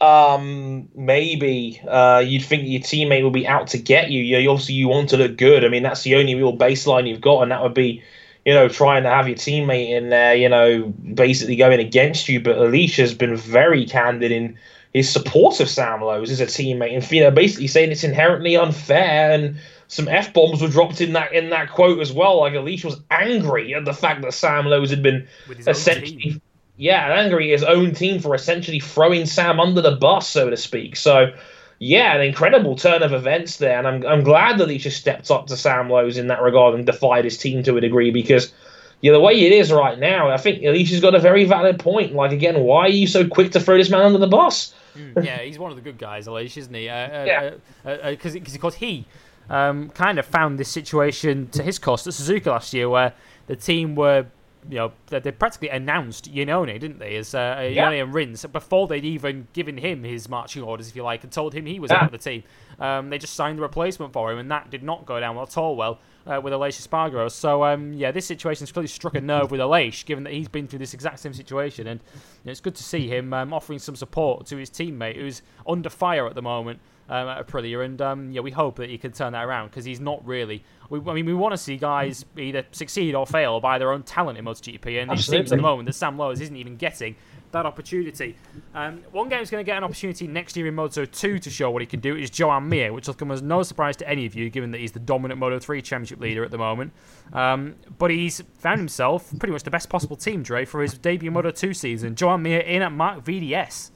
um, maybe uh, you'd think your teammate would be out to get you. you. Obviously, you want to look good. I mean, that's the only real baseline you've got, and that would be you know, trying to have your teammate in there, you know, basically going against you. But Aleix's been very candid in his support of Sam Lowes as a teammate, and you know, basically saying it's inherently unfair. And some f bombs were dropped in that in that quote as well. Like Aleix was angry at the fact that Sam Lowes had been essentially, yeah, angry at his own team for essentially throwing Sam under the bus, so to speak. So yeah, an incredible turn of events there, and I'm I'm glad that he just stepped up to Sam Lowes in that regard and defied his team to a degree because. Yeah, the way it is right now, I think Aleix's got a very valid point. Like again, why are you so quick to throw this man under the bus? Mm, yeah, he's one of the good guys, Aleix, isn't he? Uh, uh yeah. Because uh, uh, because he um, kind of found this situation to his cost at Suzuki last year, where the team were you know, they practically announced Iannone, didn't they, as uh, yeah. and Rins before they'd even given him his marching orders, if you like, and told him he was yeah. out of the team. Um, they just signed the replacement for him, and that did not go down well at all well uh, with Aleix Espargaro. So, um, yeah, this situation has clearly struck a nerve with Aleix, given that he's been through this exact same situation, and you know, it's good to see him um, offering some support to his teammate who's under fire at the moment um, at Aprilia, and um, yeah, we hope that he can turn that around because he's not really. We, I mean, we want to see guys either succeed or fail by their own talent in MotoGP, and Absolutely. it seems at the moment that Sam Lowes isn't even getting that opportunity. Um, one game's going to get an opportunity next year in Moto 2 to show what he can do is Joan Mir, which will come as no surprise to any of you, given that he's the dominant Moto 3 championship leader at the moment. Um, but he's found himself pretty much the best possible team, Dre, for his debut Moto 2 season. Joan Mir in at Marc VDS.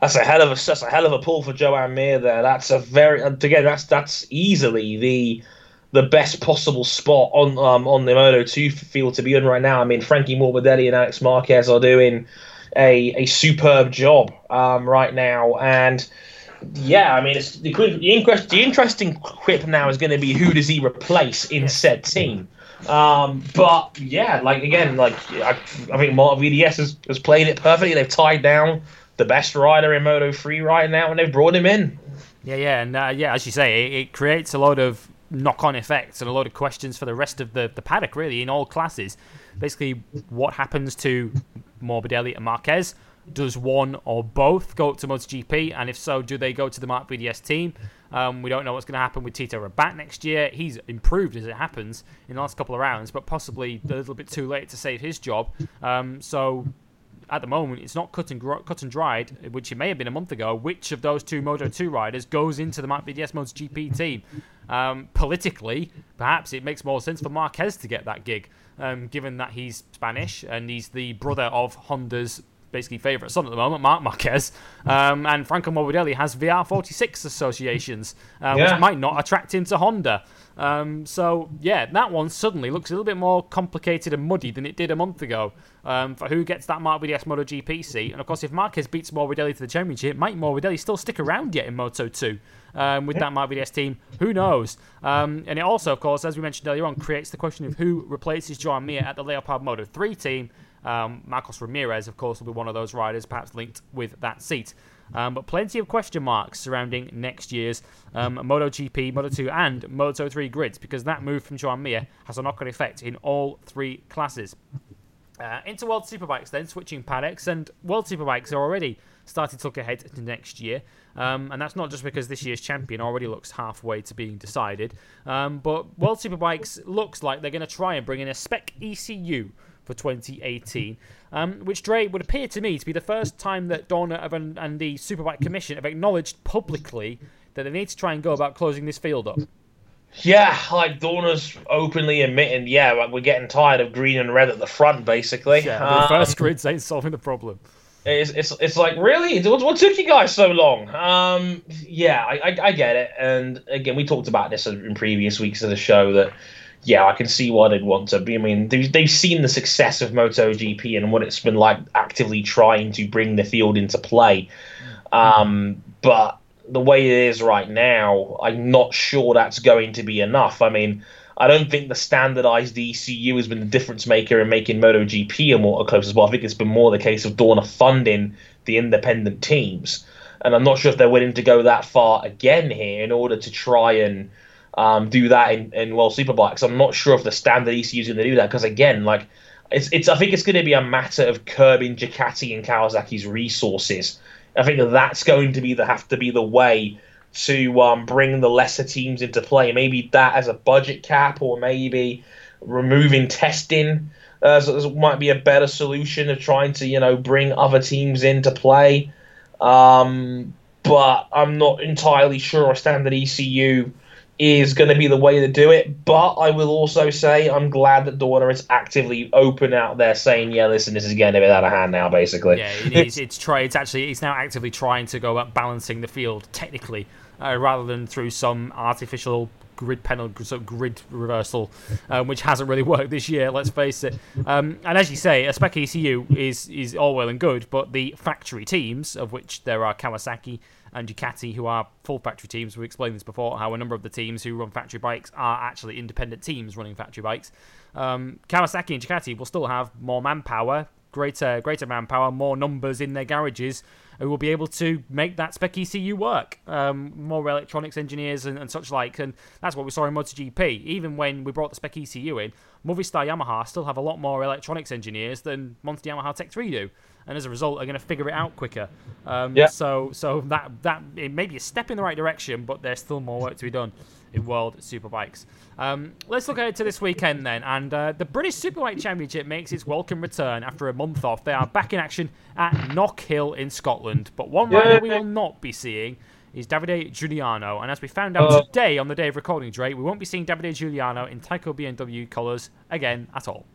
That's a hell of a that's a hell of a pull for Joan Mir there. That's a very again that's that's easily the the best possible spot on um, on the Moto two field to be in right now. I mean, Frankie Morbidelli and Alex Marquez are doing a a superb job um, right now, and yeah, I mean, it's the, the, interest, the interesting quip now is going to be who does he replace in said team. Um, but yeah, like again, like I, I think Marc VDS has, has played it perfectly. They've tied down the best rider in Moto 3 right now, and they've brought him in. Yeah, yeah, and uh, yeah, as you say, it, it creates a lot of knock-on effects and a lot of questions for the rest of the, the paddock, really, in all classes. Basically, what happens to Morbidelli and Marquez? Does one or both go up to MotoGP? And if so, do they go to the Marc VDS team? Um, we don't know what's going to happen with Tito Rabat next year. He's improved as it happens in the last couple of rounds, but possibly a little bit too late to save his job. Um, so at the moment, it's not cut and, gr- cut and dried, which it may have been a month ago, which of those two Moto 2 riders goes into the Marc VDS MotoGP team. Um, politically, perhaps it makes more sense for Marquez to get that gig, um, given that he's Spanish and he's the brother of Honda's basically favourite son at the moment, Marc Marquez. Um, and Franco Morbidelli has VR46 associations, uh, yeah. which might not attract him to Honda. Um, so, yeah, that one suddenly looks a little bit more complicated and muddy than it did a month ago um, for who gets that Marc VDS MotoGP seat. And of course, if Marquez beats Morbidelli to the championship, might Morbidelli still stick around yet in Moto 2? Um, with that Marc VDS team. Who knows? Um, and it also, of course, as we mentioned earlier on, creates the question of who replaces Joan Mir at the Leopard Moto 3 team. Um, Marcos Ramirez, of course, will be one of those riders, perhaps linked with that seat. Um, but plenty of question marks surrounding next year's um, MotoGP, Moto2, and Moto3 grids because that move from Joan Mir has a knock on effect in all three classes. Uh, into World Superbikes, then switching paddocks, and World Superbikes are already starting to look ahead to next year. Um, and that's not just because this year's champion already looks halfway to being decided, um, but World Superbikes looks like they're going to try and bring in a spec ECU for 2018, um, which Dre would appear to me to be the first time that Dorna and the Superbike Commission have acknowledged publicly that they need to try and go about closing this field up. Yeah, like Dorna's openly admitting, yeah, like we're getting tired of green and red at the front, basically. Yeah, the um, first grids ain't solving the problem. It's, it's, it's like really what, what took you guys so long um yeah I, I, I get it and again we talked about this in previous weeks of the show that yeah, I can see why they'd want to be. I mean, they've, they've seen the success of MotoGP and what it's been like actively trying to bring the field into play. Um, but the way it is right now, I'm not sure that's going to be enough. I mean, I don't think the standardized ECU has been the difference maker in making MotoGP a more close as well. I think it's been more the case of Dorna funding the independent teams. And I'm not sure if they're willing to go that far again here in order to try and um, do that in, in World Superbikes. I'm not sure if the standard ECU is going to do that because again, like it's it's I think it's going to be a matter of curbing Ducati and Kawasaki's resources. I think that that's going to be the have to be the way to um, bring the lesser teams into play. Maybe that as a budget cap, or maybe removing testing uh, might be a better solution of trying to you know bring other teams into play. Um, but I'm not entirely sure a standard ECU is going to be the way to do it. But I will also say I'm glad that Dorna is actively open out there saying, "Yeah, listen, this is getting a bit out of hand now." Basically, yeah, it is. It's try. It's actually it's now actively trying to go about balancing the field technically, uh, rather than through some artificial grid penalty, sort of grid reversal, um, which hasn't really worked this year. Let's face it. Um, and as you say, a spec ECU is is all well and good, but the factory teams, of which there are Kawasaki and Ducati, who are full factory teams. We explained this before, how a number of the teams who run factory bikes are actually independent teams running factory bikes. Um, Kawasaki and Ducati will still have more manpower, greater greater manpower, more numbers in their garages who will be able to make that spec ECU work. Um, more electronics engineers and, and, such like, and that's what we saw in MotoGP. Even when we brought the spec ECU in, Movistar Yamaha still have a lot more electronics engineers than Monster Yamaha Tech 3 do and as a result are going to figure it out quicker. Um, yeah. So so that that it may be a step in the right direction, but there's still more work to be done in World Superbikes. Um, let's look ahead to this weekend then, and uh, the British Superbike Championship makes its welcome return after a month off. They are back in action at Knockhill in Scotland, but one rider yeah. we will not be seeing is Davide Giugliano. And as we found out uh, today on the day of recording, Drake, we won't be seeing Davide Giugliano in Tyco BMW colours again at all.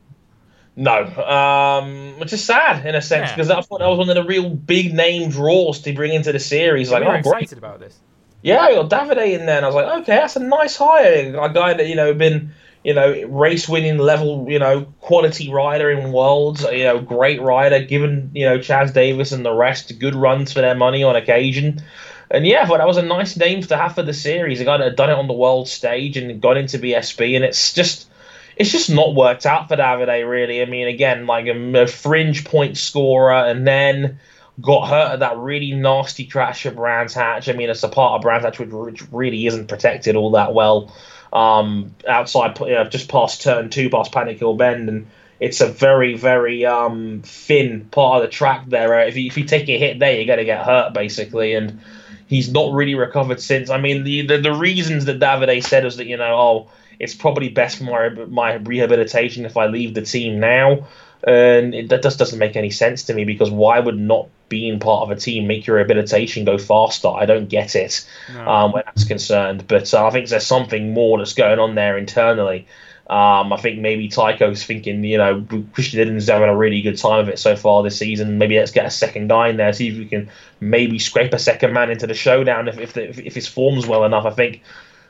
No, um, which is sad in a sense Yeah. because I thought that was one of the real big name draws to bring into the series. Like, we were oh, great. excited about this. Yeah, I got Davide in there, and I was like, okay, that's a nice hire. A guy that you know been you know race winning level you know quality rider in worlds. You know, great rider. Given you know Chaz Davies and the rest good runs for their money on occasion. And yeah, I thought that was a nice name to have for the series. A guy that had done it on the world stage and got into BSB, and it's just. It's just not worked out for Davide, really. I mean, again, like a, a fringe point scorer, and then got hurt at that really nasty crash at Brands Hatch. I mean, it's a part of Brands Hatch which, which really isn't protected all that well. Um, outside, you know, just past turn two, past Paddock Hill Bend, and it's a very, very um, thin part of the track there. Uh, If you, if you take a hit there, you're going to get hurt, basically. And he's not really recovered since. I mean, the, the, the reasons that Davide said was that, you know, oh, it's probably best for my, my rehabilitation if I leave the team now and it, that just doesn't make any sense to me because why would not being part of a team make your rehabilitation go faster? I don't get it um, when that's concerned. But uh, I think there's something more that's going on there internally. Um, I think maybe Tyco's thinking, you know, Christian Iddon's having a really good time of it so far this season. Maybe let's get a second guy in there, see if we can maybe scrape a second man into the showdown if if, the, if, if his form's well enough. I think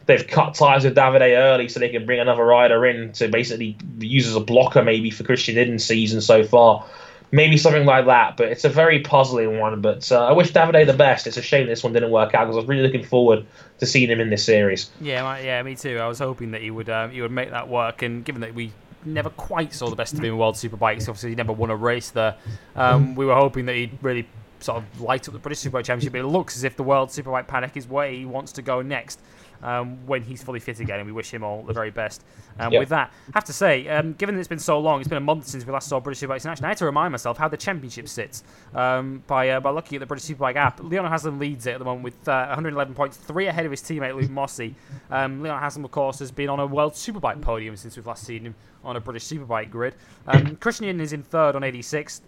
they've cut ties with Davide early so they can bring another rider in to basically use as a blocker maybe for Christian Iddon's season so far. Maybe something like that, but it's a very puzzling one. But uh, I wish Davide the best. It's a shame this one didn't work out because I was really looking forward to seeing him in this series. Yeah, yeah, me too. I was hoping that he would um, he would make that work, and given that we never quite saw the best of him in World Superbikes, obviously he never won a race there. Um, we were hoping that he'd really sort of light up the British Superbike Championship. But it looks as if the World Superbike Panic is where he wants to go next. Um, when he's fully fit again, and we wish him all the very best. Um, Yep. With that, I have to say, um, given that it's been so long, it's been a month since we last saw British Superbikes in action. I had to remind myself how the championship sits um, by uh, by looking at the British Superbike app. Leon Haslam leads it at the moment with uh, 111 points, three ahead of his teammate Luke Mossey. Um, Leon Haslam, of course, has been on a World Superbike podium since we've last seen him on a British Superbike grid. Um, Christian is in third on 86.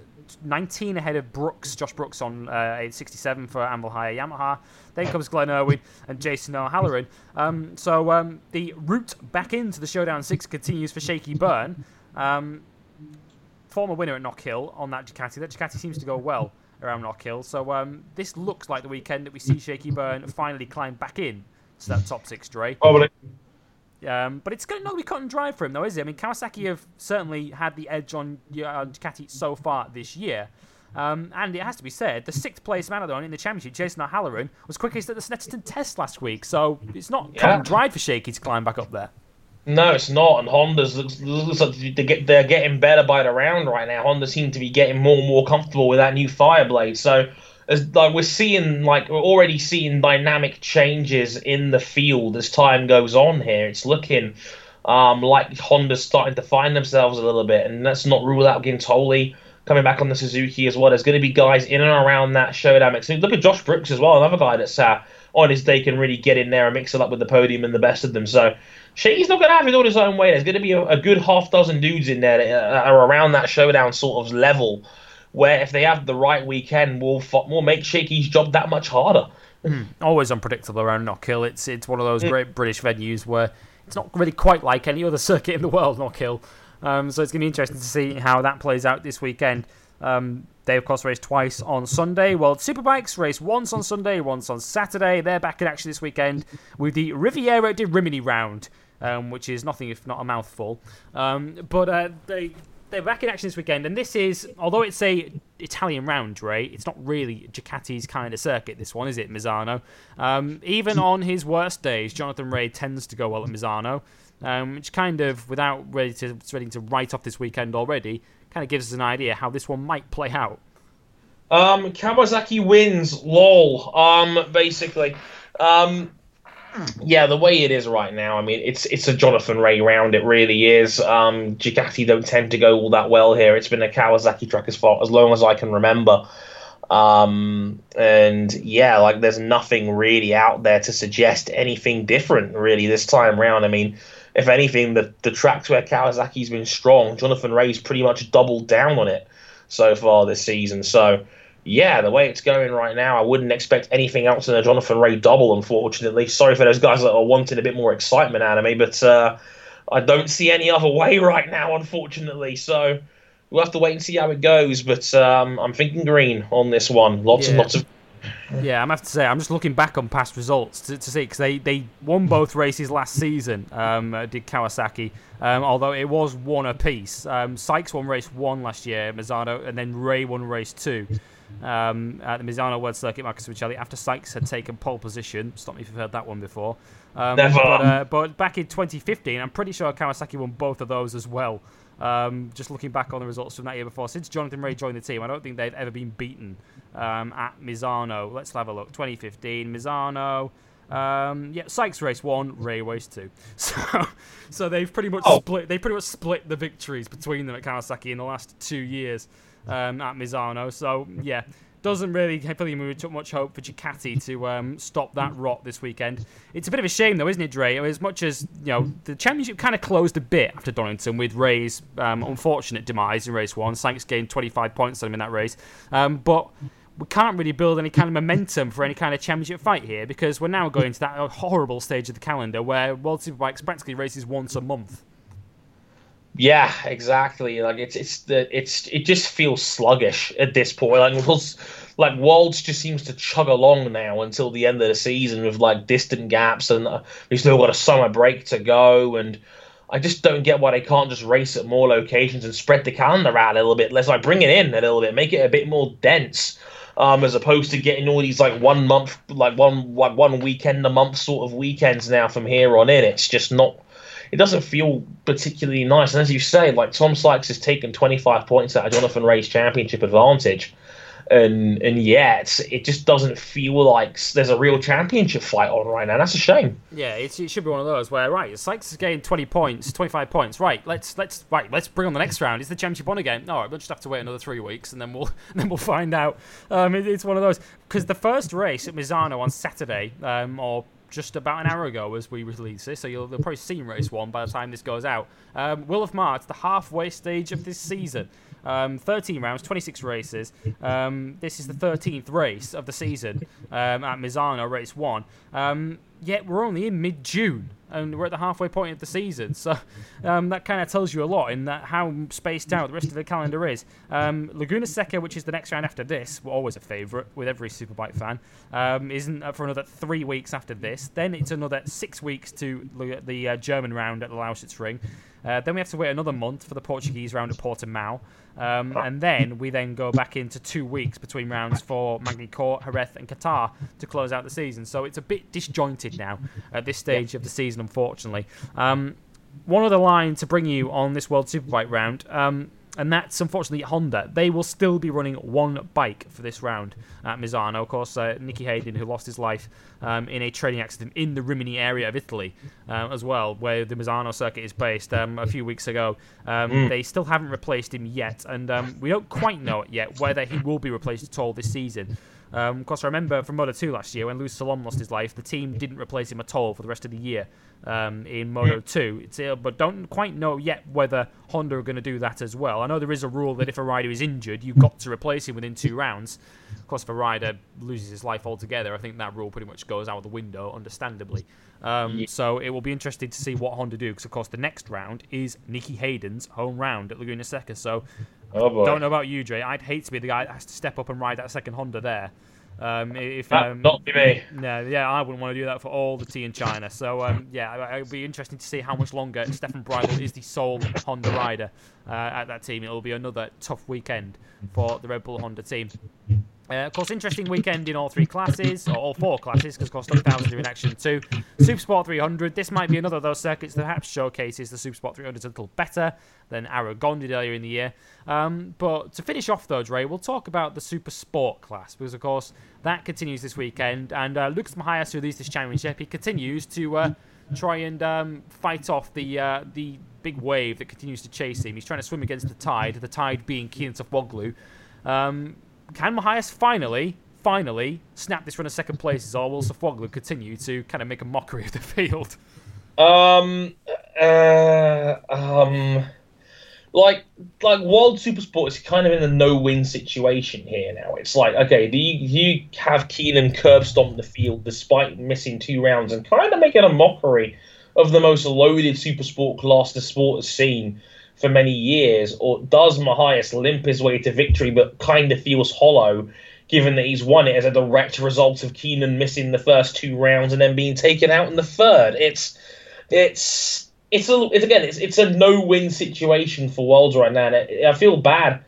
19 ahead of Brooks, Josh Brooks on uh, 67 for Anvil Hire Yamaha. Then comes Glenn Irwin and Jason O'Halloran. Um, so um, the route back into the Showdown 6 continues for Shaky Byrne. Um, former winner at Knock Hill on that Ducati. That Ducati seems to go well around Knock Hill. So um, this looks like the weekend that we see Shaky Byrne finally climb back in to that top six, Dre. Probably. Um, but it's going to not be cut and dry for him, though, is it? I mean, Kawasaki have certainly had the edge on uh, Ducati so far this year. Um, and it has to be said, the sixth place man in the championship, Jason O'Halloran, was quickest at the Snetterton test last week. So it's not Yeah. dried for Shaky to climb back up there. No, it's not. And Honda's looks, looks like they get, they're getting better by the round right now. Honda seem to be getting more and more comfortable with that new Fireblade. So, as like we're seeing, like we're already seeing dynamic changes in the field as time goes on. Here, it's looking um, like Honda's starting to find themselves a little bit, and let's not rule out Guintoli coming back on the Suzuki as well. There's going to be guys in and around that showdown mix. Look at Josh Brooks as well, another guy that's uh, on his day can really get in there and mix it up with the podium and the best of them. So Shaky's not going to have it all his own way. There's going to be a, a good half dozen dudes in there that uh, are around that showdown sort of level, where if they have the right weekend, will will make Shaky's job that much harder. Always unpredictable around Knock Hill. It's, it's one of those great British venues where it's not really quite like any other circuit in the world, Knock Hill. Um, so it's going to be interesting to see how that plays out this weekend. Um, they, of course, race twice on Sunday. World Superbikes race once on Sunday, once on Saturday. They're back in action this weekend with the Riviera di Rimini round, um, which is nothing if not a mouthful. Um, but uh, they they're back in action this weekend, and this is although it's a Italian round, Ray, it's not really Ducati's kind of circuit. This one is it, Misano? Um, even on his worst days, Jonathan Rea tends to go well at Misano, um, which kind of, without ready to ready to write off this weekend already, kind of gives us an idea how this one might play out. Um, Kawasaki wins, lol. Um, basically, um, yeah, the way it is right now, I mean, it's it's a Jonathan Rea round. It really is. Um, Ducati don't tend to go all that well here. It's been a Kawasaki track as far as long as I can remember. Um, and yeah, like there's nothing really out there to suggest anything different really this time round. I mean, if anything, the the tracks where Kawasaki's been strong, Jonathan Rea's pretty much doubled down on it so far this season. So yeah, the way it's going right now, I wouldn't expect anything else than a Jonathan Rea double. Unfortunately, sorry for those guys that are wanting a bit more excitement out of me, but uh, I don't see any other way right now. Unfortunately, so we'll have to wait and see how it goes. But um, I'm thinking green on this one. Lots and lots of Yeah, I'm have to say I'm just looking back on past results to, to see because they, they won both races last season. Um, did Kawasaki, um, although it was one apiece. Um, Sykes won race one last year, Misano, and then Rea won race two. Um, at the Misano World Circuit, Marco Simoncelli, after Sykes had taken pole position. Stop me if you've heard that one before. Um, Never. But, uh, but back in 2015, I'm pretty sure Kawasaki won both of those as well. Um, just looking back on the results from that year before, since Jonathan Rea joined the team, I don't think they've ever been beaten um, at Misano. Let's have a look. 2015, Misano. Um, yeah, Sykes race one, Rea race two. So, so they've pretty much Oh. split. They pretty much split the victories between them at Kawasaki in the last two years um, at Misano. So yeah, doesn't really fill you with too much hope for Ducati to um, stop that rot this weekend. It's a bit of a shame though, isn't it, Dre? As much as you know, the championship kind of closed a bit after Donington with Rea's um, unfortunate demise in race one. Sykes gained 25 points on him in that race, um, but. We can't really build any kind of momentum for any kind of championship fight here because we're now going to that horrible stage of the calendar where World Superbikes practically races once a month. Yeah, exactly. Like it's it's the it's it just feels sluggish at this point. Like Worlds, like Worlds just seems to chug along now until the end of the season with like distant gaps, and uh, we've still got a summer break to go. And I just don't get why they can't just race at more locations and spread the calendar out a little bit. Let's like bring it in a little bit, make it a bit more dense. Um, as opposed to getting all these like one month, like one like one weekend a month sort of weekends now from here on in, it's just not it doesn't feel particularly nice. And as you say, like Tom Sykes has taken 25 points out of Jonathan Rea's championship advantage, and and yet it just doesn't feel like there's a real championship fight on right now. That's a shame. Yeah, it, should be one of those where right, Sykes has gained twenty points, twenty five points. Right, let's let's right, let's bring on the next round. Is the championship on again? All right, we'll just have to wait another three weeks and then we'll then we'll find out. Um, it, it's one of those because the first race at Misano on Saturday, um, or just about an hour ago as we release this, so you'll, you'll probably seen race one by the time this goes out. Um, Will of March, the halfway stage of this season. Um, 13 rounds, 26 races. Um, this is the 13th race of the season um, at Misano, race one. Um, yet we're only in mid June and we're at the halfway point of the season. So um, that kind of tells you a lot in that how spaced out the rest of the calendar is. Um, Laguna Seca, which is the next round after this, always a favourite with every Superbike fan, um, isn't for another three weeks after this. Then it's another six weeks to the uh, German round at the Lausitz Ring. Uh, then we have to wait another month for the Portuguese round at Portimao. Um, and then we then go back into two weeks between rounds for Magny-Cours, Jerez, and Qatar to close out the season. So it's a bit disjointed now at this stage of the season, unfortunately. Um, one other line to bring you on this World Superbike round, um, and that's unfortunately Honda. They will still be running one bike for this round at Misano. Of course, uh, Nicky Hayden, who lost his life um, in a training accident in the Rimini area of Italy um, as well, where the Misano circuit is based, um, a few weeks ago. Um, They still haven't replaced him yet, and um, we don't quite know it yet whether he will be replaced at all this season. Um, of course, I remember from Moto 2 last year when Luis Salom lost his life, the team didn't replace him at all for the rest of the year um, in Moto 2. It's, uh, but don't quite know yet whether Honda are going to do that as well. I know there is a rule that if a rider is injured, you've got to replace him within two rounds. Of course, if a rider loses his life altogether, I think that rule pretty much goes out the window, understandably. Um, So it will be interesting to see what Honda do, because of course the next round is Nicky Hayden's home round at Laguna Seca. So Oh don't know about you, Dre. I'd hate to be the guy that has to step up and ride that second Honda there. Um, if um, not be me. no, yeah, I wouldn't want to do that for all the tea in China. So um, yeah, it would be interesting to see how much longer Stefan Bradl is the sole Honda rider uh, at that team. It will be another tough weekend for the Red Bull Honda team. Uh, of course, interesting weekend in all three classes, or all four classes, because of course, Stock Thousands are in action too. Supersport 300, this might be another of those circuits that perhaps showcases the Supersport 300 a little better than Aragon did earlier in the year. Um, but to finish off, though, Dre, we'll talk about the Super Sport class, because of course, that continues this weekend. And uh, Lucas Mahias, who leads this championship, he continues to. Uh, Try and um, fight off the uh, the big wave that continues to chase him. He's trying to swim against the tide. The tide being Keenan Sofuoglu. Um, can Mahias finally, finally snap this run of second places, or will Sofuoglu continue to kind of make a mockery of the field? Um, uh, um, like, like World Supersport is kind of in a no-win situation here now. It's like, okay, do you, you have Keenan curb stomp the field despite missing two rounds and kind of making a mockery of the most loaded Supersport class the sport has seen for many years, or does Mahias limp his way to victory but kind of feels hollow, given that he's won it as a direct result of Keenan missing the first two rounds and then being taken out in the third? It's it's it's a it's again it's it's a no win situation for Worlds right now, and I feel bad.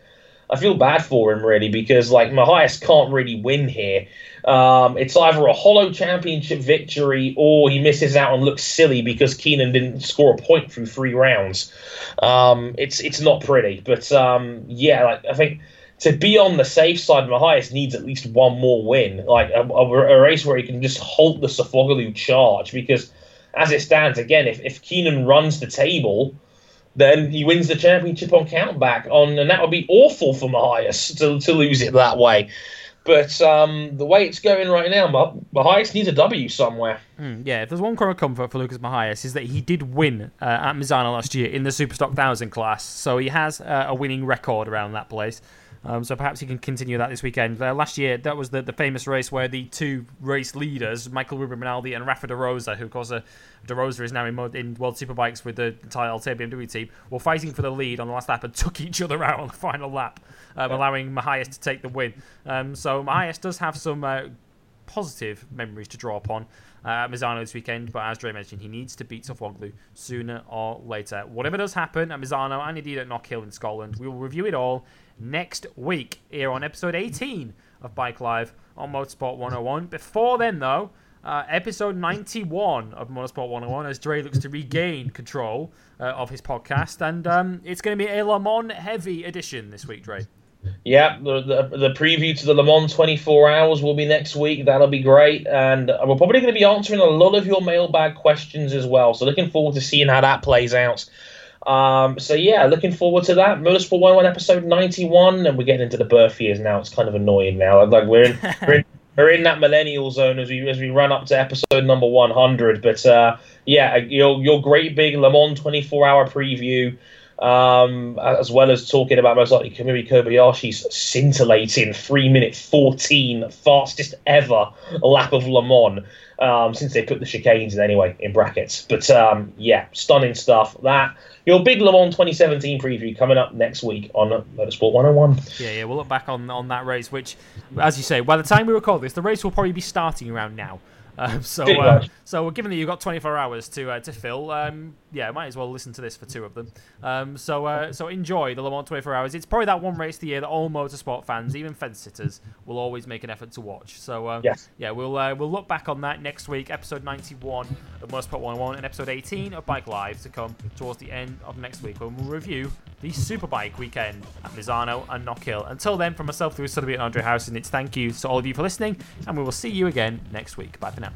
I feel bad for him really because like Mahias can't really win here. Um, it's either a hollow championship victory or he misses out and looks silly because Keenan didn't score a point through three rounds. Um, it's it's not pretty, but um, yeah, like I think to be on the safe side, Mahias needs at least one more win, like a, a, a race where he can just halt the Sofuoglu charge because as it stands, again, if, if Keenan runs the table, then he wins the championship on countback on, and that would be awful for Mahias to, to lose it that way. But um, the way it's going right now, Mahias needs a W somewhere. Mm, yeah, if there's one core of comfort for Lucas Mahias is that he did win uh, at Misano last year in the Superstock 1000 class, so he has uh, a winning record around that place. Um, so perhaps he can continue that this weekend. Uh, last year, that was the, the famous race where the two race leaders, Michael Ruben Rinaldi and Rafa De Rosa, who of course uh, De Rosa is now in, in World Superbikes with the entire Althea BMW team, were fighting for the lead on the last lap and took each other out on the final lap, um, allowing Mahias to take the win. Um, so Mahias does have some uh, positive memories to draw upon uh, Misano this weekend, but as Dre mentioned, he needs to beat Sofuoglu sooner or later. Whatever does happen at Misano and indeed at Knockhill in Scotland, we will review it all next week here on episode 18 of Bike Live on Motorsport 101. Before then, though, uh, episode 91 of Motorsport 101 as Dre looks to regain control uh, of his podcast. And um, it's going to be a Le Mans heavy edition this week, Dre. Yeah, the, the, the preview to the Le Mans 24 hours will be next week. That'll be great. And we're probably going to be answering a lot of your mailbag questions as well. So looking forward to seeing how that plays out. Um, so yeah, looking forward to that. Motorsport 101 episode 91, and we're getting into the birth years now. It's kind of annoying now. Like we're in, we're in, we're in that millennial zone as we as we run up to episode number 100. But uh, yeah, your your great big Le Mans 24 hour preview. Um, as well as talking about most likely Kamui Kobayashi's scintillating three minute fourteen fastest ever lap of Le Mans um, since they put the chicanes in anyway in brackets. But um, yeah, stunning stuff. That your big Le Mans 2017 preview coming up next week on Motorsport 101. Yeah, yeah, we'll look back on on that race, which, as you say, by the time we record this, the race will probably be starting around now. Um, so, uh, so given that you've got 24 hours to uh, to fill, um, yeah, might as well listen to this for two of them. Um, so, uh, so enjoy the Le Mans 24 hours. It's probably that one race of the year that all motorsport fans, even fence sitters, will always make an effort to watch. So, uh, yes. yeah, we'll uh, we'll look back on that next week, episode 91 of Motorsport 101 and episode 18 of Bike Live to come towards the end of next week when we'll review the Superbike weekend at Misano and Knockhill. Until then, from myself, through Sotheby and Andre Harrison, it's thank you to all of you for listening, and we will see you again next week. Bye for now.